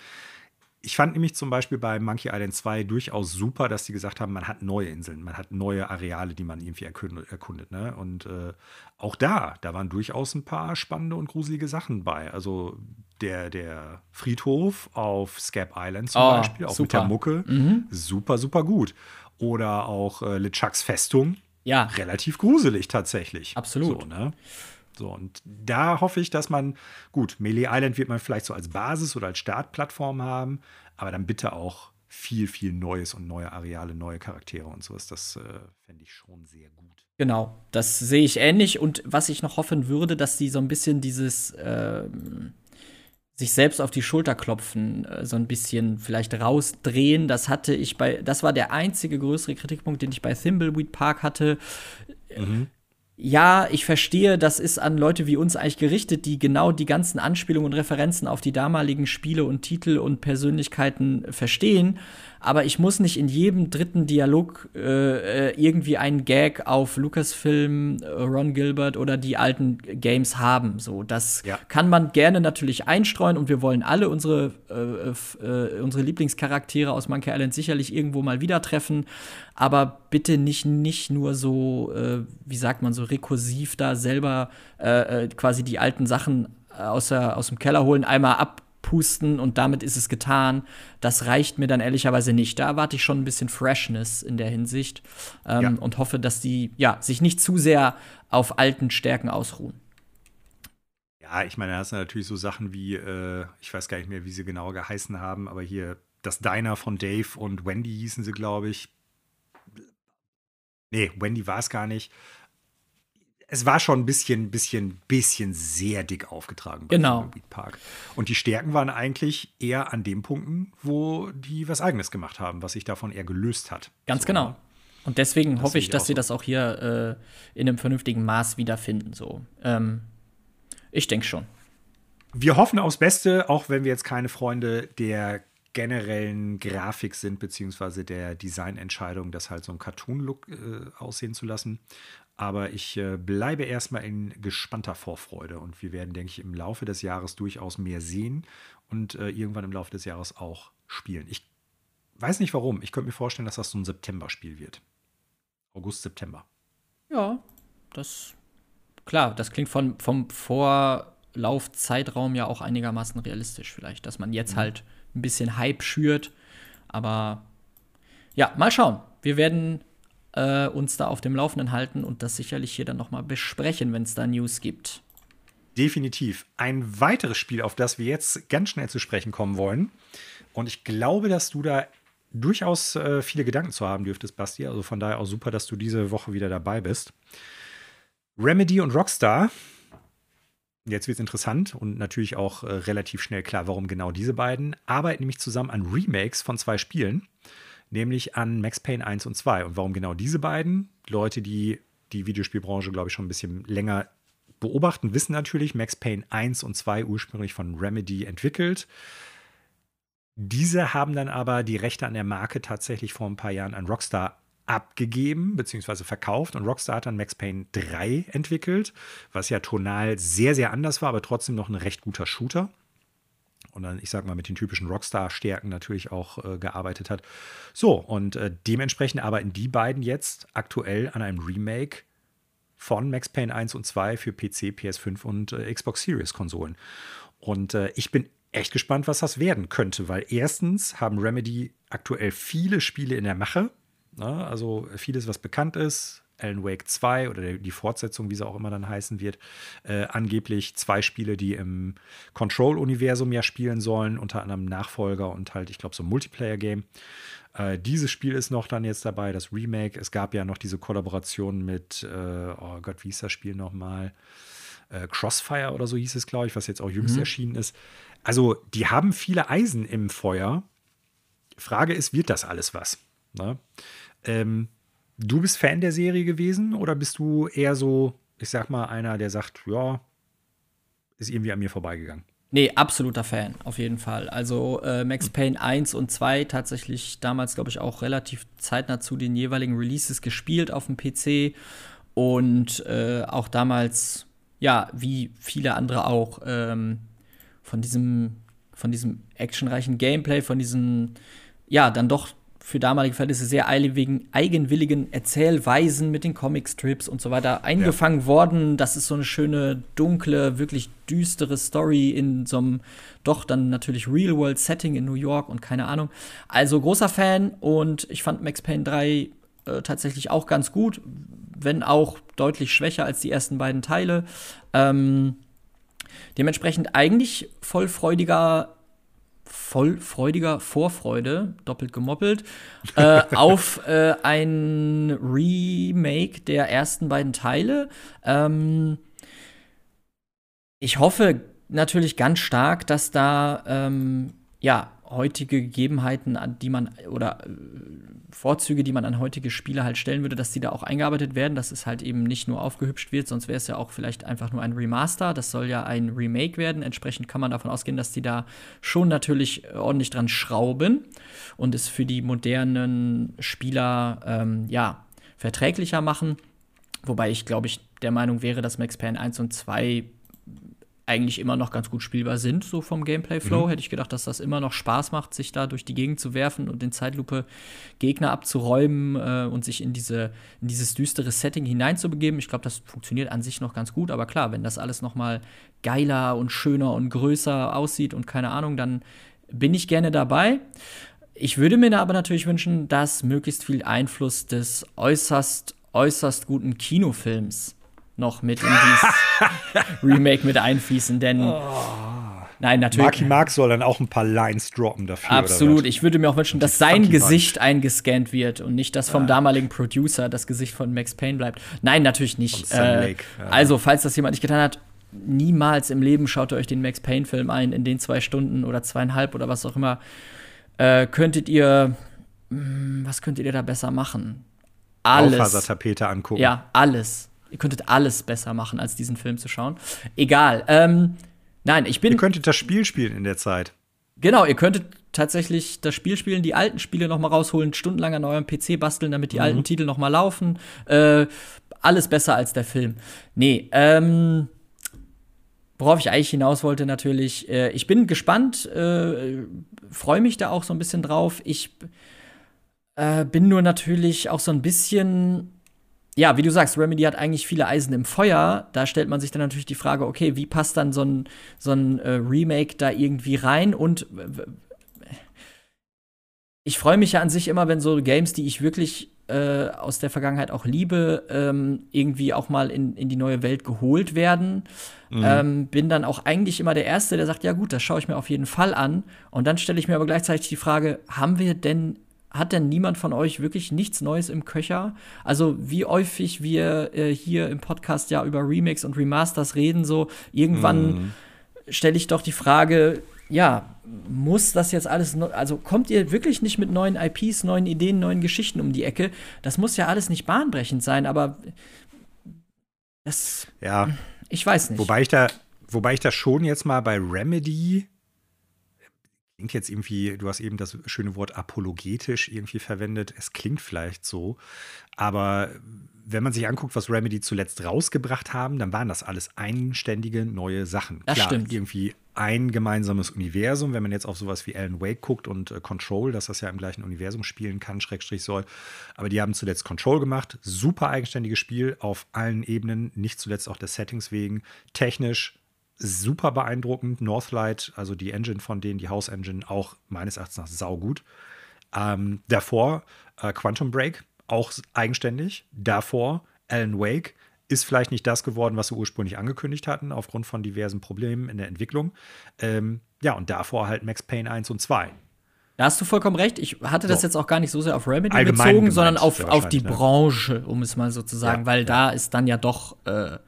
ich fand nämlich zum Beispiel bei Monkey Island 2 durchaus super, dass sie gesagt haben, man hat neue Inseln, man hat neue Areale, die man irgendwie erkundet. erkundet ne? Und äh, auch da, da waren durchaus ein paar spannende und gruselige Sachen bei. Also der, der Friedhof auf Scap Island zum oh, Beispiel, auch super. mit der Mucke, mhm. super, super gut. Oder auch äh, LeChucks Festung. Ja. Relativ gruselig tatsächlich. Absolut. So, ne? So, und da hoffe ich, dass man, gut, Melee Island wird man vielleicht so als Basis oder als Startplattform haben, aber dann bitte auch viel, viel Neues und neue Areale, neue Charaktere und sowas. Das äh, fände ich schon sehr gut. Genau, das sehe ich ähnlich. Und was ich noch hoffen würde, dass die so ein bisschen dieses ähm, sich selbst auf die Schulter klopfen, äh, so ein bisschen vielleicht rausdrehen. Das hatte ich bei, das war der einzige größere Kritikpunkt, den ich bei Thimbleweed Park hatte. Mhm ja, ich verstehe, das ist an Leute wie uns eigentlich gerichtet, die genau die ganzen Anspielungen und Referenzen auf die damaligen Spiele und Titel und Persönlichkeiten verstehen. Aber ich muss nicht in jedem dritten Dialog äh, äh irgendwie einen Gag auf Lucasfilm, äh, Ron Gilbert oder die alten Games haben. So, das ja. kann man gerne natürlich einstreuen und wir wollen alle unsere, äh, äh, unsere Lieblingscharaktere aus Monkey Island sicherlich irgendwo mal wieder treffen, aber bitte nicht, nicht nur so, äh, wie sagt man, so rekursiv da selber quasi die alten Sachen aus, der, aus dem Keller holen, einmal ab pusten und damit ist es getan. Das reicht mir dann ehrlicherweise nicht. Da erwarte ich schon ein bisschen Freshness in der Hinsicht ähm, ja. und hoffe, dass die ja, sich nicht zu sehr auf alten Stärken ausruhen. Ja, ich meine, da hast du natürlich so Sachen wie, äh, ich weiß gar nicht mehr, wie sie genau geheißen haben, aber hier das Diner von Dave und Wendy hießen sie, glaube ich. Nee, Wendy war es gar nicht es war schon ein bisschen, bisschen, bisschen sehr dick aufgetragen bei genau. Park. Und die Stärken waren eigentlich eher an den Punkten, wo die was Eigenes gemacht haben, was sich davon eher gelöst hat. Ganz so, genau. Und deswegen das hoffe ich, dass sie so. das auch hier äh, in einem vernünftigen Maß wiederfinden. So. Ähm, ich denke schon. Wir hoffen aufs Beste, auch wenn wir jetzt keine Freunde der generellen Grafik sind, beziehungsweise der Designentscheidung, das halt so ein Cartoon-Look äh, aussehen zu lassen. Aber ich äh, bleibe erstmal in gespannter Vorfreude und wir werden, denke ich, im Laufe des Jahres durchaus mehr sehen und äh, irgendwann im Laufe des Jahres auch spielen. Ich weiß nicht warum. Ich könnte mir vorstellen, dass das so ein September-Spiel wird. August, September. Ja, das klar, das klingt von, vom Vorlaufzeitraum ja auch einigermaßen realistisch, vielleicht, dass man jetzt mhm. halt ein bisschen Hype schürt. Aber ja, mal schauen. Wir werden äh, uns da auf dem Laufenden halten und das sicherlich hier dann noch mal besprechen, wenn es da News gibt. Definitiv. Ein weiteres Spiel, auf das wir jetzt ganz schnell zu sprechen kommen wollen. Und ich glaube, dass du da durchaus äh, viele Gedanken zu haben dürftest, Basti. Also von daher auch super, dass du diese Woche wieder dabei bist. Remedy und Rockstar. Jetzt wird es interessant und natürlich auch äh, relativ schnell klar, warum genau diese beiden arbeiten nämlich zusammen an Remakes von zwei Spielen nämlich an Max Payne 1 und 2. Und warum genau diese beiden? Leute, die die Videospielbranche, glaube ich, schon ein bisschen länger beobachten, wissen natürlich, Max Payne 1 und 2 ursprünglich von Remedy entwickelt. Diese haben dann aber die Rechte an der Marke tatsächlich vor ein paar Jahren an Rockstar abgegeben bzw. verkauft und Rockstar hat dann Max Payne 3 entwickelt, was ja tonal sehr, sehr anders war, aber trotzdem noch ein recht guter Shooter und dann, ich sag mal, mit den typischen Rockstar-Stärken natürlich auch äh, gearbeitet hat. So, und äh, dementsprechend arbeiten die beiden jetzt aktuell an einem Remake von Max Payne 1 und 2 für PC, PS5 und äh, Xbox Series Konsolen. Und äh, ich bin echt gespannt, was das werden könnte, weil erstens haben Remedy aktuell viele Spiele in der Mache. Ne? Also vieles, was bekannt ist, Alan Wake 2 oder die Fortsetzung, wie sie auch immer dann heißen wird, äh, angeblich zwei Spiele, die im Control-Universum ja spielen sollen, unter anderem Nachfolger und halt, ich glaube, so ein Multiplayer-Game. Äh, dieses Spiel ist noch dann jetzt dabei, das Remake. Es gab ja noch diese Kollaboration mit, äh, oh Gott, wie hieß das Spiel nochmal? Äh, Crossfire oder so hieß es, glaube ich, was jetzt auch jüngst mhm. erschienen ist. Also, die haben viele Eisen im Feuer. Frage ist, wird das alles was? Ne? Ähm, Du bist Fan der Serie gewesen oder bist du eher so, ich sag mal, einer, der sagt, ja, ist irgendwie an mir vorbeigegangen? Nee, absoluter Fan, auf jeden Fall. Also äh, Max. Payne 1 und 2 tatsächlich damals, glaube ich, auch relativ zeitnah zu den jeweiligen Releases gespielt auf dem PC. Und äh, auch damals, ja, wie viele andere auch, ähm, von diesem, von diesem actionreichen Gameplay, von diesen, ja, dann doch für damalige Verhältnisse sehr eigenwilligen Erzählweisen mit den Comicstrips und so weiter eingefangen ja. worden. Das ist so eine schöne, dunkle, wirklich düstere Story in so einem doch dann natürlich Real-World-Setting in New York und keine Ahnung. Also großer Fan und ich fand Max Payne 3 äh, tatsächlich auch ganz gut, wenn auch deutlich schwächer als die ersten beiden Teile. Ähm, dementsprechend eigentlich voll freudiger voll freudiger Vorfreude, doppelt gemoppelt, äh, auf äh, ein Remake der ersten beiden Teile. Ähm, ich hoffe natürlich ganz stark, dass da ähm, ja heutige Gegebenheiten, an die man oder äh, Vorzüge, die man an heutige Spiele halt stellen würde, dass die da auch eingearbeitet werden, dass es halt eben nicht nur aufgehübscht wird, sonst wäre es ja auch vielleicht einfach nur ein Remaster. Das soll ja ein Remake werden. Entsprechend kann man davon ausgehen, dass die da schon natürlich ordentlich dran schrauben und es für die modernen Spieler ähm, ja verträglicher machen. Wobei ich, glaube ich, der Meinung wäre, dass Max Payne 1 und 2 eigentlich immer noch ganz gut spielbar sind, so vom Gameplay-Flow. Mhm. Hätte ich gedacht, dass das immer noch Spaß macht, sich da durch die Gegend zu werfen und in Zeitlupe Gegner abzuräumen äh, und sich in, diese, in dieses düstere Setting hineinzubegeben. Ich glaube, das funktioniert an sich noch ganz gut, aber klar, wenn das alles noch mal geiler und schöner und größer aussieht und keine Ahnung, dann bin ich gerne dabei. Ich würde mir da aber natürlich wünschen, dass möglichst viel Einfluss des äußerst, äußerst guten Kinofilms noch mit in dieses Remake mit einfließen, denn oh. Nein, natürlich. Marky Mark soll dann auch ein paar Lines droppen dafür. Absolut. Ich würde mir auch wünschen, dass sein Gesicht Bunch. eingescannt wird und nicht das vom ah. damaligen Producer, das Gesicht von Max Payne bleibt. Nein, natürlich nicht. Äh, ja. Also, falls das jemand nicht getan hat, niemals im Leben schaut ihr euch den Max Payne-Film ein. In den zwei Stunden oder zweieinhalb oder was auch immer. Äh, könntet ihr. Mh, hm, was könntet ihr da besser machen? Alles. Auffasertapete angucken. Ja, alles. Ihr könntet alles besser machen, als diesen Film zu schauen. Egal. Ähm, nein, ich bin. Ihr könntet das Spiel spielen in der Zeit. Genau, ihr könntet tatsächlich das Spiel spielen, die alten Spiele noch mal rausholen, stundenlang an eurem PC basteln, damit die mhm. alten Titel noch mal laufen. Äh, alles besser als der Film. Nee, ähm, worauf ich eigentlich hinaus wollte, natürlich, äh, ich bin gespannt, äh, freue mich da auch so ein bisschen drauf. Ich äh, bin nur natürlich auch so ein bisschen ja, wie du sagst, Remedy hat eigentlich viele Eisen im Feuer. Da stellt man sich dann natürlich die Frage, okay, wie passt dann so ein, so ein äh, Remake da irgendwie rein? Und ich freue mich ja an sich immer, wenn so Games, die ich wirklich äh, aus der Vergangenheit auch liebe, ähm, irgendwie auch mal in, in die neue Welt geholt werden. Mhm. Ähm, bin dann auch eigentlich immer der Erste, der sagt, ja gut, das schaue ich mir auf jeden Fall an. Und dann stelle ich mir aber gleichzeitig die Frage, haben wir denn hat denn niemand von euch wirklich nichts Neues im Köcher? Also wie häufig wir äh, hier im Podcast ja über Remakes und Remasters reden, so irgendwann mm. stelle ich doch die Frage, ja, muss das jetzt alles, also kommt ihr wirklich nicht mit neuen IPs, neuen Ideen, neuen Geschichten um die Ecke? Das muss ja alles nicht bahnbrechend sein, aber das, ja, ich weiß nicht. Wobei ich da, wobei ich da schon jetzt mal bei Remedy klingt jetzt irgendwie, du hast eben das schöne Wort apologetisch irgendwie verwendet. Es klingt vielleicht so, aber wenn man sich anguckt, was Remedy zuletzt rausgebracht haben, dann waren das alles eigenständige neue Sachen. Das Klar, stimmt. Irgendwie ein gemeinsames Universum, wenn man jetzt auf sowas wie Alan Wake guckt und äh, Control, dass das ja im gleichen Universum spielen kann, Schrägstrich soll. Aber die haben zuletzt Control gemacht. Super eigenständiges Spiel auf allen Ebenen, nicht zuletzt auch des Settings wegen. Technisch super beeindruckend. Northlight, also die Engine von denen, die House Engine, auch meines Erachtens nach saugut. Ähm, davor äh, Quantum Break, auch eigenständig. Davor Alan Wake, ist vielleicht nicht das geworden, was sie ursprünglich angekündigt hatten, aufgrund von diversen Problemen in der Entwicklung. Ähm, ja, und davor halt Max Payne 1 und 2. Da hast du vollkommen recht. Ich hatte das so. jetzt auch gar nicht so sehr auf Remedy Allgemein bezogen, gemeint, sondern auf, auf die ne? Branche, um es mal so zu sagen, ja, weil ja. da ist dann ja doch äh,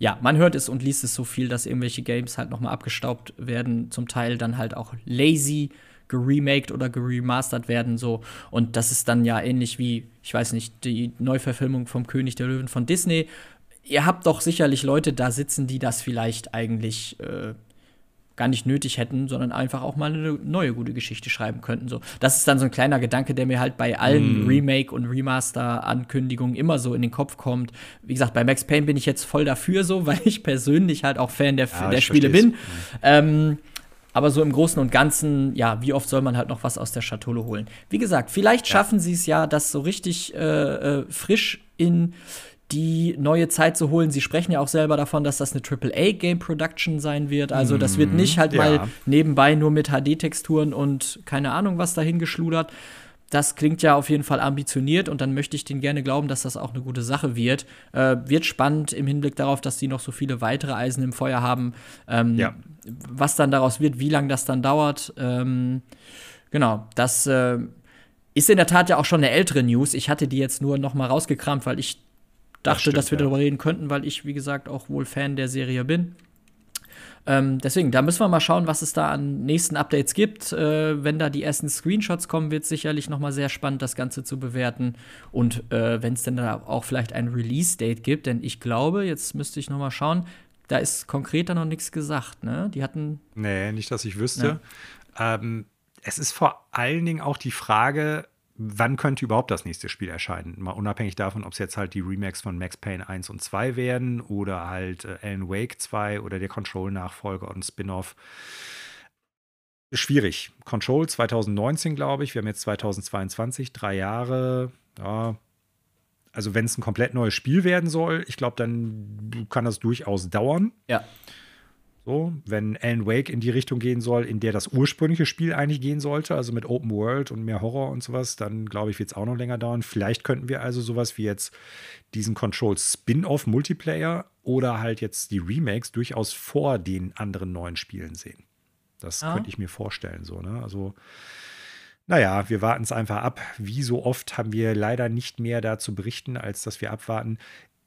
ja, man hört es und liest es so viel, dass irgendwelche Games halt nochmal abgestaubt werden, zum Teil dann halt auch lazy geremaked oder geremastert werden, so. Und das ist dann ja ähnlich wie, ich weiß nicht, die Neuverfilmung vom König der Löwen von Disney. Ihr habt doch sicherlich Leute da sitzen, die das vielleicht eigentlich äh, gar nicht nötig hätten, sondern einfach auch mal eine neue gute Geschichte schreiben könnten. So, das ist dann so ein kleiner Gedanke, der mir halt bei allen mm. Remake- und Remaster-Ankündigungen immer so in den Kopf kommt. Wie gesagt, bei Max Payne bin ich jetzt voll dafür so, weil ich persönlich halt auch Fan der, ja, der Spiele bin. Mhm. Ähm, aber so im Großen und Ganzen, ja, wie oft soll man halt noch was aus der Schatulle holen? Wie gesagt, vielleicht schaffen ja. sie es ja, das so richtig äh, äh, frisch in die neue Zeit zu holen. Sie sprechen ja auch selber davon, dass das eine AAA-Game-Production sein wird. Also das wird nicht halt ja. mal nebenbei nur mit HD-Texturen und keine Ahnung was dahin geschludert. Das klingt ja auf jeden Fall ambitioniert und dann möchte ich denen gerne glauben, dass das auch eine gute Sache wird. Äh, wird spannend im Hinblick darauf, dass sie noch so viele weitere Eisen im Feuer haben. Ähm, ja. Was dann daraus wird, wie lange das dann dauert. Ähm, genau, das äh, ist in der Tat ja auch schon eine ältere News. Ich hatte die jetzt nur noch mal rausgekramt, weil ich dachte, das stimmt, dass wir ja. darüber reden könnten, weil ich, wie gesagt, auch wohl Fan der Serie bin. Ähm, deswegen, da müssen wir mal schauen, was es da an nächsten Updates gibt. Äh, wenn da die ersten Screenshots kommen, wird es sicherlich noch mal sehr spannend, das Ganze zu bewerten. Und äh, wenn es denn da auch vielleicht ein Release-Date gibt, denn ich glaube, jetzt müsste ich noch mal schauen, da ist konkreter noch nichts gesagt, ne? Die hatten. Nee, nicht, dass ich wüsste. Ja. Ähm, es ist vor allen Dingen auch die Frage, wann könnte überhaupt das nächste Spiel erscheinen? Mal unabhängig davon, ob es jetzt halt die Remakes von Max Payne 1 und 2 werden oder halt äh, Alan Wake 2 oder der Control-Nachfolger und Spin-off. Schwierig. Control 2019, glaube ich. Wir haben jetzt 2022, drei Jahre. Ja. Also, wenn es ein komplett neues Spiel werden soll, ich glaube, dann kann das durchaus dauern. Ja. So, wenn Alan Wake in die Richtung gehen soll, in der das ursprüngliche Spiel eigentlich gehen sollte, also mit Open World und mehr Horror und sowas, dann glaube ich, wird es auch noch länger dauern. Vielleicht könnten wir also sowas wie jetzt diesen Control Spin-off Multiplayer oder halt jetzt die Remakes durchaus vor den anderen neuen Spielen sehen. Das ja. könnte ich mir vorstellen, so, ne? Also, naja, wir warten es einfach ab. Wie so oft haben wir leider nicht mehr dazu berichten, als dass wir abwarten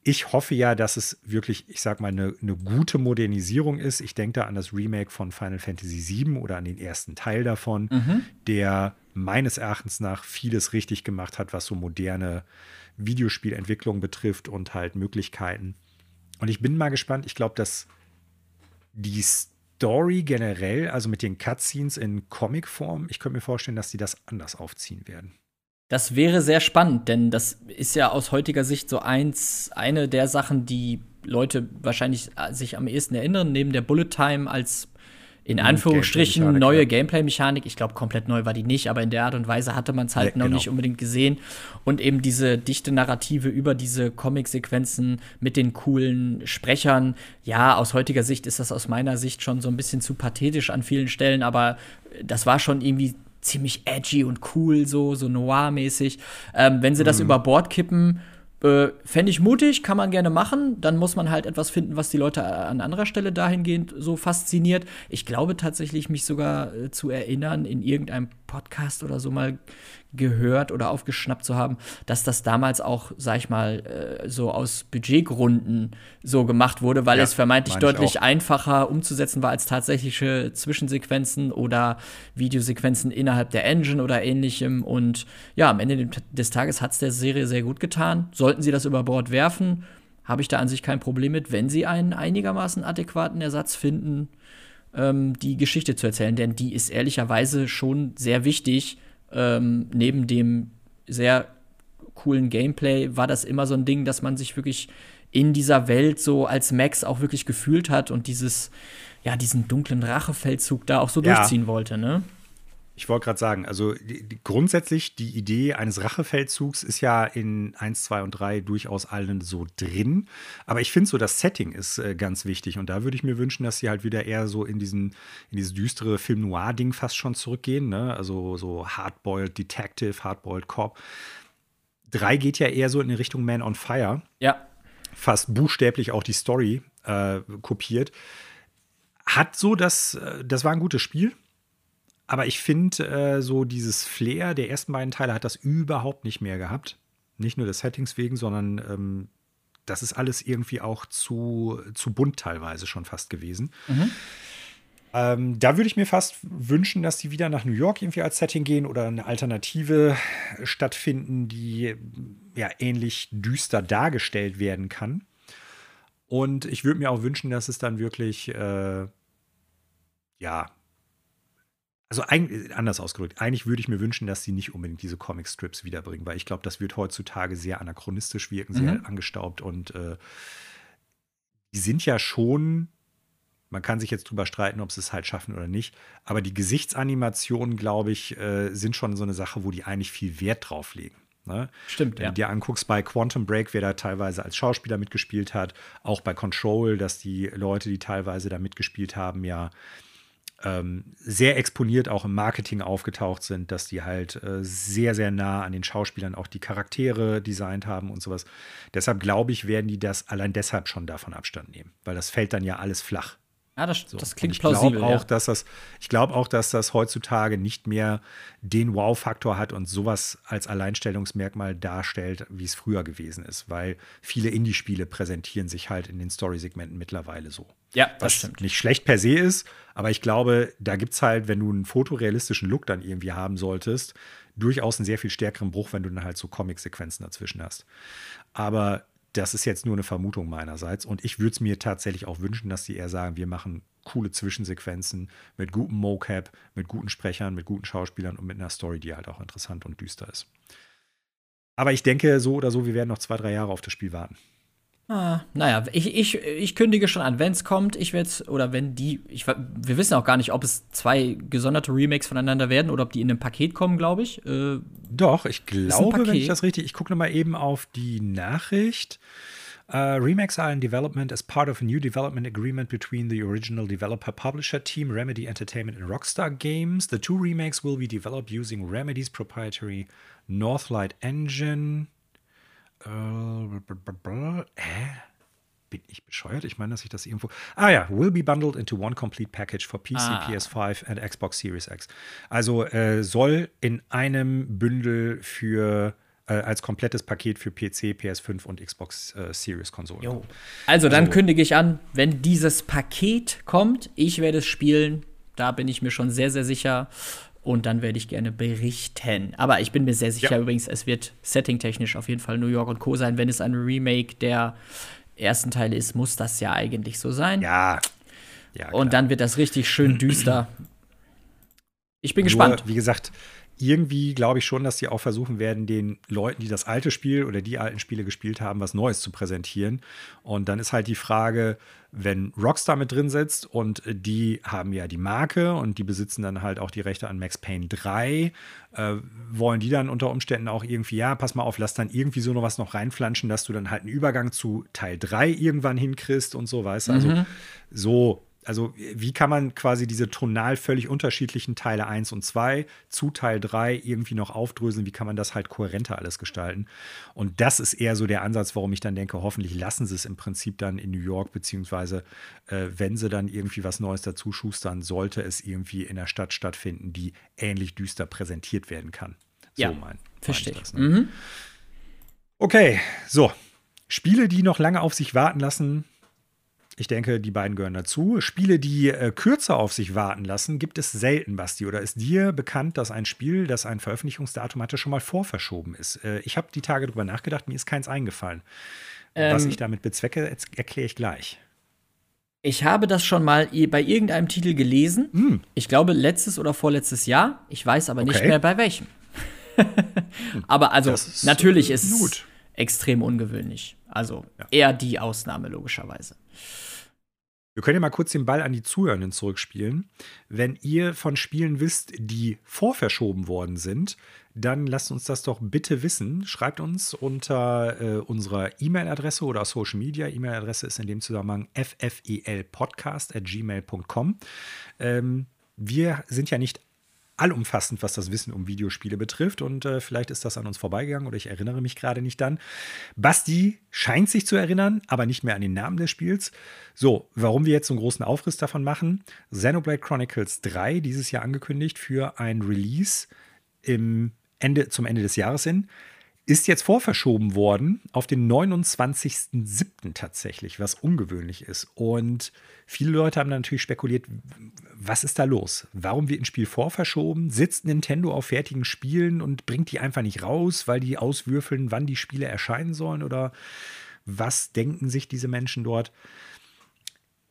ich hoffe ja, dass es wirklich, ich sag mal, eine, eine gute Modernisierung ist. Ich denke da an das Remake von Final Fantasy VII oder an den ersten Teil davon, mhm. der meines Erachtens nach vieles richtig gemacht hat, was so moderne Videospielentwicklung betrifft und halt Möglichkeiten. Und ich bin mal gespannt. Ich glaube, dass die Story generell, also mit den Cutscenes in Comicform, ich könnte mir vorstellen, dass sie das anders aufziehen werden. Das wäre sehr spannend, denn das ist ja aus heutiger Sicht so eins, eine der Sachen, die Leute wahrscheinlich äh, sich am ehesten erinnern, neben der Bullet Time als in Anführungsstrichen Gameplay neue Gameplay-Mechanik. Ich glaube, komplett neu war die nicht, aber in der Art und Weise hatte man es halt ja, noch genau. nicht unbedingt gesehen. Und eben diese dichte Narrative über diese Comic-Sequenzen mit den coolen Sprechern. Ja, aus heutiger Sicht ist das aus meiner Sicht schon so ein bisschen zu pathetisch an vielen Stellen, aber das war schon irgendwie ziemlich edgy und cool, so, so noir-mäßig. Ähm, wenn sie das mhm. über Bord kippen, äh, fände ich mutig, kann man gerne machen. Dann muss man halt etwas finden, was die Leute an anderer Stelle dahingehend so fasziniert. Ich glaube tatsächlich, mich sogar äh, zu erinnern, in irgendeinem Podcast oder so mal gehört oder aufgeschnappt zu haben, dass das damals auch, sag ich mal, äh, so aus Budgetgründen so gemacht wurde, weil ja, es vermeintlich deutlich einfacher umzusetzen war als tatsächliche Zwischensequenzen oder Videosequenzen innerhalb der Engine oder ähnlichem. Und ja, am Ende des Tages hat es der Serie sehr gut getan. Sollten sie das über Bord werfen, habe ich da an sich kein Problem mit, wenn sie einen einigermaßen adäquaten Ersatz finden, ähm, die Geschichte zu erzählen. Denn die ist ehrlicherweise schon sehr wichtig ähm, neben dem sehr coolen Gameplay war das immer so ein Ding, dass man sich wirklich in dieser Welt so als Max auch wirklich gefühlt hat und dieses, ja, diesen dunklen Rachefeldzug da auch so ja. durchziehen wollte, ne? Ich wollte gerade sagen, also die, die, grundsätzlich die Idee eines Rachefeldzugs ist ja in 1, 2 und 3 durchaus allen so drin. Aber ich finde so, das Setting ist äh, ganz wichtig. Und da würde ich mir wünschen, dass sie halt wieder eher so in diesen, in dieses düstere Film-Noir-Ding fast schon zurückgehen. Ne? Also so Hardboiled Detective, Hardboiled Cop. 3 geht ja eher so in die Richtung Man on Fire. Ja. Fast buchstäblich auch die Story äh, kopiert. Hat so das, äh, das war ein gutes Spiel aber ich finde, äh, so dieses Flair der ersten beiden Teile hat das überhaupt nicht mehr gehabt. Nicht nur des Settings wegen, sondern ähm, das ist alles irgendwie auch zu, zu bunt teilweise schon fast gewesen. Mhm. Ähm, da würde ich mir fast wünschen, dass die wieder nach New York irgendwie als Setting gehen oder eine Alternative stattfinden, die ja ähnlich düster dargestellt werden kann. Und ich würde mir auch wünschen, dass es dann wirklich äh, ja also eigentlich, anders ausgedrückt, eigentlich würde ich mir wünschen, dass sie nicht unbedingt diese Comic-Strips wiederbringen, weil ich glaube, das wird heutzutage sehr anachronistisch wirken, sehr mhm. angestaubt und äh, die sind ja schon, man kann sich jetzt drüber streiten, ob sie es halt schaffen oder nicht, aber die Gesichtsanimationen, glaube ich, äh, sind schon so eine Sache, wo die eigentlich viel Wert drauf legen. Ne? Stimmt, Wenn ja. du dir anguckst bei Quantum Break, wer da teilweise als Schauspieler mitgespielt hat, auch bei Control, dass die Leute, die teilweise da mitgespielt haben, ja sehr exponiert auch im Marketing aufgetaucht sind, dass die halt äh, sehr, sehr nah an den Schauspielern auch die Charaktere designt haben und sowas. Deshalb glaube ich, werden die das allein deshalb schon davon Abstand nehmen, weil das fällt dann ja alles flach. Ja, das, So. das klingt ich plausibel. Glaub auch, ja. dass das, ich glaube auch, dass das heutzutage nicht mehr den Wow-Faktor hat und sowas als Alleinstellungsmerkmal darstellt, wie es früher gewesen ist, weil viele Indie-Spiele präsentieren sich halt in den Story-Segmenten mittlerweile so. ja, das Was stimmt. nicht schlecht per se ist, aber ich glaube, da gibt es halt, wenn du einen fotorealistischen Look dann irgendwie haben solltest, durchaus einen sehr viel stärkeren Bruch, wenn du dann halt so Comic-Sequenzen dazwischen hast. Aber das ist jetzt nur eine Vermutung meinerseits. Und ich würde es mir tatsächlich auch wünschen, dass die eher sagen, wir machen coole Zwischensequenzen mit gutem Mocap, mit guten Sprechern, mit guten Schauspielern und mit einer Story, die halt auch interessant und düster ist. Aber ich denke, so oder so, wir werden noch zwei, drei Jahre auf das Spiel warten. Ah, naja, ich, ich, ich kündige schon an, wenn es kommt, ich werde es, oder wenn die, ich, wir wissen auch gar nicht, ob es zwei gesonderte Remakes voneinander werden oder ob die in einem Paket kommen, glaube ich. Äh, Doch, ich glaube, wenn ich das richtig, ich gucke nochmal eben auf die Nachricht. Uh, remakes are in development as part of a new development agreement between the original developer publisher team Remedy Entertainment and Rockstar Games. The two remakes will be developed using Remedy's proprietary Northlight Engine. Äh, hä? Bin ich bescheuert? Ich meine, dass ich das irgendwo. Ah ja, will be bundled into one complete package for PC, Ah. PS5 and Xbox Series X. Also äh, soll in einem Bündel für äh, als komplettes Paket für PC, PS5 und Xbox äh, Series Konsolen. kommen. Also, dann Also- kündige ich an, wenn dieses Paket kommt, ich werde es spielen. Da bin ich mir schon sehr, sehr sicher. Und dann werde ich gerne berichten. Aber ich bin mir sehr sicher Ja. übrigens, es wird settingtechnisch auf jeden Fall New York und Co. sein. Wenn es ein Remake der ersten Teile ist, muss das ja eigentlich so sein. Ja. ja und dann wird das richtig schön düster. Ich bin Nur, gespannt. Wie gesagt, irgendwie glaube ich schon, dass sie auch versuchen werden, den Leuten, die das alte Spiel oder die alten Spiele gespielt haben, was Neues zu präsentieren. Und dann ist halt die Frage, wenn Rockstar mit drin sitzt und die haben ja die Marke und die besitzen dann halt auch die Rechte an Max Payne 3, äh, wollen die dann unter Umständen auch irgendwie, ja, pass mal auf, lass dann irgendwie so noch was noch reinflanschen, dass du dann halt einen Übergang zu Teil 3 irgendwann hinkriegst und so, weißt du? Also so also wie kann man quasi diese tonal völlig unterschiedlichen Teile 1 und 2 zu Teil 3 irgendwie noch aufdröseln? Wie kann man das halt kohärenter alles gestalten? Und das ist eher so der Ansatz, warum ich dann denke, hoffentlich lassen sie es im Prinzip dann in New York, beziehungsweise äh, wenn sie dann irgendwie was Neues dazu schustern, sollte es irgendwie in der Stadt stattfinden, die ähnlich düster präsentiert werden kann. So Ja, mein, verstehe ich ne? Okay, so. Spiele, die noch lange auf sich warten lassen, ich denke, die beiden gehören dazu. Spiele, die äh, kürzer auf sich warten lassen, gibt es selten, Basti. Oder ist dir bekannt, dass ein Spiel, das ein Veröffentlichungsdatum hatte, schon mal vorverschoben ist? Äh, ich habe die Tage drüber nachgedacht, mir ist keins eingefallen. Was Ähm, ich damit bezwecke, erkläre ich gleich. Ich habe das schon mal bei irgendeinem Titel gelesen. Ich glaube, letztes oder vorletztes Jahr. Ich weiß aber nicht Okay. mehr bei welchem. aber also, ist, natürlich äh, ist es extrem ungewöhnlich. Also Ja. eher die Ausnahme, logischerweise. Wir können ja mal kurz den Ball an die Zuhörenden zurückspielen. Wenn ihr von Spielen wisst, die vorverschoben worden sind, dann lasst uns das doch bitte wissen. Schreibt uns unter äh, unserer E-Mail-Adresse oder Social Media. E-Mail-Adresse ist in dem Zusammenhang ffelpodcast.gmail.com. Ähm, wir sind ja nicht allumfassend, was das Wissen um Videospiele betrifft. Und äh, vielleicht ist das an uns vorbeigegangen oder ich erinnere mich gerade nicht dann. Basti scheint sich zu erinnern, aber nicht mehr an den Namen des Spiels. So, warum wir jetzt so einen großen Aufriss davon machen. Xenoblade Chronicles 3, dieses Jahr angekündigt für ein Release im Ende, zum Ende des Jahres hin. Ist jetzt vorverschoben worden auf den 29.07. tatsächlich, was ungewöhnlich ist. Und viele Leute haben natürlich spekuliert, was ist da los? Warum wird ein Spiel vorverschoben? Sitzt Nintendo auf fertigen Spielen und bringt die einfach nicht raus, weil die auswürfeln, wann die Spiele erscheinen sollen? Oder was denken sich diese Menschen dort?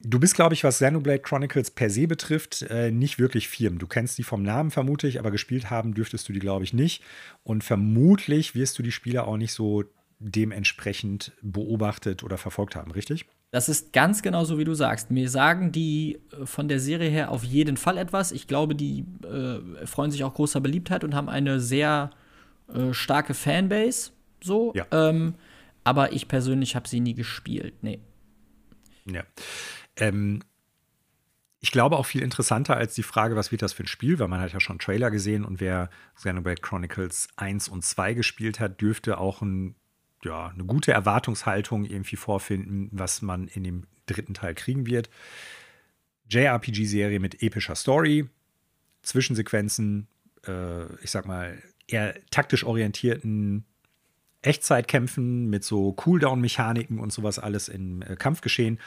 Du bist, glaube ich, was Xenoblade Chronicles per se betrifft, äh, nicht wirklich firm. Du kennst die vom Namen vermute ich, aber gespielt haben dürftest du die, glaube ich, nicht. Und vermutlich wirst du die Spiele auch nicht so dementsprechend beobachtet oder verfolgt haben, richtig? Das ist ganz genau so, wie du sagst. Mir sagen die äh, von der Serie her auf jeden Fall etwas. Ich glaube, die äh, freuen sich auch großer Beliebtheit und haben eine sehr äh, starke Fanbase. So. Ja. Ähm, aber ich persönlich habe sie nie gespielt. Nee. Ja. Ähm, ich glaube auch viel interessanter als die Frage, was wird das für ein Spiel, weil man hat ja schon Trailer gesehen und wer Xenoblade Chronicles 1 und 2 gespielt hat, dürfte auch ein, ja, eine gute Erwartungshaltung irgendwie vorfinden, was man in dem dritten Teil kriegen wird. JRPG-Serie mit epischer Story, Zwischensequenzen, äh, ich sag mal, eher taktisch orientierten Echtzeitkämpfen mit so Cooldown-Mechaniken und sowas alles im äh, Kampfgeschehen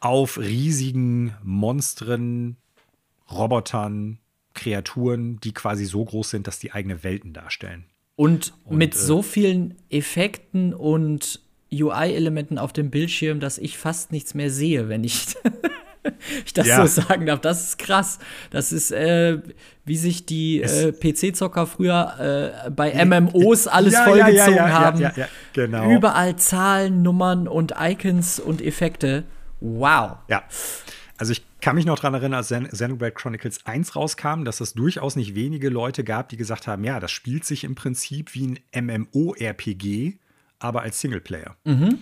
auf riesigen Monstern, Robotern, Kreaturen, die quasi so groß sind, dass die eigene Welten darstellen. Und, und mit äh, so vielen Effekten und UI-Elementen auf dem Bildschirm, dass ich fast nichts mehr sehe, wenn ich, ich das ja. so sagen darf. Das ist krass. Das ist, äh, wie sich die äh, PC-Zocker früher äh, bei MMOs alles ja, vollgezogen ja, haben. Genau. Überall Zahlen, Nummern und Icons und Effekte. Wow. Ja. Also ich kann mich noch daran erinnern, als Xenoblade Chronicles 1 rauskam, dass es durchaus nicht wenige Leute gab, die gesagt haben, ja, das spielt sich im Prinzip wie ein MMO-RPG, aber als Singleplayer. Mhm.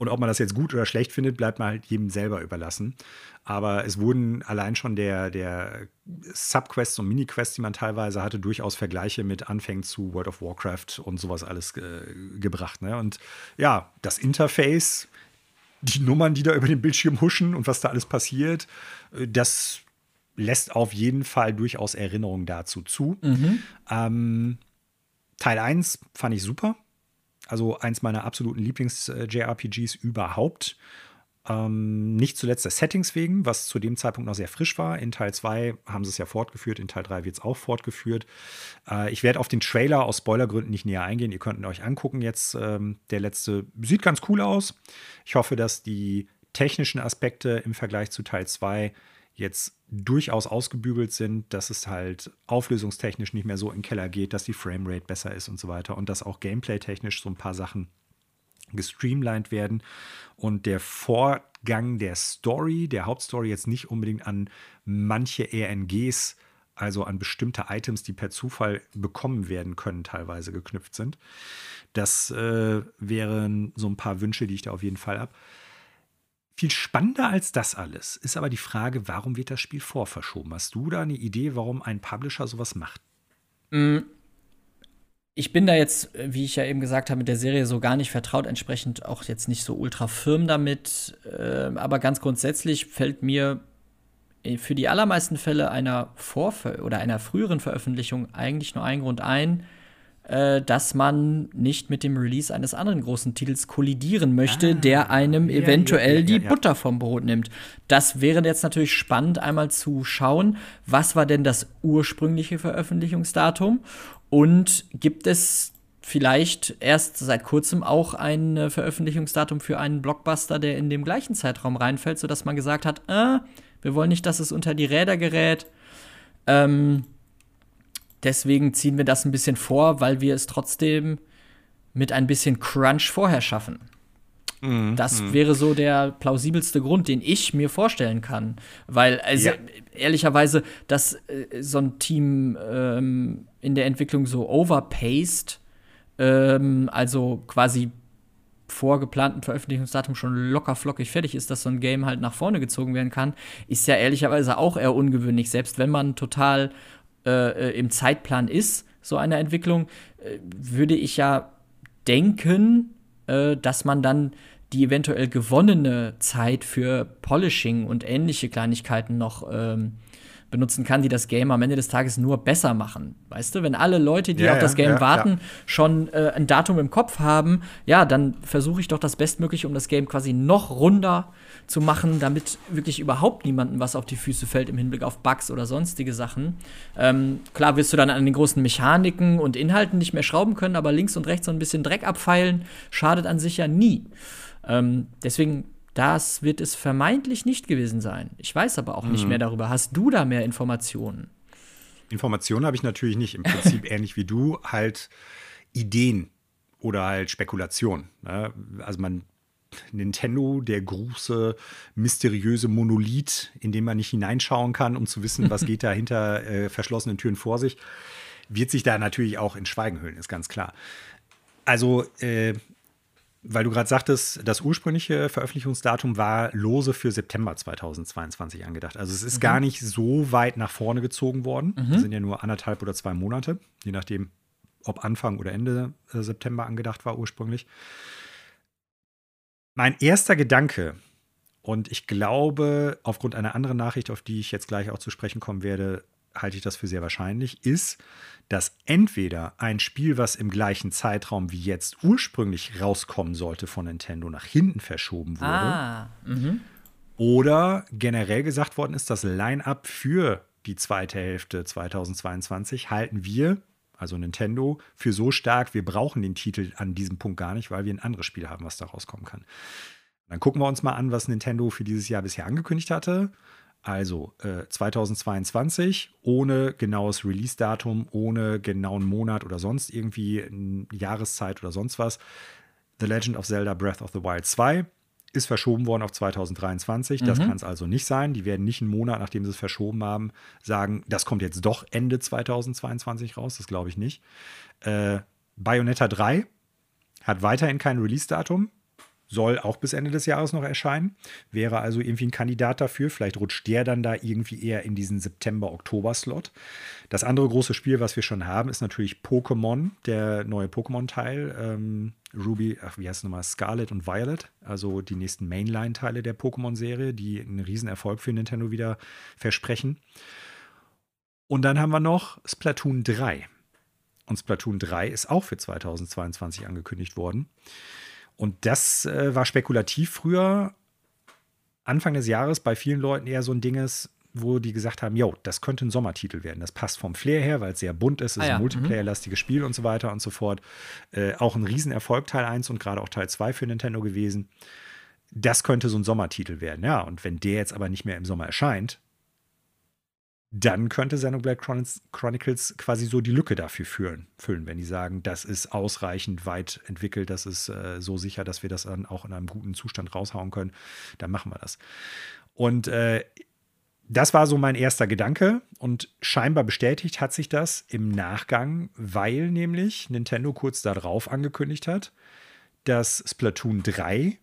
Und ob man das jetzt gut oder schlecht findet, bleibt mal halt jedem selber überlassen. Aber es wurden allein schon der, der Subquests und Mini-Quests, die man teilweise hatte, durchaus Vergleiche mit Anfängen zu World of Warcraft und sowas alles äh, gebracht. Ne? Und ja, das Interface die Nummern, die da über den Bildschirm huschen und was da alles passiert, äh, das lässt auf jeden Fall durchaus Erinnerungen dazu zu. Mhm. Ähm, Teil 1 fand ich super. Also eins meiner absoluten Lieblings-JRPGs überhaupt. Ähm, nicht zuletzt der Settings wegen, was zu dem Zeitpunkt noch sehr frisch war. In Teil 2 haben sie es ja fortgeführt, in Teil 3 wird es auch fortgeführt. Äh, ich werde auf den Trailer aus Spoilergründen nicht näher eingehen. Ihr könnt ihn euch angucken jetzt. Ähm, der letzte sieht ganz cool aus. Ich hoffe, dass die technischen Aspekte im Vergleich zu Teil 2 jetzt durchaus ausgebügelt sind, dass es halt auflösungstechnisch nicht mehr so in den Keller geht, dass die Framerate besser ist und so weiter und dass auch gameplay-technisch so ein paar Sachen gestreamlined werden und der Vorgang der Story, der Hauptstory jetzt nicht unbedingt an manche RNGs, also an bestimmte Items, die per Zufall bekommen werden können, teilweise geknüpft sind. Das äh, wären so ein paar Wünsche, die ich da auf jeden Fall habe. Viel spannender als das alles ist aber die Frage, warum wird das Spiel vorverschoben? Hast du da eine Idee, warum ein Publisher sowas macht? Mm, ich bin da jetzt, wie ich ja eben gesagt habe, mit der Serie so gar nicht vertraut, entsprechend auch jetzt nicht so ultra firm damit. Äh, aber ganz grundsätzlich fällt mir für die allermeisten Fälle einer Vorver oder einer früheren Veröffentlichung eigentlich nur ein Grund ein, äh, dass man nicht mit dem Release eines anderen großen Titels kollidieren möchte, ah, der einem ja, eventuell ja, ja, die Butter vom Brot nimmt. Das wäre jetzt natürlich spannend, einmal zu schauen, was war denn das ursprüngliche Veröffentlichungsdatum und gibt es vielleicht erst seit kurzem auch ein Veröffentlichungsdatum für einen Blockbuster, der in dem gleichen Zeitraum reinfällt, sodass man gesagt hat, äh, wir wollen nicht, dass es unter die Räder gerät. Ähm, deswegen ziehen wir das ein bisschen vor, weil wir es trotzdem mit ein bisschen Crunch vorher schaffen. Mm, das mm. wäre so der plausibelste Grund, den ich mir vorstellen kann. Weil, also, ja. ehrlicherweise, dass äh, so ein Team ähm, in der Entwicklung so overpaced, ähm, also quasi vor geplanten Veröffentlichungsdatum schon locker flockig fertig ist, dass so ein Game halt nach vorne gezogen werden kann, ist ja ehrlicherweise auch eher ungewöhnlich. Selbst wenn man total äh, äh im Zeitplan ist, so eine Entwicklung, äh, würde ich ja denken, äh, dass man dann die eventuell gewonnene Zeit für Polishing und ähnliche Kleinigkeiten noch ähm, benutzen kann, die das Game am Ende des Tages nur besser machen. Weißt du, wenn alle Leute, die ja, auf das Game ja, warten, ja. schon äh, ein Datum im Kopf haben, ja, dann versuche ich doch das Bestmögliche, um das Game quasi noch runder zu machen, damit wirklich überhaupt niemandem was auf die Füße fällt im Hinblick auf Bugs oder sonstige Sachen. Ähm, klar wirst du dann an den großen Mechaniken und Inhalten nicht mehr schrauben können, aber links und rechts so ein bisschen Dreck abfeilen schadet an sich ja nie. Ähm, deswegen das wird es vermeintlich nicht gewesen sein. Ich weiß aber auch mhm. nicht mehr darüber. Hast du da mehr Informationen? Informationen habe ich natürlich nicht. Im Prinzip ähnlich wie du, halt Ideen oder halt Spekulationen. Ne? Also man Nintendo, der große, mysteriöse Monolith, in den man nicht hineinschauen kann, um zu wissen, was geht da hinter äh, verschlossenen Türen vor sich, wird sich da natürlich auch in Schweigen hüllen, ist ganz klar. Also äh, weil du gerade sagtest, das ursprüngliche Veröffentlichungsdatum war lose für September 2022 angedacht. Also es ist mhm. gar nicht so weit nach vorne gezogen worden. Mhm. Das sind ja nur anderthalb oder zwei Monate, je nachdem, ob Anfang oder Ende äh, September angedacht war ursprünglich. Mein erster Gedanke, Und ich glaube, aufgrund einer anderen Nachricht, auf die ich jetzt gleich auch zu sprechen kommen werde, halte ich das für sehr wahrscheinlich, ist, dass entweder ein Spiel, was im gleichen Zeitraum wie jetzt ursprünglich rauskommen sollte von Nintendo, nach hinten verschoben wurde. Ah, mhm. Oder generell gesagt worden ist, das Line-up für die zweite Hälfte 2022 halten wir, also Nintendo, für so stark, wir brauchen den Titel an diesem Punkt gar nicht, weil wir ein anderes Spiel haben, was da rauskommen kann. Dann gucken wir uns mal an, was Nintendo für dieses Jahr bisher angekündigt hatte. Also äh, 2022 ohne genaues Release-Datum, ohne genauen Monat oder sonst irgendwie Jahreszeit oder sonst was. The Legend of Zelda Breath of the Wild 2 ist verschoben worden auf 2023. Das Mhm. kann es also nicht sein. Die werden nicht einen Monat, nachdem sie es verschoben haben, sagen, das kommt jetzt doch Ende 2022 raus. Das glaube ich nicht. Äh, Bayonetta 3 hat weiterhin kein Release-Datum. Soll auch bis Ende des Jahres noch erscheinen. Wäre also irgendwie ein Kandidat dafür. Vielleicht rutscht der dann da irgendwie eher in diesen September-Oktober-Slot. Das andere große Spiel, was wir schon haben, ist natürlich Pokémon, der neue Pokémon-Teil. Ähm, Ruby, ach, wie heißt es nochmal? Scarlet und Violet. Also die nächsten Mainline-Teile der Pokémon-Serie, die einen Riesenerfolg für Nintendo wieder versprechen. Und dann haben wir noch Splatoon 3. Und Splatoon 3 ist auch für 2022 angekündigt worden. Und das äh, war spekulativ früher, Anfang des Jahres, bei vielen Leuten eher so ein Dinges, wo die gesagt haben, jo, das könnte ein Sommertitel werden. Das passt vom Flair her, weil es sehr bunt ist, es Ah ist ja, ein mhm. Multiplayer-lastiges Spiel und so weiter und so fort. Äh, auch ein Riesenerfolg Teil 1 und gerade auch Teil 2 für Nintendo gewesen. Das könnte so ein Sommertitel werden, ja. Und wenn der jetzt aber nicht mehr im Sommer erscheint, dann könnte Xenoblade Chronicles, quasi so die Lücke dafür füllen, füllen, wenn die sagen, das ist ausreichend weit entwickelt, das ist äh, so sicher, dass wir das dann auch in einem guten Zustand raushauen können, dann machen wir das. Und äh, das war so mein erster Gedanke und scheinbar bestätigt hat sich das im Nachgang, weil nämlich Nintendo kurz darauf angekündigt hat, dass Splatoon 3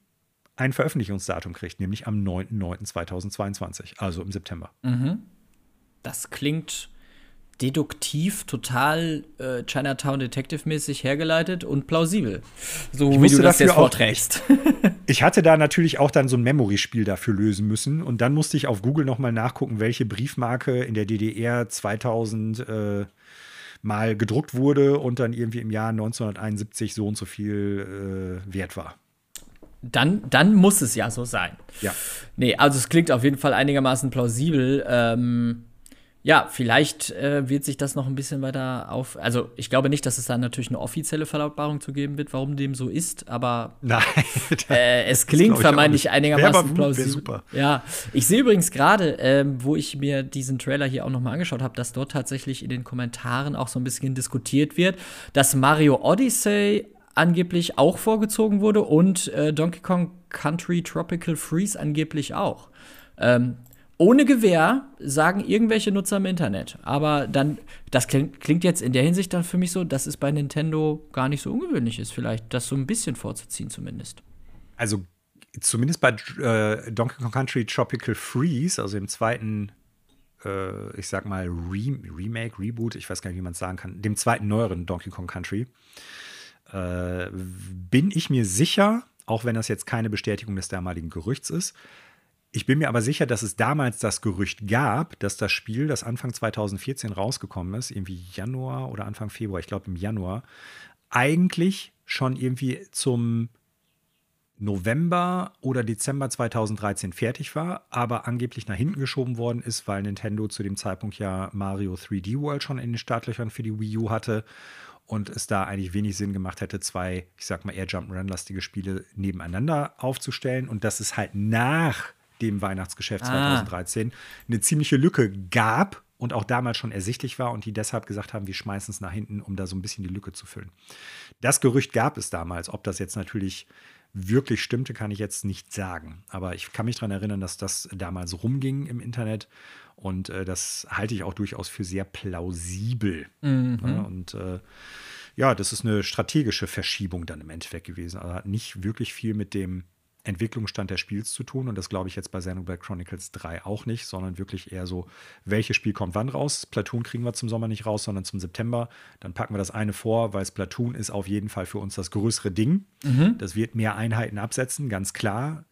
ein Veröffentlichungsdatum kriegt, nämlich am 9.9.2022, also im September. Das klingt deduktiv, total äh, Chinatown Detective-mäßig hergeleitet und plausibel. So wie musste du das jetzt auch- vorträgst. Ich hatte da natürlich auch dann so ein Memory-Spiel dafür lösen müssen und dann musste ich auf Google nochmal nachgucken, welche Briefmarke in der DDR 2000 äh, mal gedruckt wurde und dann irgendwie im Jahr 1971 so und so viel äh, wert war. Dann, dann muss es ja so sein. Ja. Nee, also es klingt auf jeden Fall einigermaßen plausibel. Ähm, ja, vielleicht äh, wird sich das noch ein bisschen weiter auf. Also, ich glaube nicht, dass es da natürlich eine offizielle Verlautbarung zu geben wird, warum dem so ist, aber Nein. äh, es klingt vermeintlich einigermaßen wär plausibel. super. Ja, ich sehe übrigens gerade, ähm, wo ich mir diesen Trailer hier auch noch mal angeschaut habe, dass dort tatsächlich in den Kommentaren auch so ein bisschen diskutiert wird, dass Mario Odyssey angeblich auch vorgezogen wurde und äh, Donkey Kong Country Tropical Freeze angeblich auch. Ähm, ohne Gewähr sagen irgendwelche Nutzer im Internet. Aber dann, das klingt, klingt jetzt in der Hinsicht dann für mich so, dass es bei Nintendo gar nicht so ungewöhnlich ist, vielleicht das so ein bisschen vorzuziehen zumindest. Also zumindest bei äh, Donkey Kong Country Tropical Freeze, also im zweiten, äh, ich sag mal, Re Remake, Reboot, ich weiß gar nicht, wie man es sagen kann, dem zweiten neueren Donkey Kong Country, äh, bin ich mir sicher, auch wenn das jetzt keine Bestätigung des damaligen Gerüchts ist, ich bin mir aber sicher, dass es damals das Gerücht gab, dass das Spiel, das Anfang 2014 rausgekommen ist, irgendwie Januar oder Anfang Februar, ich glaube im Januar, eigentlich schon irgendwie zum November oder Dezember 2013 fertig war, aber angeblich nach hinten geschoben worden ist, weil Nintendo zu dem Zeitpunkt ja Mario 3D World schon in den Startlöchern für die Wii U hatte und es da eigentlich wenig Sinn gemacht hätte, zwei, ich sag mal, eher Jump'n'Run-lastige Spiele nebeneinander aufzustellen. Und dass es halt nach dem Weihnachtsgeschäft Ah. 2013 eine ziemliche Lücke gab und auch damals schon ersichtlich war und die deshalb gesagt haben, wir schmeißen es nach hinten, um da so ein bisschen die Lücke zu füllen. Das Gerücht gab es damals. Ob das jetzt natürlich wirklich stimmte, kann ich jetzt nicht sagen. Aber ich kann mich daran erinnern, dass das damals rumging im Internet. Und äh, das halte ich auch durchaus für sehr plausibel. Ja, und äh, ja, das ist eine strategische Verschiebung dann im Endeffekt gewesen. Also hat nicht wirklich viel mit dem Entwicklungsstand des Spiels zu tun. Und das glaube ich jetzt bei Xenoblade Chronicles 3 auch nicht, sondern wirklich eher so, welches Spiel kommt wann raus? Platoon kriegen wir zum Sommer nicht raus, sondern zum September. Dann packen wir das eine vor, weil Splatoon ist auf jeden Fall für uns das größere Ding. Das wird mehr Einheiten absetzen, ganz klar.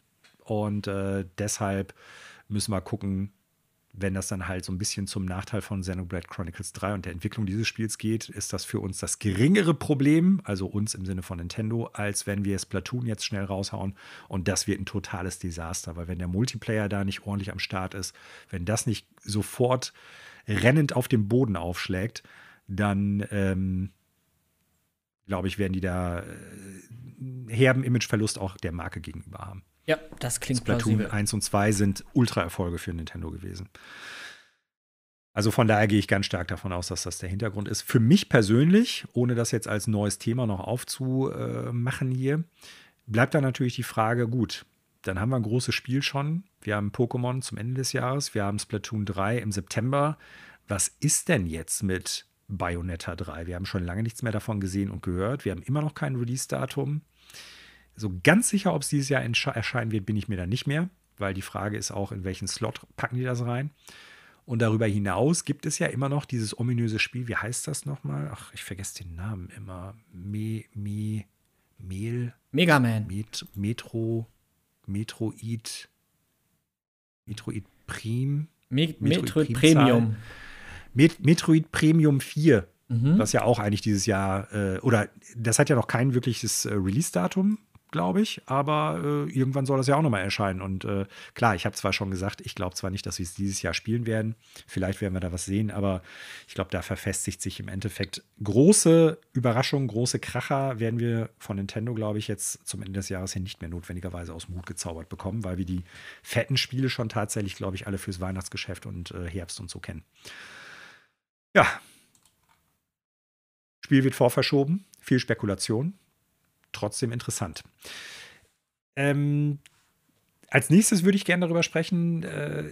Und äh, deshalb müssen wir gucken, wenn das dann halt so ein bisschen zum Nachteil von Xenoblade Chronicles 3 und der Entwicklung dieses Spiels geht, ist das für uns das geringere Problem, also uns im Sinne von Nintendo, als wenn wir Splatoon jetzt schnell raushauen und das wird ein totales Desaster, weil wenn der Multiplayer da nicht ordentlich am Start ist, wenn das nicht sofort rennend auf dem Boden aufschlägt, dann ähm, glaube ich, werden die da äh, herben Imageverlust auch der Marke gegenüber haben. Ja, das klingt Splatoon plausibel. 1 und 2 sind Ultra-Erfolge für Nintendo gewesen. Also von daher gehe ich ganz stark davon aus, dass das der Hintergrund ist. Für mich persönlich, ohne das jetzt als neues Thema noch aufzumachen hier, bleibt da natürlich die Frage, gut, dann haben wir ein großes Spiel schon. Wir haben Pokémon zum Ende des Jahres, wir haben Splatoon 3 im September. Was ist denn jetzt mit Bayonetta 3? Wir haben schon lange nichts mehr davon gesehen und gehört. Wir haben immer noch kein Release-Datum. So ganz sicher, ob es dieses Jahr erscheinen wird, bin ich mir da nicht mehr, weil die Frage ist auch, in welchen Slot packen die das rein. Und darüber hinaus gibt es ja immer noch dieses ominöse Spiel, wie heißt das nochmal? Ach, ich vergesse den Namen immer. Me, Me, Mehl. Mega Man. Met, Metro, Metroid, Metroid Prim. Me Metroid, Metroid Premium. Met Metroid Premium 4, mhm. was ja auch eigentlich dieses Jahr, äh, oder das hat ja noch kein wirkliches äh, Release-Datum glaube ich, aber äh, irgendwann soll das ja auch nochmal erscheinen. Und äh, klar, ich habe zwar schon gesagt, ich glaube zwar nicht, dass wir es dieses Jahr spielen werden, vielleicht werden wir da was sehen, aber ich glaube, da verfestigt sich im Endeffekt große Überraschungen, große Kracher werden wir von Nintendo, glaube ich, jetzt zum Ende des Jahres hin nicht mehr notwendigerweise aus dem Hut gezaubert bekommen, weil wir die fetten Spiele schon tatsächlich, glaube ich, alle fürs Weihnachtsgeschäft und äh, Herbst und so kennen. Ja. Spiel wird vorverschoben, viel Spekulation trotzdem interessant. Ähm, als nächstes würde ich gerne darüber sprechen. Äh,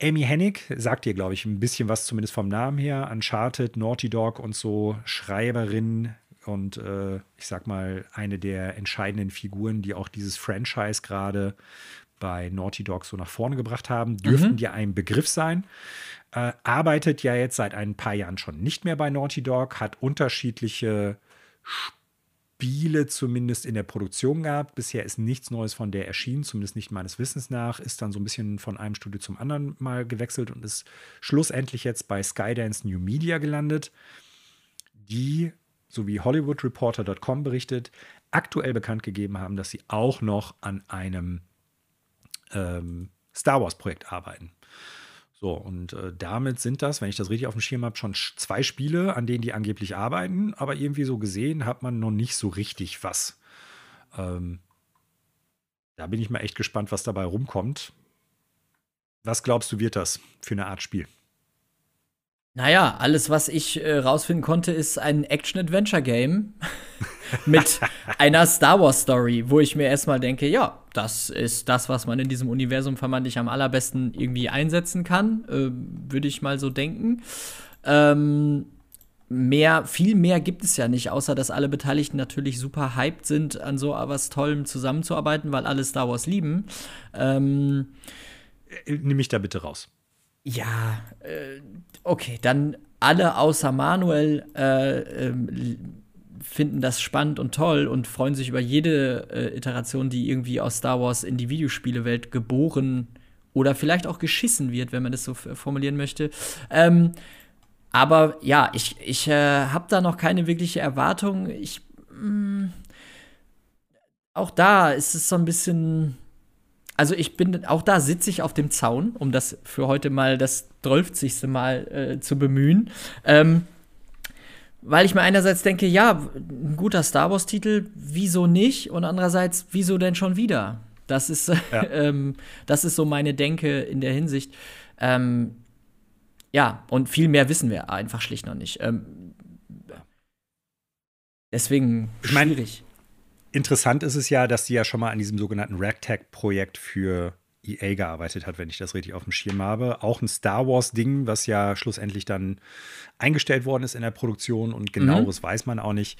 Amy Hennig sagt dir, glaube ich, ein bisschen was zumindest vom Namen her. Uncharted, Naughty Dog und so Schreiberin und äh, ich sag mal eine der entscheidenden Figuren, die auch dieses Franchise gerade bei Naughty Dog so nach vorne gebracht haben, dürften mhm. dir ein Begriff sein. Äh, arbeitet ja jetzt seit ein paar Jahren schon nicht mehr bei Naughty Dog, hat unterschiedliche Spiele Spiele zumindest in der Produktion gehabt. Bisher ist nichts Neues von der erschienen, zumindest nicht meines Wissens nach. Ist dann so ein bisschen von einem Studio zum anderen mal gewechselt und ist schlussendlich jetzt bei Skydance New Media gelandet, die, so wie HollywoodReporter.com berichtet, aktuell bekannt gegeben haben, dass sie auch noch an einem ähm, Star Wars-Projekt arbeiten. So, und äh, damit sind das, wenn ich das richtig auf dem Schirm habe, schon zwei Spiele, an denen die angeblich arbeiten, aber irgendwie so gesehen hat man noch nicht so richtig was. Ähm, da bin ich mal echt gespannt, was dabei rumkommt. Was glaubst du, wird das für eine Art Spiel? Naja, alles, was ich äh, rausfinden konnte, ist ein Action-Adventure-Game. mit einer Star Wars Story, wo ich mir erstmal denke, ja, das ist das, was man in diesem Universum vermeintlich am allerbesten irgendwie einsetzen kann, äh, würde ich mal so denken. Ähm, mehr, viel mehr gibt es ja nicht, außer dass alle Beteiligten natürlich super hyped sind, an so was Tollem zusammenzuarbeiten, weil alle Star Wars lieben. Ähm, äh, Nimm mich da bitte raus. Ja, äh, okay, dann alle außer Manuel äh, äh, finden das spannend und toll und freuen sich über jede äh, Iteration, die irgendwie aus Star Wars in die Videospielewelt geboren oder vielleicht auch geschissen wird, wenn man das so formulieren möchte. Ähm, aber ja, ich, ich äh, habe da noch keine wirkliche Erwartung. Ich, mh, mm, auch da ist es so ein bisschen. Also ich bin, auch da sitze ich auf dem Zaun, um das für heute mal das 12. Mal äh, zu bemühen. Ähm, weil ich mir einerseits denke, ja, ein guter Star Wars-Titel, wieso nicht? Und andererseits, wieso denn schon wieder? Das ist, ja. ähm, das ist so meine Denke in der Hinsicht. Ähm, ja, und viel mehr wissen wir einfach schlicht noch nicht. Ähm, deswegen schwierig. Interessant ist es ja, dass die ja schon mal an diesem sogenannten Ragtag-Projekt für EA gearbeitet hat, wenn ich das richtig auf dem Schirm habe. Auch ein Star Wars-Ding, was ja schlussendlich dann eingestellt worden ist in der Produktion und genaueres mhm. weiß man auch nicht.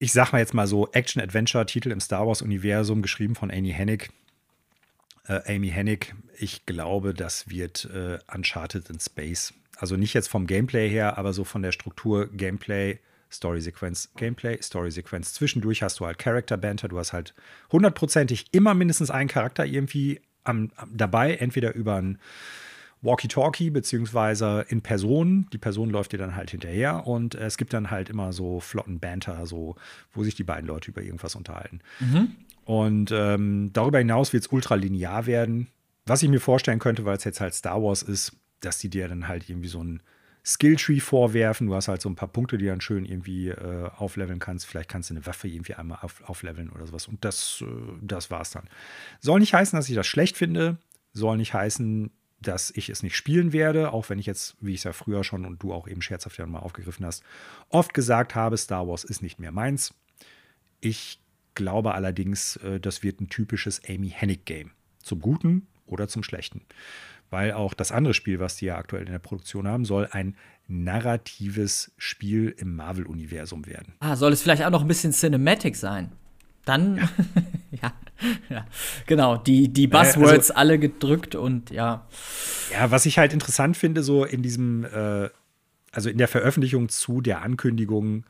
Ich sag mal jetzt mal so: Action-Adventure-Titel im Star Wars-Universum, geschrieben von Amy Hennig. Äh, Amy Hennig, ich glaube, das wird äh, Uncharted in Space. Also nicht jetzt vom Gameplay her, aber so von der Struktur Gameplay Story-Sequenz Gameplay, Story-Sequenz. Zwischendurch hast du halt Character-Banter. Du hast halt hundertprozentig immer mindestens einen Charakter irgendwie am, am, dabei, entweder über ein Walkie-Talkie beziehungsweise in Person. Die Person läuft dir dann halt hinterher und es gibt dann halt immer so flotten Banter, so, wo sich die beiden Leute über irgendwas unterhalten. Mhm. Und ähm, darüber hinaus wird es ultralinear werden. Was ich mir vorstellen könnte, weil es jetzt halt Star Wars ist, dass die dir dann halt irgendwie so ein Skilltree vorwerfen. Du hast halt so ein paar Punkte, die dann schön irgendwie äh, aufleveln kannst. Vielleicht kannst du eine Waffe irgendwie einmal auf, aufleveln oder sowas. Und das, äh, das war's dann. Soll nicht heißen, dass ich das schlecht finde. Soll nicht heißen, dass ich es nicht spielen werde, auch wenn ich jetzt, wie ich es ja früher schon und du auch eben scherzhaft ja mal aufgegriffen hast, oft gesagt habe, Star Wars ist nicht mehr meins. Ich glaube allerdings, äh, das wird ein typisches Amy Hennig-Game. Zum Guten oder zum Schlechten. Weil auch das andere Spiel, was die ja aktuell in der Produktion haben, soll ein narratives Spiel im Marvel-Universum werden. Ah, soll es vielleicht auch noch ein bisschen Cinematic sein? Dann, ja, ja, ja, genau, die, die Buzzwords also, alle gedrückt und ja. Ja, was ich halt interessant finde, so in diesem, äh, also in der Veröffentlichung zu der Ankündigung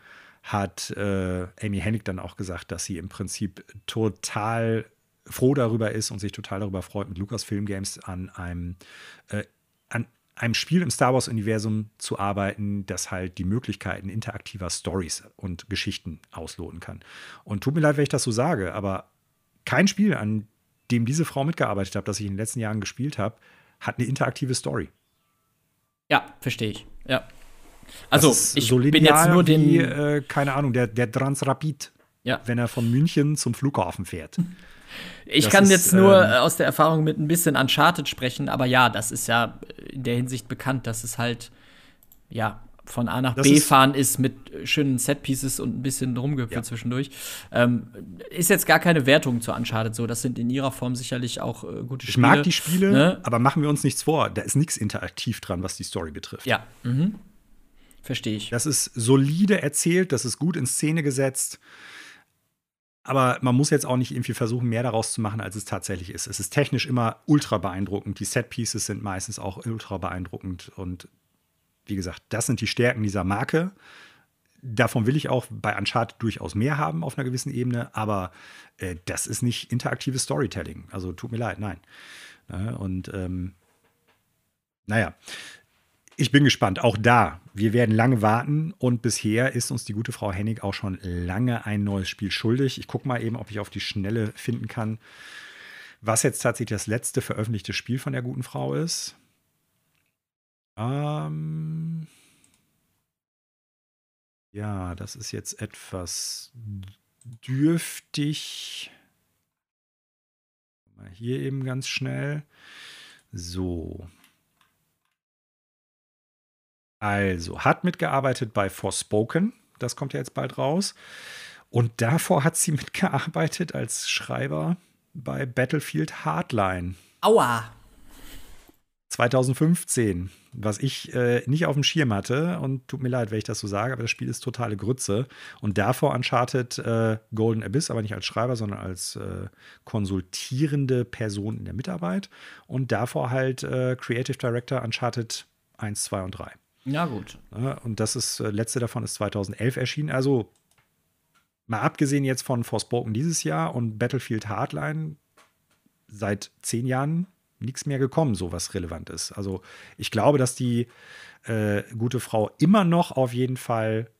hat äh, Amy Hennig dann auch gesagt, dass sie im Prinzip total froh darüber ist und sich total darüber freut, mit Lucasfilm Games an einem, äh, an einem Spiel im Star Wars-Universum zu arbeiten, das halt die Möglichkeiten interaktiver Stories und Geschichten ausloten kann. Und tut mir leid, wenn ich das so sage, aber kein Spiel, an dem diese Frau mitgearbeitet hat, das ich in den letzten Jahren gespielt habe, hat eine interaktive Story. Ja, verstehe ich. Ja. Also, ich so bin jetzt nur den. Wie, äh, keine Ahnung, der, der Transrapid, ja. wenn er von München zum Flughafen fährt. Ich das kann ist, jetzt nur ähm, aus der Erfahrung mit ein bisschen Uncharted sprechen, aber ja, das ist ja in der Hinsicht bekannt, dass es halt, ja, von A nach B ist fahren ist mit schönen Setpieces und ein bisschen rumgehüpft ja. zwischendurch. Ähm, ist jetzt gar keine Wertung zu Uncharted so. Das sind in ihrer Form sicherlich auch äh, gute Spiele. Ich mag die Spiele, ne? aber machen wir uns nichts vor. Da ist nichts interaktiv dran, was die Story betrifft. Ja. Mhm. Verstehe ich. Das ist solide erzählt, das ist gut in Szene gesetzt. Aber man muss jetzt auch nicht irgendwie versuchen, mehr daraus zu machen, als es tatsächlich ist. Es ist technisch immer ultra beeindruckend. Die Set-Pieces sind meistens auch ultra beeindruckend. Und wie gesagt, das sind die Stärken dieser Marke. Davon will ich auch bei Uncharted durchaus mehr haben auf einer gewissen Ebene. Aber äh, das ist nicht interaktives Storytelling. Also tut mir leid, nein. Ja, und ähm, naja, ich bin gespannt. Auch da, wir werden lange warten und bisher ist uns die gute Frau Hennig auch schon lange ein neues Spiel schuldig. Ich gucke mal eben, ob ich auf die Schnelle finden kann, was jetzt tatsächlich das letzte veröffentlichte Spiel von der guten Frau ist. Ähm ja, das ist jetzt etwas dürftig. Mal hier eben ganz schnell. So. Also, hat mitgearbeitet bei Forspoken. Das kommt ja jetzt bald raus. Und davor hat sie mitgearbeitet als Schreiber bei Battlefield Hardline. Aua! 2015, was ich äh, nicht auf dem Schirm hatte. Und tut mir leid, wenn ich das so sage, aber das Spiel ist totale Grütze. Und davor Uncharted äh, Golden Abyss, aber nicht als Schreiber, sondern als äh, konsultierende Person in der Mitarbeit. Und davor halt äh, Creative Director Uncharted 1, 2 und 3. Ja, gut. Und das ist, äh, letzte davon ist 2011 erschienen. Also mal abgesehen jetzt von Forspoken dieses Jahr und Battlefield Hardline seit zehn Jahren nichts mehr gekommen, so was relevant ist. Also ich glaube, dass die äh, gute Frau immer noch auf jeden Fall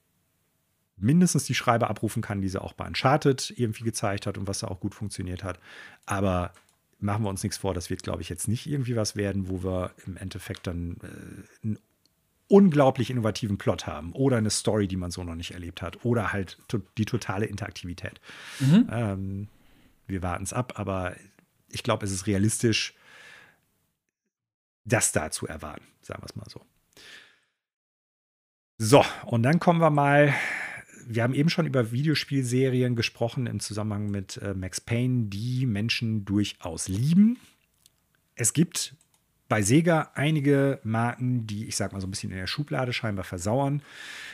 mindestens die Schreiber abrufen kann, die sie auch bei Uncharted irgendwie gezeigt hat und was da auch gut funktioniert hat. Aber machen wir uns nichts vor, das wird, glaube ich, jetzt nicht irgendwie was werden, wo wir im Endeffekt dann äh, ein unglaublich innovativen Plot haben oder eine Story, die man so noch nicht erlebt hat oder halt to die totale Interaktivität. Mhm. Ähm, wir warten es ab, aber ich glaube, es ist realistisch, das da zu erwarten, sagen wir es mal so. So, und dann kommen wir mal. Wir haben eben schon über Videospielserien gesprochen im Zusammenhang mit äh, Max Payne, die Menschen durchaus lieben. Es gibt bei Sega einige Marken, die ich sag mal so ein bisschen in der Schublade scheinbar versauern,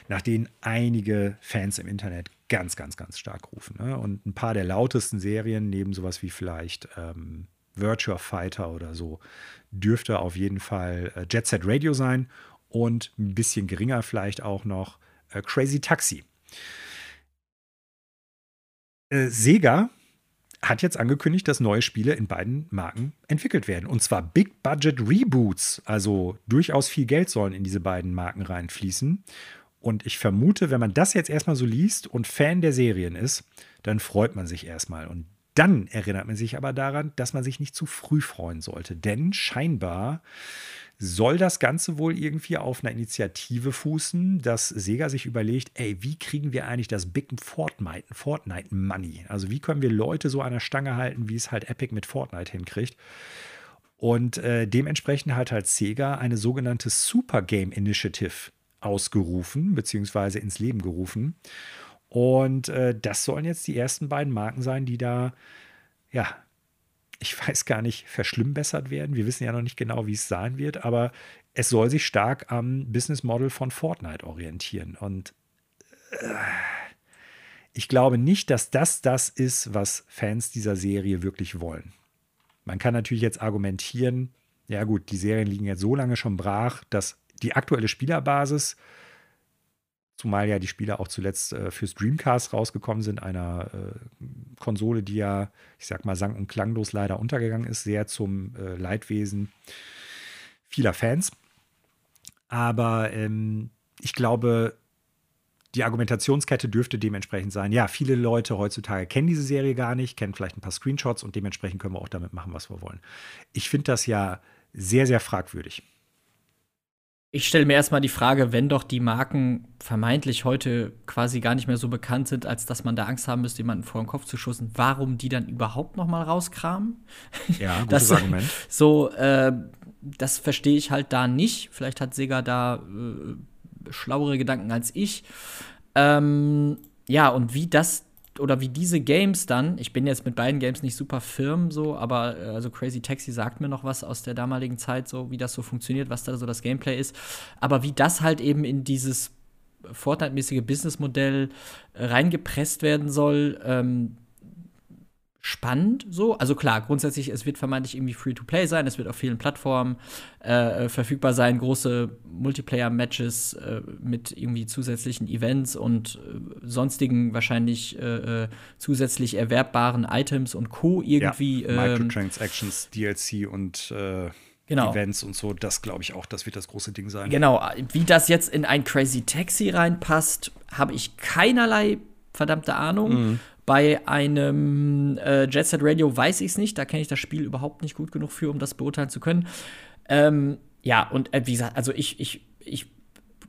nach denen einige Fans im Internet ganz, ganz, ganz stark rufen. Ne? Und ein paar der lautesten Serien, neben sowas wie vielleicht ähm, Virtua Fighter oder so, dürfte auf jeden Fall äh, Jet Set Radio sein und ein bisschen geringer vielleicht auch noch äh, Crazy Taxi. Äh, Sega hat jetzt angekündigt, dass neue Spiele in beiden Marken entwickelt werden. Und zwar Big Budget Reboots. Also durchaus viel Geld sollen in diese beiden Marken reinfließen. Und ich vermute, wenn man das jetzt erstmal so liest und Fan der Serien ist, dann freut man sich erstmal. Und dann erinnert man sich aber daran, dass man sich nicht zu früh freuen sollte. Denn scheinbar soll das Ganze wohl irgendwie auf einer Initiative fußen, dass Sega sich überlegt, ey, wie kriegen wir eigentlich das Big Fortnite, Fortnite Money? Also wie können wir Leute so an der Stange halten, wie es halt Epic mit Fortnite hinkriegt? Und äh, dementsprechend hat halt Sega eine sogenannte Super Game Initiative ausgerufen, beziehungsweise ins Leben gerufen. Und äh, das sollen jetzt die ersten beiden Marken sein, die da, ja, ich weiß gar nicht, verschlimmbessert werden. Wir wissen ja noch nicht genau, wie es sein wird, aber es soll sich stark am Business Model von Fortnite orientieren. Und äh, ich glaube nicht, dass das das ist, was Fans dieser Serie wirklich wollen. Man kann natürlich jetzt argumentieren, ja gut, die Serien liegen jetzt so lange schon brach, dass die aktuelle Spielerbasis, zumal ja die Spieler auch zuletzt äh, fürs Dreamcast rausgekommen sind, einer äh, Konsole, die ja, ich sag mal, sang- und klanglos leider untergegangen ist, sehr zum äh, Leidwesen vieler Fans. Aber ähm, ich glaube, die Argumentationskette dürfte dementsprechend sein, ja, viele Leute heutzutage kennen diese Serie gar nicht, kennen vielleicht ein paar Screenshots und dementsprechend können wir auch damit machen, was wir wollen. Ich finde das ja sehr, sehr fragwürdig. Ich stelle mir erstmal die Frage, wenn doch die Marken vermeintlich heute quasi gar nicht mehr so bekannt sind, als dass man da Angst haben müsste, jemanden vor den Kopf zu schussen, warum die dann überhaupt noch mal rauskramen? Ja, gutes das, Argument. So, äh, das verstehe ich halt da nicht. Vielleicht hat Sega da äh, schlauere Gedanken als ich. Ähm, ja, und wie das oder wie diese Games dann, ich bin jetzt mit beiden Games nicht super firm so, aber äh, also Crazy Taxi sagt mir noch was aus der damaligen Zeit, so wie das so funktioniert, was da so das Gameplay ist. Aber wie das halt eben in dieses Fortnite-mäßige Businessmodell äh, reingepresst werden soll, ähm, spannend so. Also klar, grundsätzlich, es wird vermeintlich irgendwie Free-to-Play sein, es wird auf vielen Plattformen äh, verfügbar sein, große Multiplayer-Matches äh, mit irgendwie zusätzlichen Events und äh, sonstigen wahrscheinlich äh, äh, zusätzlich erwerbbaren Items und Co. irgendwie. Ja, ähm, Microtransactions, DLC und äh, Genau. Events und so, das glaube ich auch, das wird das große Ding sein. Genau, wie das jetzt in ein Crazy Taxi reinpasst, habe ich keinerlei verdammte Ahnung. Mhm. Bei einem äh, Jet Set Radio weiß ich es nicht, da kenne ich das Spiel überhaupt nicht gut genug für, um das beurteilen zu können. Ähm, ja, und äh, wie gesagt, also ich, ich, ich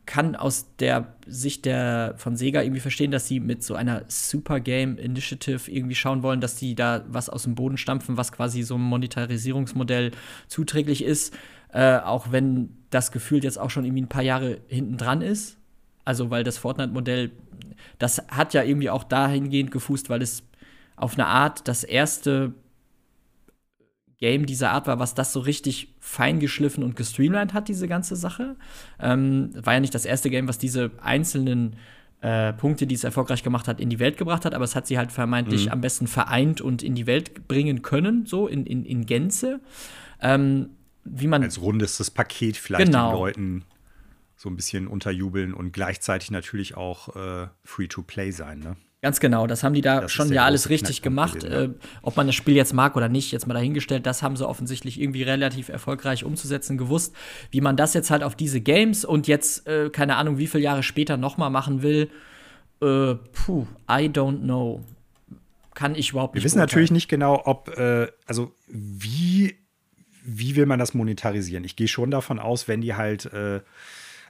kann aus der Sicht der, von Sega irgendwie verstehen, dass sie mit so einer Super Game Initiative irgendwie schauen wollen, dass die da was aus dem Boden stampfen, was quasi so einem Monetarisierungsmodell zuträglich ist. Äh, auch wenn das Gefühl jetzt auch schon irgendwie ein paar Jahre hinten dran ist. Also, weil das Fortnite-Modell das hat ja irgendwie auch dahingehend gefußt, weil es auf eine Art das erste Game dieser Art war, was das so richtig feingeschliffen und gestreamlined hat, diese ganze Sache. Ähm, war ja nicht das erste Game, was diese einzelnen äh, Punkte, die es erfolgreich gemacht hat, in die Welt gebracht hat, aber es hat sie halt vermeintlich mhm. am besten vereint und in die Welt bringen können, so in, in, in Gänze. Ähm, wie man als rundestes Paket vielleicht genau. den Leuten so ein bisschen unterjubeln und gleichzeitig natürlich auch äh, Free-to-Play sein. Ne? Ganz genau, das haben die da das schon ja alles richtig gemacht. Äh, ob man das Spiel jetzt mag oder nicht, jetzt mal dahingestellt, das haben sie offensichtlich irgendwie relativ erfolgreich umzusetzen gewusst. Wie man das jetzt halt auf diese Games und jetzt, äh, keine Ahnung, wie viele Jahre später nochmal machen will, äh, puh, I don't know. Kann ich überhaupt nicht. Wir wissen beurteilen. natürlich nicht genau, ob, äh, also wie, wie will man das monetarisieren? Ich gehe schon davon aus, wenn die halt äh,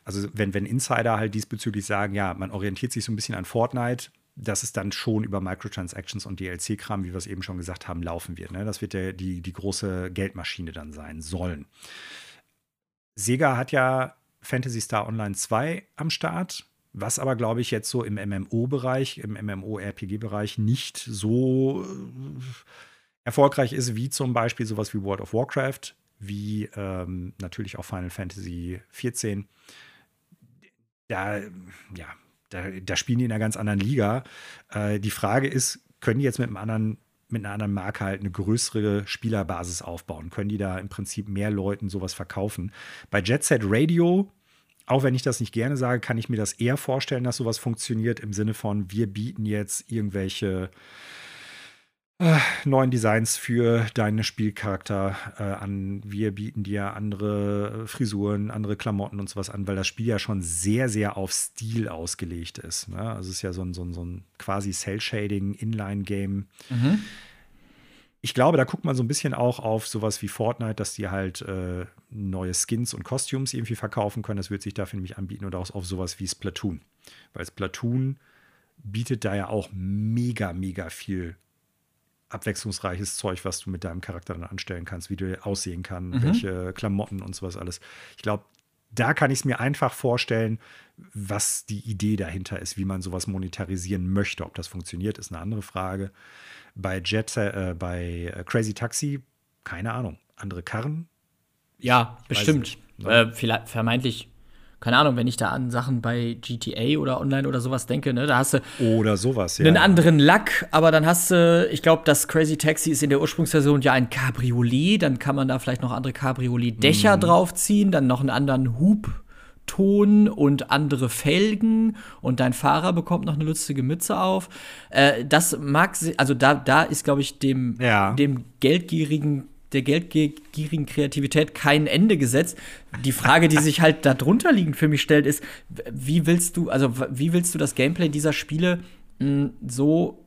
also wenn, wenn Insider halt diesbezüglich sagen, ja, man orientiert sich so ein bisschen an Fortnite, dass es dann schon über Microtransactions und DLC-Kram, wie wir es eben schon gesagt haben, laufen wird. Ne? Das wird der, die, die große Geldmaschine dann sein sollen. Sega hat ja Fantasy Star Online 2 am Start, was aber, glaube ich, jetzt so im MMO-Bereich, im MMO-RPG-Bereich nicht so äh, erfolgreich ist, wie zum Beispiel sowas wie World of Warcraft, wie ähm, natürlich auch Final Fantasy 14 da, ja, da, da, spielen die in einer ganz anderen Liga. Äh, die Frage ist, können die jetzt mit einem anderen mit einer anderen Marke halt eine größere Spielerbasis aufbauen? Können die da im Prinzip mehr Leuten sowas verkaufen? Bei Jet Set Radio auch wenn ich das nicht gerne sage, kann ich mir das eher vorstellen, dass sowas funktioniert im Sinne von, wir bieten jetzt irgendwelche äh, neuen Designs für deinen Spielcharakter äh, an. Wir bieten dir andere Frisuren, andere Klamotten und sowas an, weil das Spiel ja schon sehr, sehr auf Stil ausgelegt ist. Ne? Also es ist ja so ein, so ein, so ein quasi Cell-Shading, Inline-Game. Mhm. Ich glaube, da guckt man so ein bisschen auch auf sowas wie Fortnite, dass die halt äh, neue Skins und Costumes irgendwie verkaufen können. Das wird sich dafür nämlich anbieten oder auch auf sowas wie Splatoon. Weil Splatoon bietet da ja auch mega, mega viel abwechslungsreiches Zeug, was du mit deinem Charakter dann anstellen kannst, wie du aussehen kann, mhm. welche Klamotten und sowas alles. Ich glaube, da kann ich es mir einfach vorstellen, was die Idee dahinter ist, wie man sowas monetarisieren möchte. Ob das funktioniert, ist eine andere Frage. Bei Jet, äh, bei äh, Crazy Taxi, keine Ahnung. Andere Karren? Ja, ich bestimmt. Ne? Äh, vielleicht vermeintlich keine Ahnung, wenn ich da an Sachen bei GTA oder online oder sowas denke, ne, da hast du oder sowas, ja. einen anderen Lack, aber dann hast du, ich glaube, das Crazy Taxi ist in der Ursprungsversion ja ein Cabriolet, dann kann man da vielleicht noch andere Cabriolet-Dächer mm. draufziehen, dann noch einen anderen Hub. Ton und andere Felgen und dein Fahrer bekommt noch eine lustige Mütze auf. Äh, das mag, also da, da ist, glaube ich, dem, ja. dem geldgierigen der geldgierigen Kreativität kein Ende gesetzt. Die Frage, die sich halt darunter liegend für mich stellt, ist, wie willst du, also wie willst du das Gameplay dieser Spiele mh, so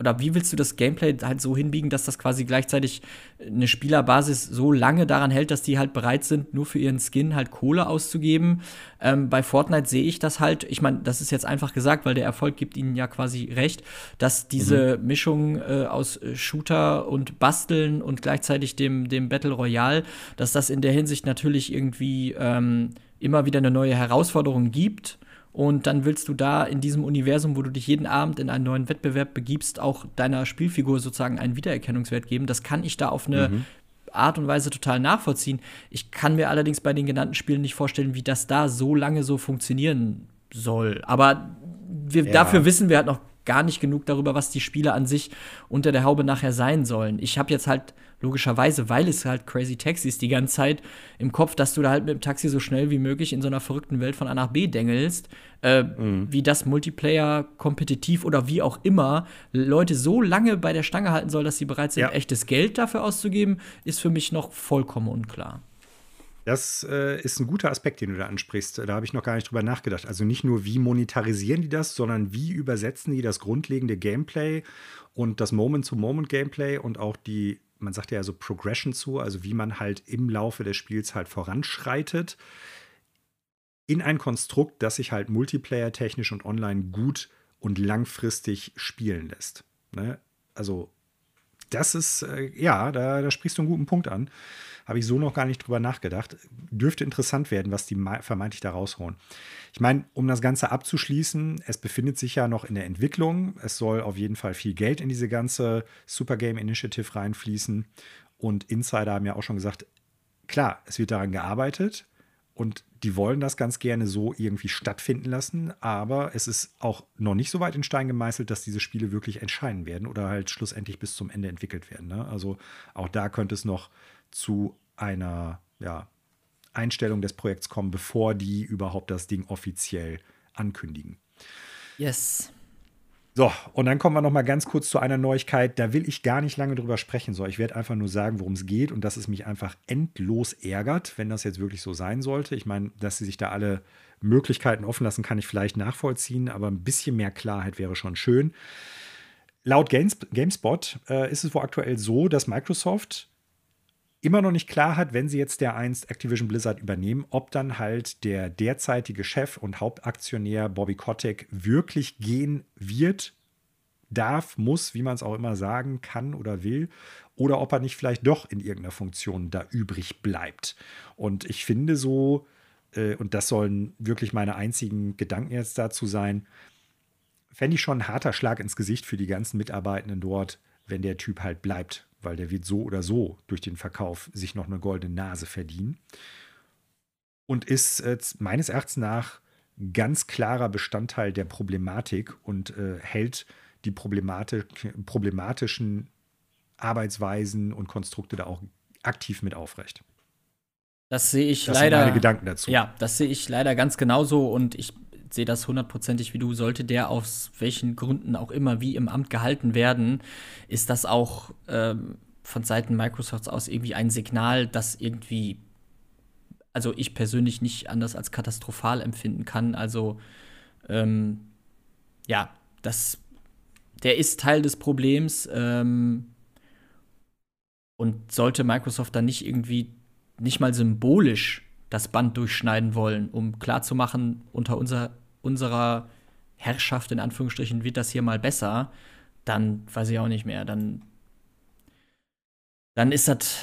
oder wie willst du das Gameplay halt so hinbiegen, dass das quasi gleichzeitig eine Spielerbasis so lange daran hält, dass die halt bereit sind, nur für ihren Skin halt Kohle auszugeben? Ähm, bei Fortnite sehe ich das halt, ich meine, das ist jetzt einfach gesagt, weil der Erfolg gibt ihnen ja quasi recht, dass diese mhm. Mischung äh, aus Shooter und Basteln und gleichzeitig dem, dem Battle Royale, dass das in der Hinsicht natürlich irgendwie ähm, immer wieder eine neue Herausforderung gibt und dann willst du da in diesem Universum, wo du dich jeden Abend in einen neuen Wettbewerb begibst, auch deiner Spielfigur sozusagen einen Wiedererkennungswert geben. Das kann ich da auf eine mhm. Art und Weise total nachvollziehen. Ich kann mir allerdings bei den genannten Spielen nicht vorstellen, wie das da so lange so funktionieren soll. Aber wir, ja. dafür wissen wir halt noch gar nicht genug darüber, was die Spiele an sich unter der Haube nachher sein sollen. Ich habe jetzt halt logischerweise, weil es halt Crazy Taxi ist, die ganze Zeit im Kopf, dass du da halt mit dem Taxi so schnell wie möglich in so einer verrückten Welt von A nach B dengelst, äh, mhm. wie das Multiplayer kompetitiv oder wie auch immer Leute so lange bei der Stange halten soll, dass sie bereit sind, ja. echtes Geld dafür auszugeben, ist für mich noch vollkommen unklar. Das äh, ist ein guter Aspekt, den du da ansprichst. Da habe ich noch gar nicht drüber nachgedacht. Also nicht nur, wie monetarisieren die das, sondern wie übersetzen die das grundlegende Gameplay und das Moment-to-Moment-Gameplay und auch die, man sagt ja so Progression zu, also wie man halt im Laufe des Spiels halt voranschreitet, in ein Konstrukt, das sich halt multiplayer-technisch und online gut und langfristig spielen lässt. Ne? Also das ist, äh, ja, da, da sprichst du einen guten Punkt an. Habe ich so noch gar nicht drüber nachgedacht. Dürfte interessant werden, was die vermeintlich da rausholen. Ich meine, um das Ganze abzuschließen, es befindet sich ja noch in der Entwicklung. Es soll auf jeden Fall viel Geld in diese ganze Super Game Initiative reinfließen. Und Insider haben ja auch schon gesagt, klar, es wird daran gearbeitet und die wollen das ganz gerne so irgendwie stattfinden lassen, aber es ist auch noch nicht so weit in Stein gemeißelt, dass diese Spiele wirklich entscheiden werden oder halt schlussendlich bis zum Ende entwickelt werden. Ne? Also auch da könnte es noch zu einer ja, Einstellung des Projekts kommen, bevor die überhaupt das Ding offiziell ankündigen. Yes. So, und dann kommen wir noch mal ganz kurz zu einer Neuigkeit. Da will ich gar nicht lange drüber sprechen. So, ich werde einfach nur sagen, worum es geht und dass es mich einfach endlos ärgert, wenn das jetzt wirklich so sein sollte. Ich meine, dass sie sich da alle Möglichkeiten offen lassen, kann ich vielleicht nachvollziehen, aber ein bisschen mehr Klarheit wäre schon schön. Laut Games, GameSpot äh, ist es wohl aktuell so, dass Microsoft immer noch nicht klar hat, wenn sie jetzt der einst Activision Blizzard übernehmen, ob dann halt der derzeitige Chef und Hauptaktionär Bobby Kotick wirklich gehen wird, darf, muss, wie man es auch immer sagen kann oder will, oder ob er nicht vielleicht doch in irgendeiner Funktion da übrig bleibt. Und ich finde so, äh, und das sollen wirklich meine einzigen Gedanken jetzt dazu sein, fände ich schon ein harter Schlag ins Gesicht für die ganzen Mitarbeitenden dort, wenn der Typ halt bleibt weil der wird so oder so durch den Verkauf sich noch eine goldene Nase verdienen. Und ist äh, meines Erachtens nach ganz klarer Bestandteil der Problematik und äh, hält die problematischen Arbeitsweisen und Konstrukte da auch aktiv mit aufrecht. Das sehe ich das leider. Sind meine Gedanken dazu. Ja, das sehe ich leider ganz genauso und ich sehe das hundertprozentig wie du. Sollte der aus welchen Gründen auch immer wie im Amt gehalten werden, ist das auch ähm, von Seiten Microsofts aus irgendwie ein Signal, das irgendwie, also ich persönlich nicht anders als katastrophal empfinden kann. Also ähm, ja, das, der ist Teil des Problems. Ähm, und sollte Microsoft dann nicht irgendwie nicht mal symbolisch das Band durchschneiden wollen, um klarzumachen, unter unser, unserer Herrschaft in Anführungsstrichen wird das hier mal besser, dann weiß ich auch nicht mehr. Dann, dann ist das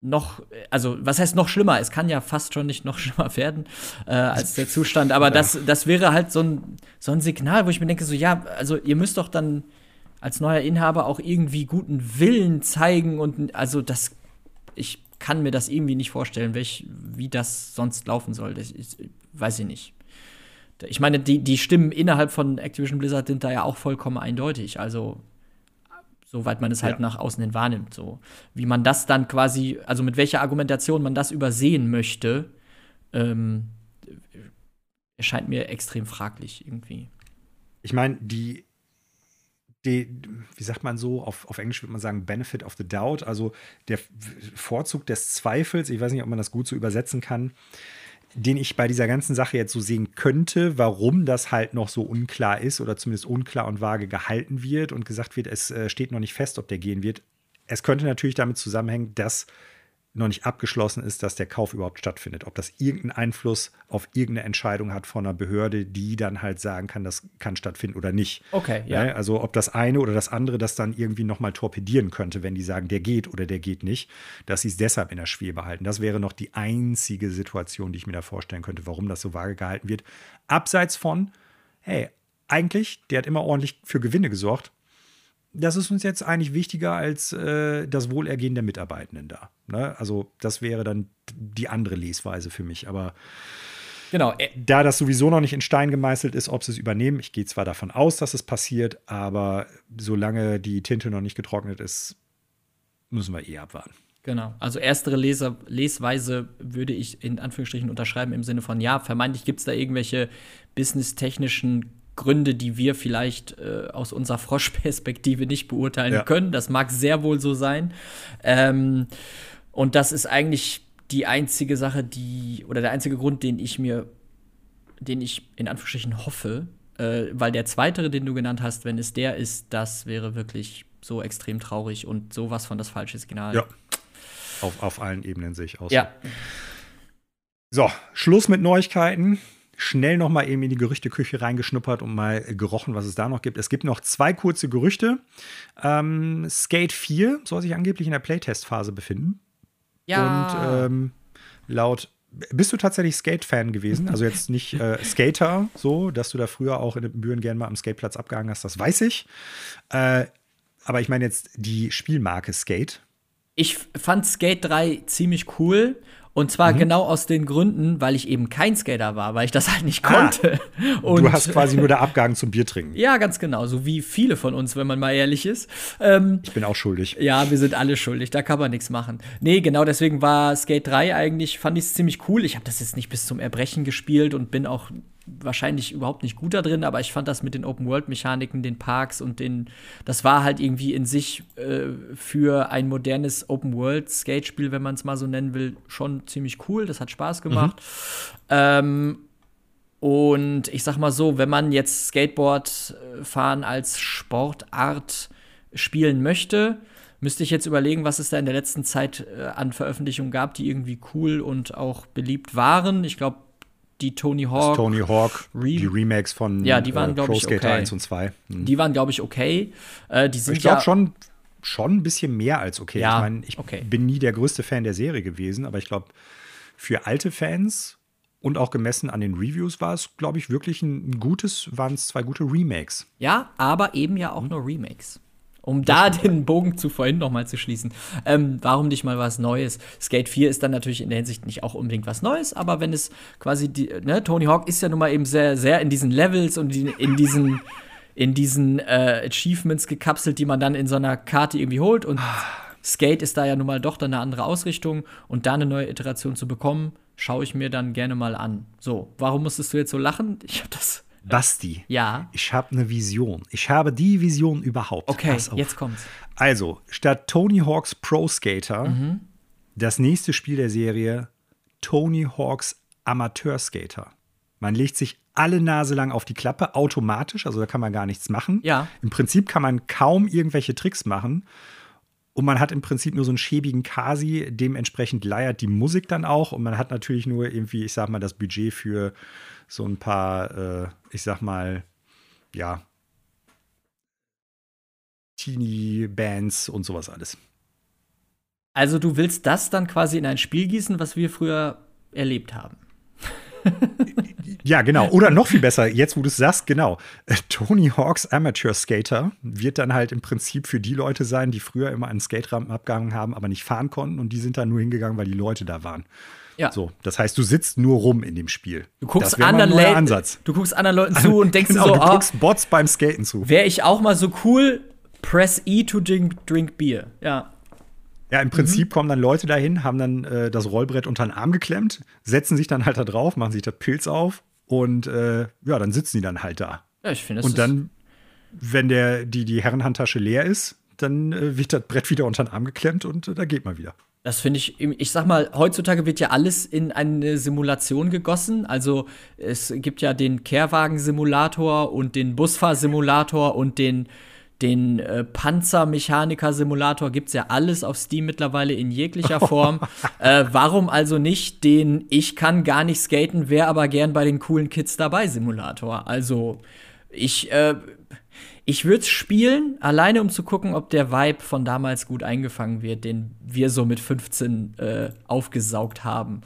noch, also was heißt noch schlimmer? Es kann ja fast schon nicht noch schlimmer werden äh, als der Zustand, aber das, das wäre halt so ein, so ein Signal, wo ich mir denke, so ja, also ihr müsst doch dann als neuer Inhaber auch irgendwie guten Willen zeigen und also das, ich kann mir das irgendwie nicht vorstellen, welch, wie das sonst laufen soll. Das ist, weiß ich nicht. Ich meine, die, die Stimmen innerhalb von Activision Blizzard sind da ja auch vollkommen eindeutig. Also, soweit man es halt ja. nach außen hin wahrnimmt. So. Wie man das dann quasi, also mit welcher Argumentation man das übersehen möchte, ähm, erscheint mir extrem fraglich irgendwie. Ich meine, die die, wie sagt man so, auf, auf Englisch würde man sagen, Benefit of the Doubt, also der Vorzug des Zweifels, ich weiß nicht, ob man das gut so übersetzen kann, den ich bei dieser ganzen Sache jetzt so sehen könnte, warum das halt noch so unklar ist oder zumindest unklar und vage gehalten wird und gesagt wird, es äh, steht noch nicht fest, ob der gehen wird. Es könnte natürlich damit zusammenhängen, dass noch nicht abgeschlossen ist, dass der Kauf überhaupt stattfindet. Ob das irgendeinen Einfluss auf irgendeine Entscheidung hat von einer Behörde, die dann halt sagen kann, das kann stattfinden oder nicht. Okay, ja. Also ob das eine oder das andere das dann irgendwie nochmal torpedieren könnte, wenn die sagen, der geht oder der geht nicht, dass sie es deshalb in der Schwebe halten. Das wäre noch die einzige Situation, die ich mir da vorstellen könnte, warum das so vage gehalten wird. Abseits von, hey, eigentlich, der hat immer ordentlich für Gewinne gesorgt das ist uns jetzt eigentlich wichtiger als äh, das Wohlergehen der Mitarbeitenden da. Ne? Also das wäre dann die andere Lesweise für mich. Aber genau. Äh, da das sowieso noch nicht in Stein gemeißelt ist, ob sie es übernehmen, ich gehe zwar davon aus, dass es passiert, aber solange die Tinte noch nicht getrocknet ist, müssen wir eh abwarten. Genau. Also erstere Leser, Lesweise würde ich in Anführungsstrichen unterschreiben im Sinne von, ja, vermeintlich gibt es da irgendwelche businesstechnischen Gründe, die wir vielleicht äh, aus unserer Froschperspektive nicht beurteilen ja. können. Das mag sehr wohl so sein. Ähm, und das ist eigentlich die einzige Sache, die, oder der einzige Grund, den ich mir, den ich in Anführungsstrichen hoffe, äh, weil der zweite, den du genannt hast, wenn es der ist, das wäre wirklich so extrem traurig und sowas von das falsche Signal. Ja. Auf, auf allen Ebenen sehe ich aus. Ja. So, Schluss mit Neuigkeiten schnell noch mal eben in die Gerüchteküche reingeschnuppert und mal gerochen, was es da noch gibt. Es gibt noch zwei kurze Gerüchte. Ähm, Skate 4 soll sich angeblich in der Playtest-Phase befinden. Ja. Und ähm, laut bist du tatsächlich Skate-Fan gewesen? Also jetzt nicht äh, Skater, so, dass du da früher auch in den Büren gerne mal am Skateplatz abgehangen hast, das weiß ich. Äh, aber ich meine jetzt die Spielmarke Skate. Ich fand Skate 3 ziemlich cool und zwar mhm. genau aus den Gründen, weil ich eben kein Skater war, weil ich das halt nicht ah, konnte. Und du hast quasi nur der Abgang zum Bier trinken. Ja, ganz genau. So wie viele von uns, wenn man mal ehrlich ist. Ähm, ich bin auch schuldig. Ja, wir sind alle schuldig. Da kann man nichts machen. Nee, genau deswegen war Skate 3 eigentlich, fand ich es ziemlich cool. Ich habe das jetzt nicht bis zum Erbrechen gespielt und bin auch wahrscheinlich überhaupt nicht gut da drin, aber ich fand das mit den Open-World-Mechaniken, den Parks und den, das war halt irgendwie in sich äh, für ein modernes Open-World-Skate-Spiel, wenn man es mal so nennen will, schon ziemlich cool. Das hat Spaß gemacht. Mhm. Ähm, und ich sag mal so, wenn man jetzt Skateboard fahren als Sportart spielen möchte, müsste ich jetzt überlegen, was es da in der letzten Zeit äh, an Veröffentlichungen gab, die irgendwie cool und auch beliebt waren. Ich glaube, die Tony Hawk. Das Tony Hawk, Re die Remakes von ja, die waren, äh, Pro Skater okay. 1 und 2. Mhm. Die waren, glaube ich, okay. Äh, die sind ich glaube ja schon, schon ein bisschen mehr als okay. Ja, ich meine, ich okay. bin nie der größte Fan der Serie gewesen, aber ich glaube, für alte Fans und auch gemessen an den Reviews war es, glaube ich, wirklich ein gutes, waren es zwei gute Remakes. Ja, aber eben ja auch mhm. nur Remakes. Um da den Bogen zu vorhin noch mal zu schließen. Ähm, warum nicht mal was Neues? Skate 4 ist dann natürlich in der Hinsicht nicht auch unbedingt was Neues, aber wenn es quasi die, ne, Tony Hawk ist ja nun mal eben sehr, sehr in diesen Levels und in diesen, in diesen äh, Achievements gekapselt, die man dann in so einer Karte irgendwie holt und Skate ist da ja nun mal doch dann eine andere Ausrichtung und da eine neue Iteration zu bekommen, schaue ich mir dann gerne mal an. So, warum musstest du jetzt so lachen? Ich habe das. Basti, Ja. ich habe eine Vision. Ich habe die Vision überhaupt. Okay, jetzt kommt's. Also, statt Tony Hawks Pro Skater, Mhm. das nächste Spiel der Serie Tony Hawks Amateur Skater. Man legt sich alle Nase lang auf die Klappe, automatisch, also da kann man gar nichts machen. Ja. Im Prinzip kann man kaum irgendwelche Tricks machen. Und man hat im Prinzip nur so einen schäbigen Kasi, dementsprechend leiert die Musik dann auch. Und man hat natürlich nur irgendwie, ich sag mal, das Budget für so ein paar, äh, ich sag mal, ja, Teenie-Bands und sowas alles. Also du willst das dann quasi in ein Spiel gießen, was wir früher erlebt haben. Ja, genau. Oder noch viel besser, jetzt wo du es sagst, genau. Tony Hawks Amateur Skater wird dann halt im Prinzip für die Leute sein, die früher immer an Skaterampen abgehangen haben, aber nicht fahren konnten. Und die sind dann nur hingegangen, weil die Leute da waren. Ja. So, das heißt, du sitzt nur rum in dem Spiel. Du guckst anderen Leuten, Ansatz. du guckst anderen Leuten zu und denkst genau, so, du ah, guckst Bots beim Skaten zu. wäre ich auch mal so cool, press E to drink, drink Beer. Ja. Ja, im Prinzip kommen dann Leute dahin, haben dann äh, das Rollbrett unter den Arm geklemmt, setzen sich dann halt da drauf, machen sich das Pilz auf und äh, ja, dann sitzen die dann halt da. Ja, ich finde das Und dann, wenn der, die, die Herrenhandtasche leer ist, dann äh, wird das Brett wieder unter den Arm geklemmt und äh, da geht man wieder. Das finde ich, ich sag mal, heutzutage wird ja alles in eine Simulation gegossen. Also es gibt ja den Kehrwagen-Simulator und den Busfahr-Simulator und den, den äh, Panzermechaniker-Simulator. Gibt es ja alles auf Steam mittlerweile in jeglicher Form. äh, warum also nicht den Ich kann gar nicht skaten, wäre aber gern bei den coolen Kids dabei Simulator? Also ich, äh, ich würde es spielen, alleine um zu gucken, ob der Vibe von damals gut eingefangen wird, den wir so mit 15 äh, aufgesaugt haben.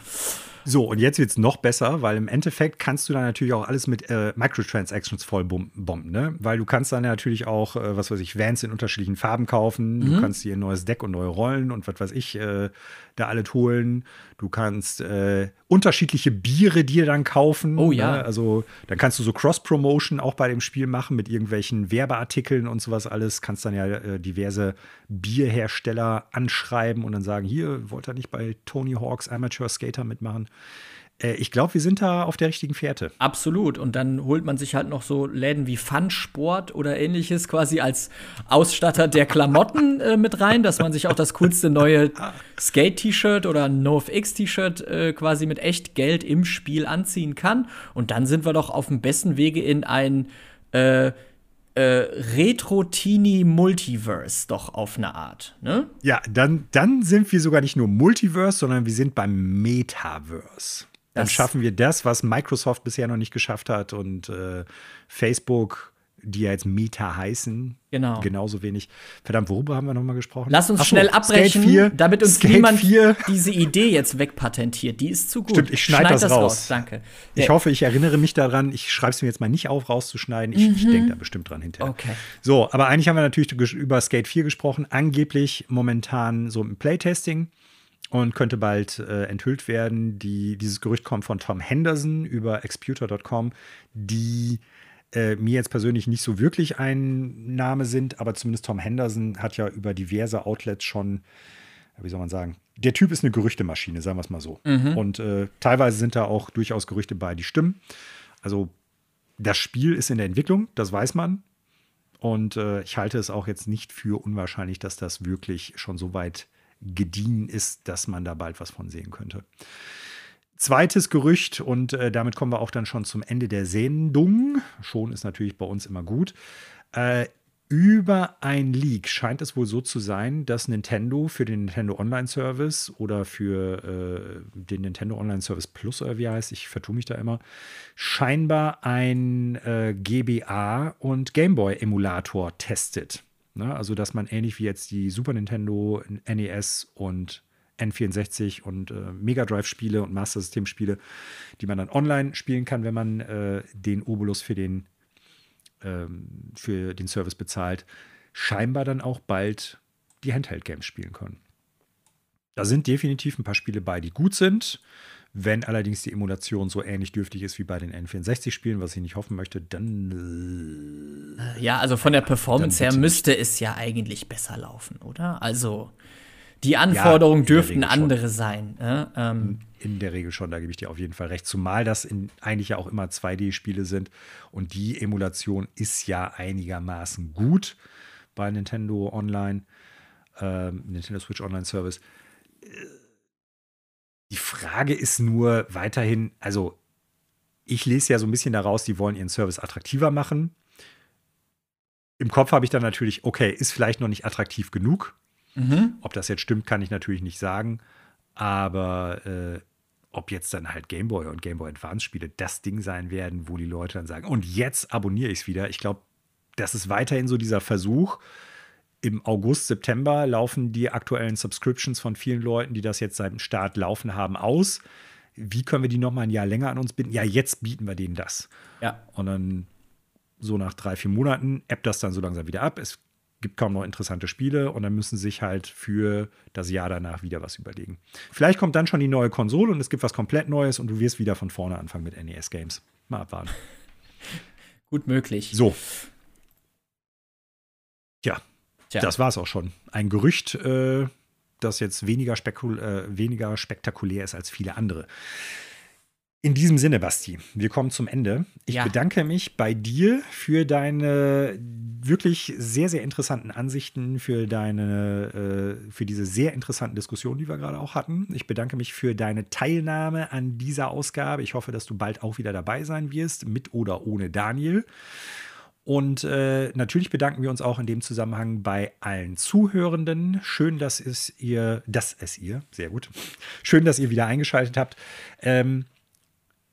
So, und jetzt wird es noch besser, weil im Endeffekt kannst du dann natürlich auch alles mit äh, Microtransactions voll bom- bomben, ne? Weil du kannst dann natürlich auch, äh, was weiß ich, Vans in unterschiedlichen Farben kaufen. Mhm. Du kannst dir ein neues Deck und neue Rollen und was weiß ich äh, da alles holen. Du kannst äh, unterschiedliche Biere dir dann kaufen. Oh ja. Ne? Also dann kannst du so Cross-Promotion auch bei dem Spiel machen mit irgendwelchen Werbeartikeln und sowas alles. Kannst dann ja äh, diverse Bierhersteller anschreiben und dann sagen, hier, wollt ihr nicht bei Tony Hawks Amateur Skater mitmachen? Äh, ich glaube, wir sind da auf der richtigen Fährte. Absolut. Und dann holt man sich halt noch so Läden wie Fun-Sport oder ähnliches quasi als Ausstatter der Klamotten äh, mit rein, dass man sich auch das coolste neue Skate-T-Shirt oder NoFX-T-Shirt äh, quasi mit echt Geld im Spiel anziehen kann. Und dann sind wir doch auf dem besten Wege in ein äh, äh, Retro-Teenie-Multiverse doch auf eine Art. Ne? Ja, dann, dann sind wir sogar nicht nur Multiverse, sondern wir sind beim Metaverse. Dann Das- schaffen wir das, was Microsoft bisher noch nicht geschafft hat und äh, Facebook, die ja jetzt Meta heißen, Genau. genauso wenig. Verdammt, worüber haben wir noch mal gesprochen? Lass uns Ach so, schnell abbrechen, Skate 4, damit uns Skate niemand 4. diese Idee jetzt wegpatentiert. Die ist zu gut. Stimmt, ich schneide Schneid das, raus. Danke. Ich Der- hoffe, ich erinnere mich daran. Ich schreibe es mir jetzt mal nicht auf, rauszuschneiden. Ich, ich denke da bestimmt dran hinterher. Mhm. Okay. So, aber eigentlich haben wir natürlich über Skate 4 gesprochen. Angeblich momentan so im Playtesting und könnte bald äh, enthüllt werden. Die, dieses Gerücht kommt von Tom Henderson über exputer.com, die äh, mir jetzt persönlich nicht so wirklich ein Name sind, aber zumindest Tom Henderson hat ja über diverse Outlets schon, wie soll man sagen, der Typ ist eine Gerüchtemaschine, sagen wir es mal so. Und äh, teilweise sind da auch durchaus Gerüchte bei, die stimmen. Also das Spiel ist in der Entwicklung, das weiß man. Und äh, ich halte es auch jetzt nicht für unwahrscheinlich, dass das wirklich schon so weit gediehen ist, dass man da bald was von sehen könnte. Zweites Gerücht, und äh, damit kommen wir auch dann schon zum Ende der Sendung. Schon ist natürlich bei uns immer gut. Äh, über ein Leak scheint es wohl so zu sein, dass Nintendo für den Nintendo Online Service oder für äh, den Nintendo Online Service Plus oder wie heißt, ich vertue mich da immer, scheinbar ein äh, GBA und Gameboy Emulator testet. Ne? Also, dass man ähnlich wie jetzt die Super Nintendo, NES und N64 und äh, Mega Drive Spiele und Master System Spiele, die man dann online spielen kann, wenn man äh, den Obolus für den ähm, für den Service bezahlt, scheinbar dann auch bald die Handheld-Games spielen können. Da sind definitiv ein paar Spiele bei, die gut sind. Wenn allerdings die Emulation so ähnlich dürftig ist wie bei den N64-Spielen, was ich nicht hoffen möchte, dann Ja, also von der Performance her müsste es ja eigentlich besser laufen, oder? Also, Die Anforderungen Ja, dürften Regel schon. andere sein. Ne? Ähm, In der Regel schon, da gebe ich dir auf jeden Fall recht. Zumal das in, eigentlich ja auch immer 2D-Spiele sind und die Emulation ist ja einigermaßen gut bei Nintendo Online, ähm, Nintendo Switch Online Service. Die Frage ist nur weiterhin, also ich lese ja so ein bisschen daraus, die wollen ihren Service attraktiver machen. Im Kopf habe ich dann natürlich, okay, ist vielleicht noch nicht attraktiv genug. mhm. Ob das jetzt stimmt, kann ich natürlich nicht sagen. Aber äh, ob jetzt dann halt Game Boy und Game Boy Advance Spiele das Ding sein werden, wo die Leute dann sagen, und jetzt abonniere ich es wieder. Ich glaube, das ist weiterhin so dieser Versuch. Im August, September laufen die aktuellen Subscriptions von vielen Leuten, die das jetzt seit dem Start laufen haben, aus. Wie können wir die noch mal ein Jahr länger an uns binden? Ja, jetzt bieten wir denen das. Ja. Und dann so nach drei, vier Monaten ebbt das dann so langsam wieder ab. Es gibt kaum noch interessante Spiele und dann müssen sie sich halt für das Jahr danach wieder was überlegen. Vielleicht kommt dann schon die neue Konsole und es gibt was komplett Neues und du wirst wieder von vorne anfangen mit NES-Games. Mal abwarten. Gut möglich. So. Tja, Tja. das war es auch schon. Ein Gerücht, äh, das jetzt weniger, spekul äh, weniger spektakulär ist als viele andere. In diesem Sinne, Basti, wir kommen zum Ende. Ich Ja. bedanke mich bei dir für deine wirklich sehr, sehr interessanten Ansichten, für deine, äh, für diese sehr interessanten Diskussionen, die wir gerade auch hatten. Ich bedanke mich für deine Teilnahme an dieser Ausgabe. Ich hoffe, dass du bald auch wieder dabei sein wirst, mit oder ohne Daniel. Und äh, natürlich bedanken wir uns auch in dem Zusammenhang bei allen Zuhörenden. Schön, dass es ihr, dass es ihr, sehr gut. Schön, dass ihr wieder eingeschaltet habt. Ähm,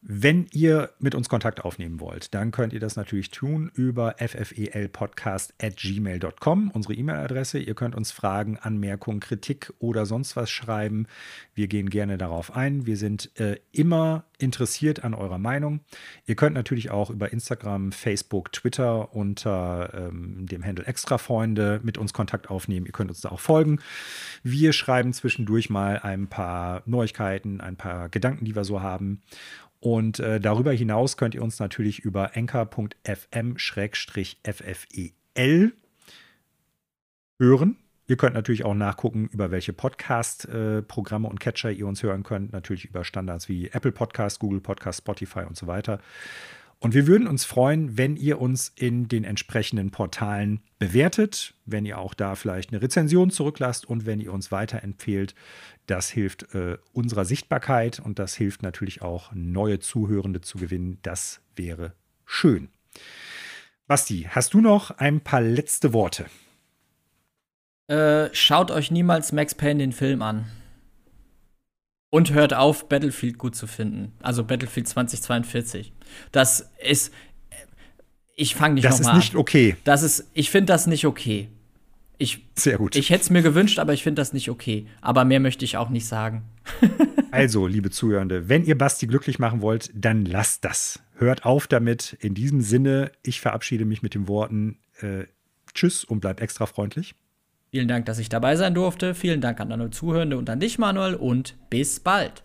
wenn ihr mit uns Kontakt aufnehmen wollt, dann könnt ihr das natürlich tun über ffelpodcast.gmail.com, unsere E-Mail-Adresse. Ihr könnt uns Fragen, Anmerkungen, Kritik oder sonst was schreiben. Wir gehen gerne darauf ein. Wir sind äh, immer interessiert an eurer Meinung. Ihr könnt natürlich auch über Instagram, Facebook, Twitter unter ähm, dem Handle Extrafreunde mit uns Kontakt aufnehmen. Ihr könnt uns da auch folgen. Wir schreiben zwischendurch mal ein paar Neuigkeiten, ein paar Gedanken, die wir so haben. Und äh, darüber hinaus könnt ihr uns natürlich über anchor.fm-ffel hören. Ihr könnt natürlich auch nachgucken, über welche Podcast-Programme und Catcher ihr uns hören könnt. Natürlich über Standards wie Apple Podcast, Google Podcast, Spotify und so weiter. Und wir würden uns freuen, wenn ihr uns in den entsprechenden Portalen bewertet, wenn ihr auch da vielleicht eine Rezension zurücklasst und wenn ihr uns weiterempfehlt. Das hilft äh, unserer Sichtbarkeit und das hilft natürlich auch, neue Zuhörende zu gewinnen. Das wäre schön. Basti, hast du noch ein paar letzte Worte? Äh, schaut euch niemals Max Payne den Film an. Und hört auf, Battlefield gut zu finden. Also Battlefield 2042. Das ist. Ich fange nicht Das ist nochmal nicht an. okay. Das ist. Ich finde das nicht okay. Ich, Sehr gut. ich hätte es mir gewünscht, aber ich finde das nicht okay. Aber mehr möchte ich auch nicht sagen. Also, liebe Zuhörende, wenn ihr Basti glücklich machen wollt, dann lasst das. Hört auf damit. In diesem Sinne, ich verabschiede mich mit den Worten äh, Tschüss und bleibt extra freundlich. Vielen Dank, dass ich dabei sein durfte. Vielen Dank an alle Zuhörende und an dich, Manuel. Und bis bald.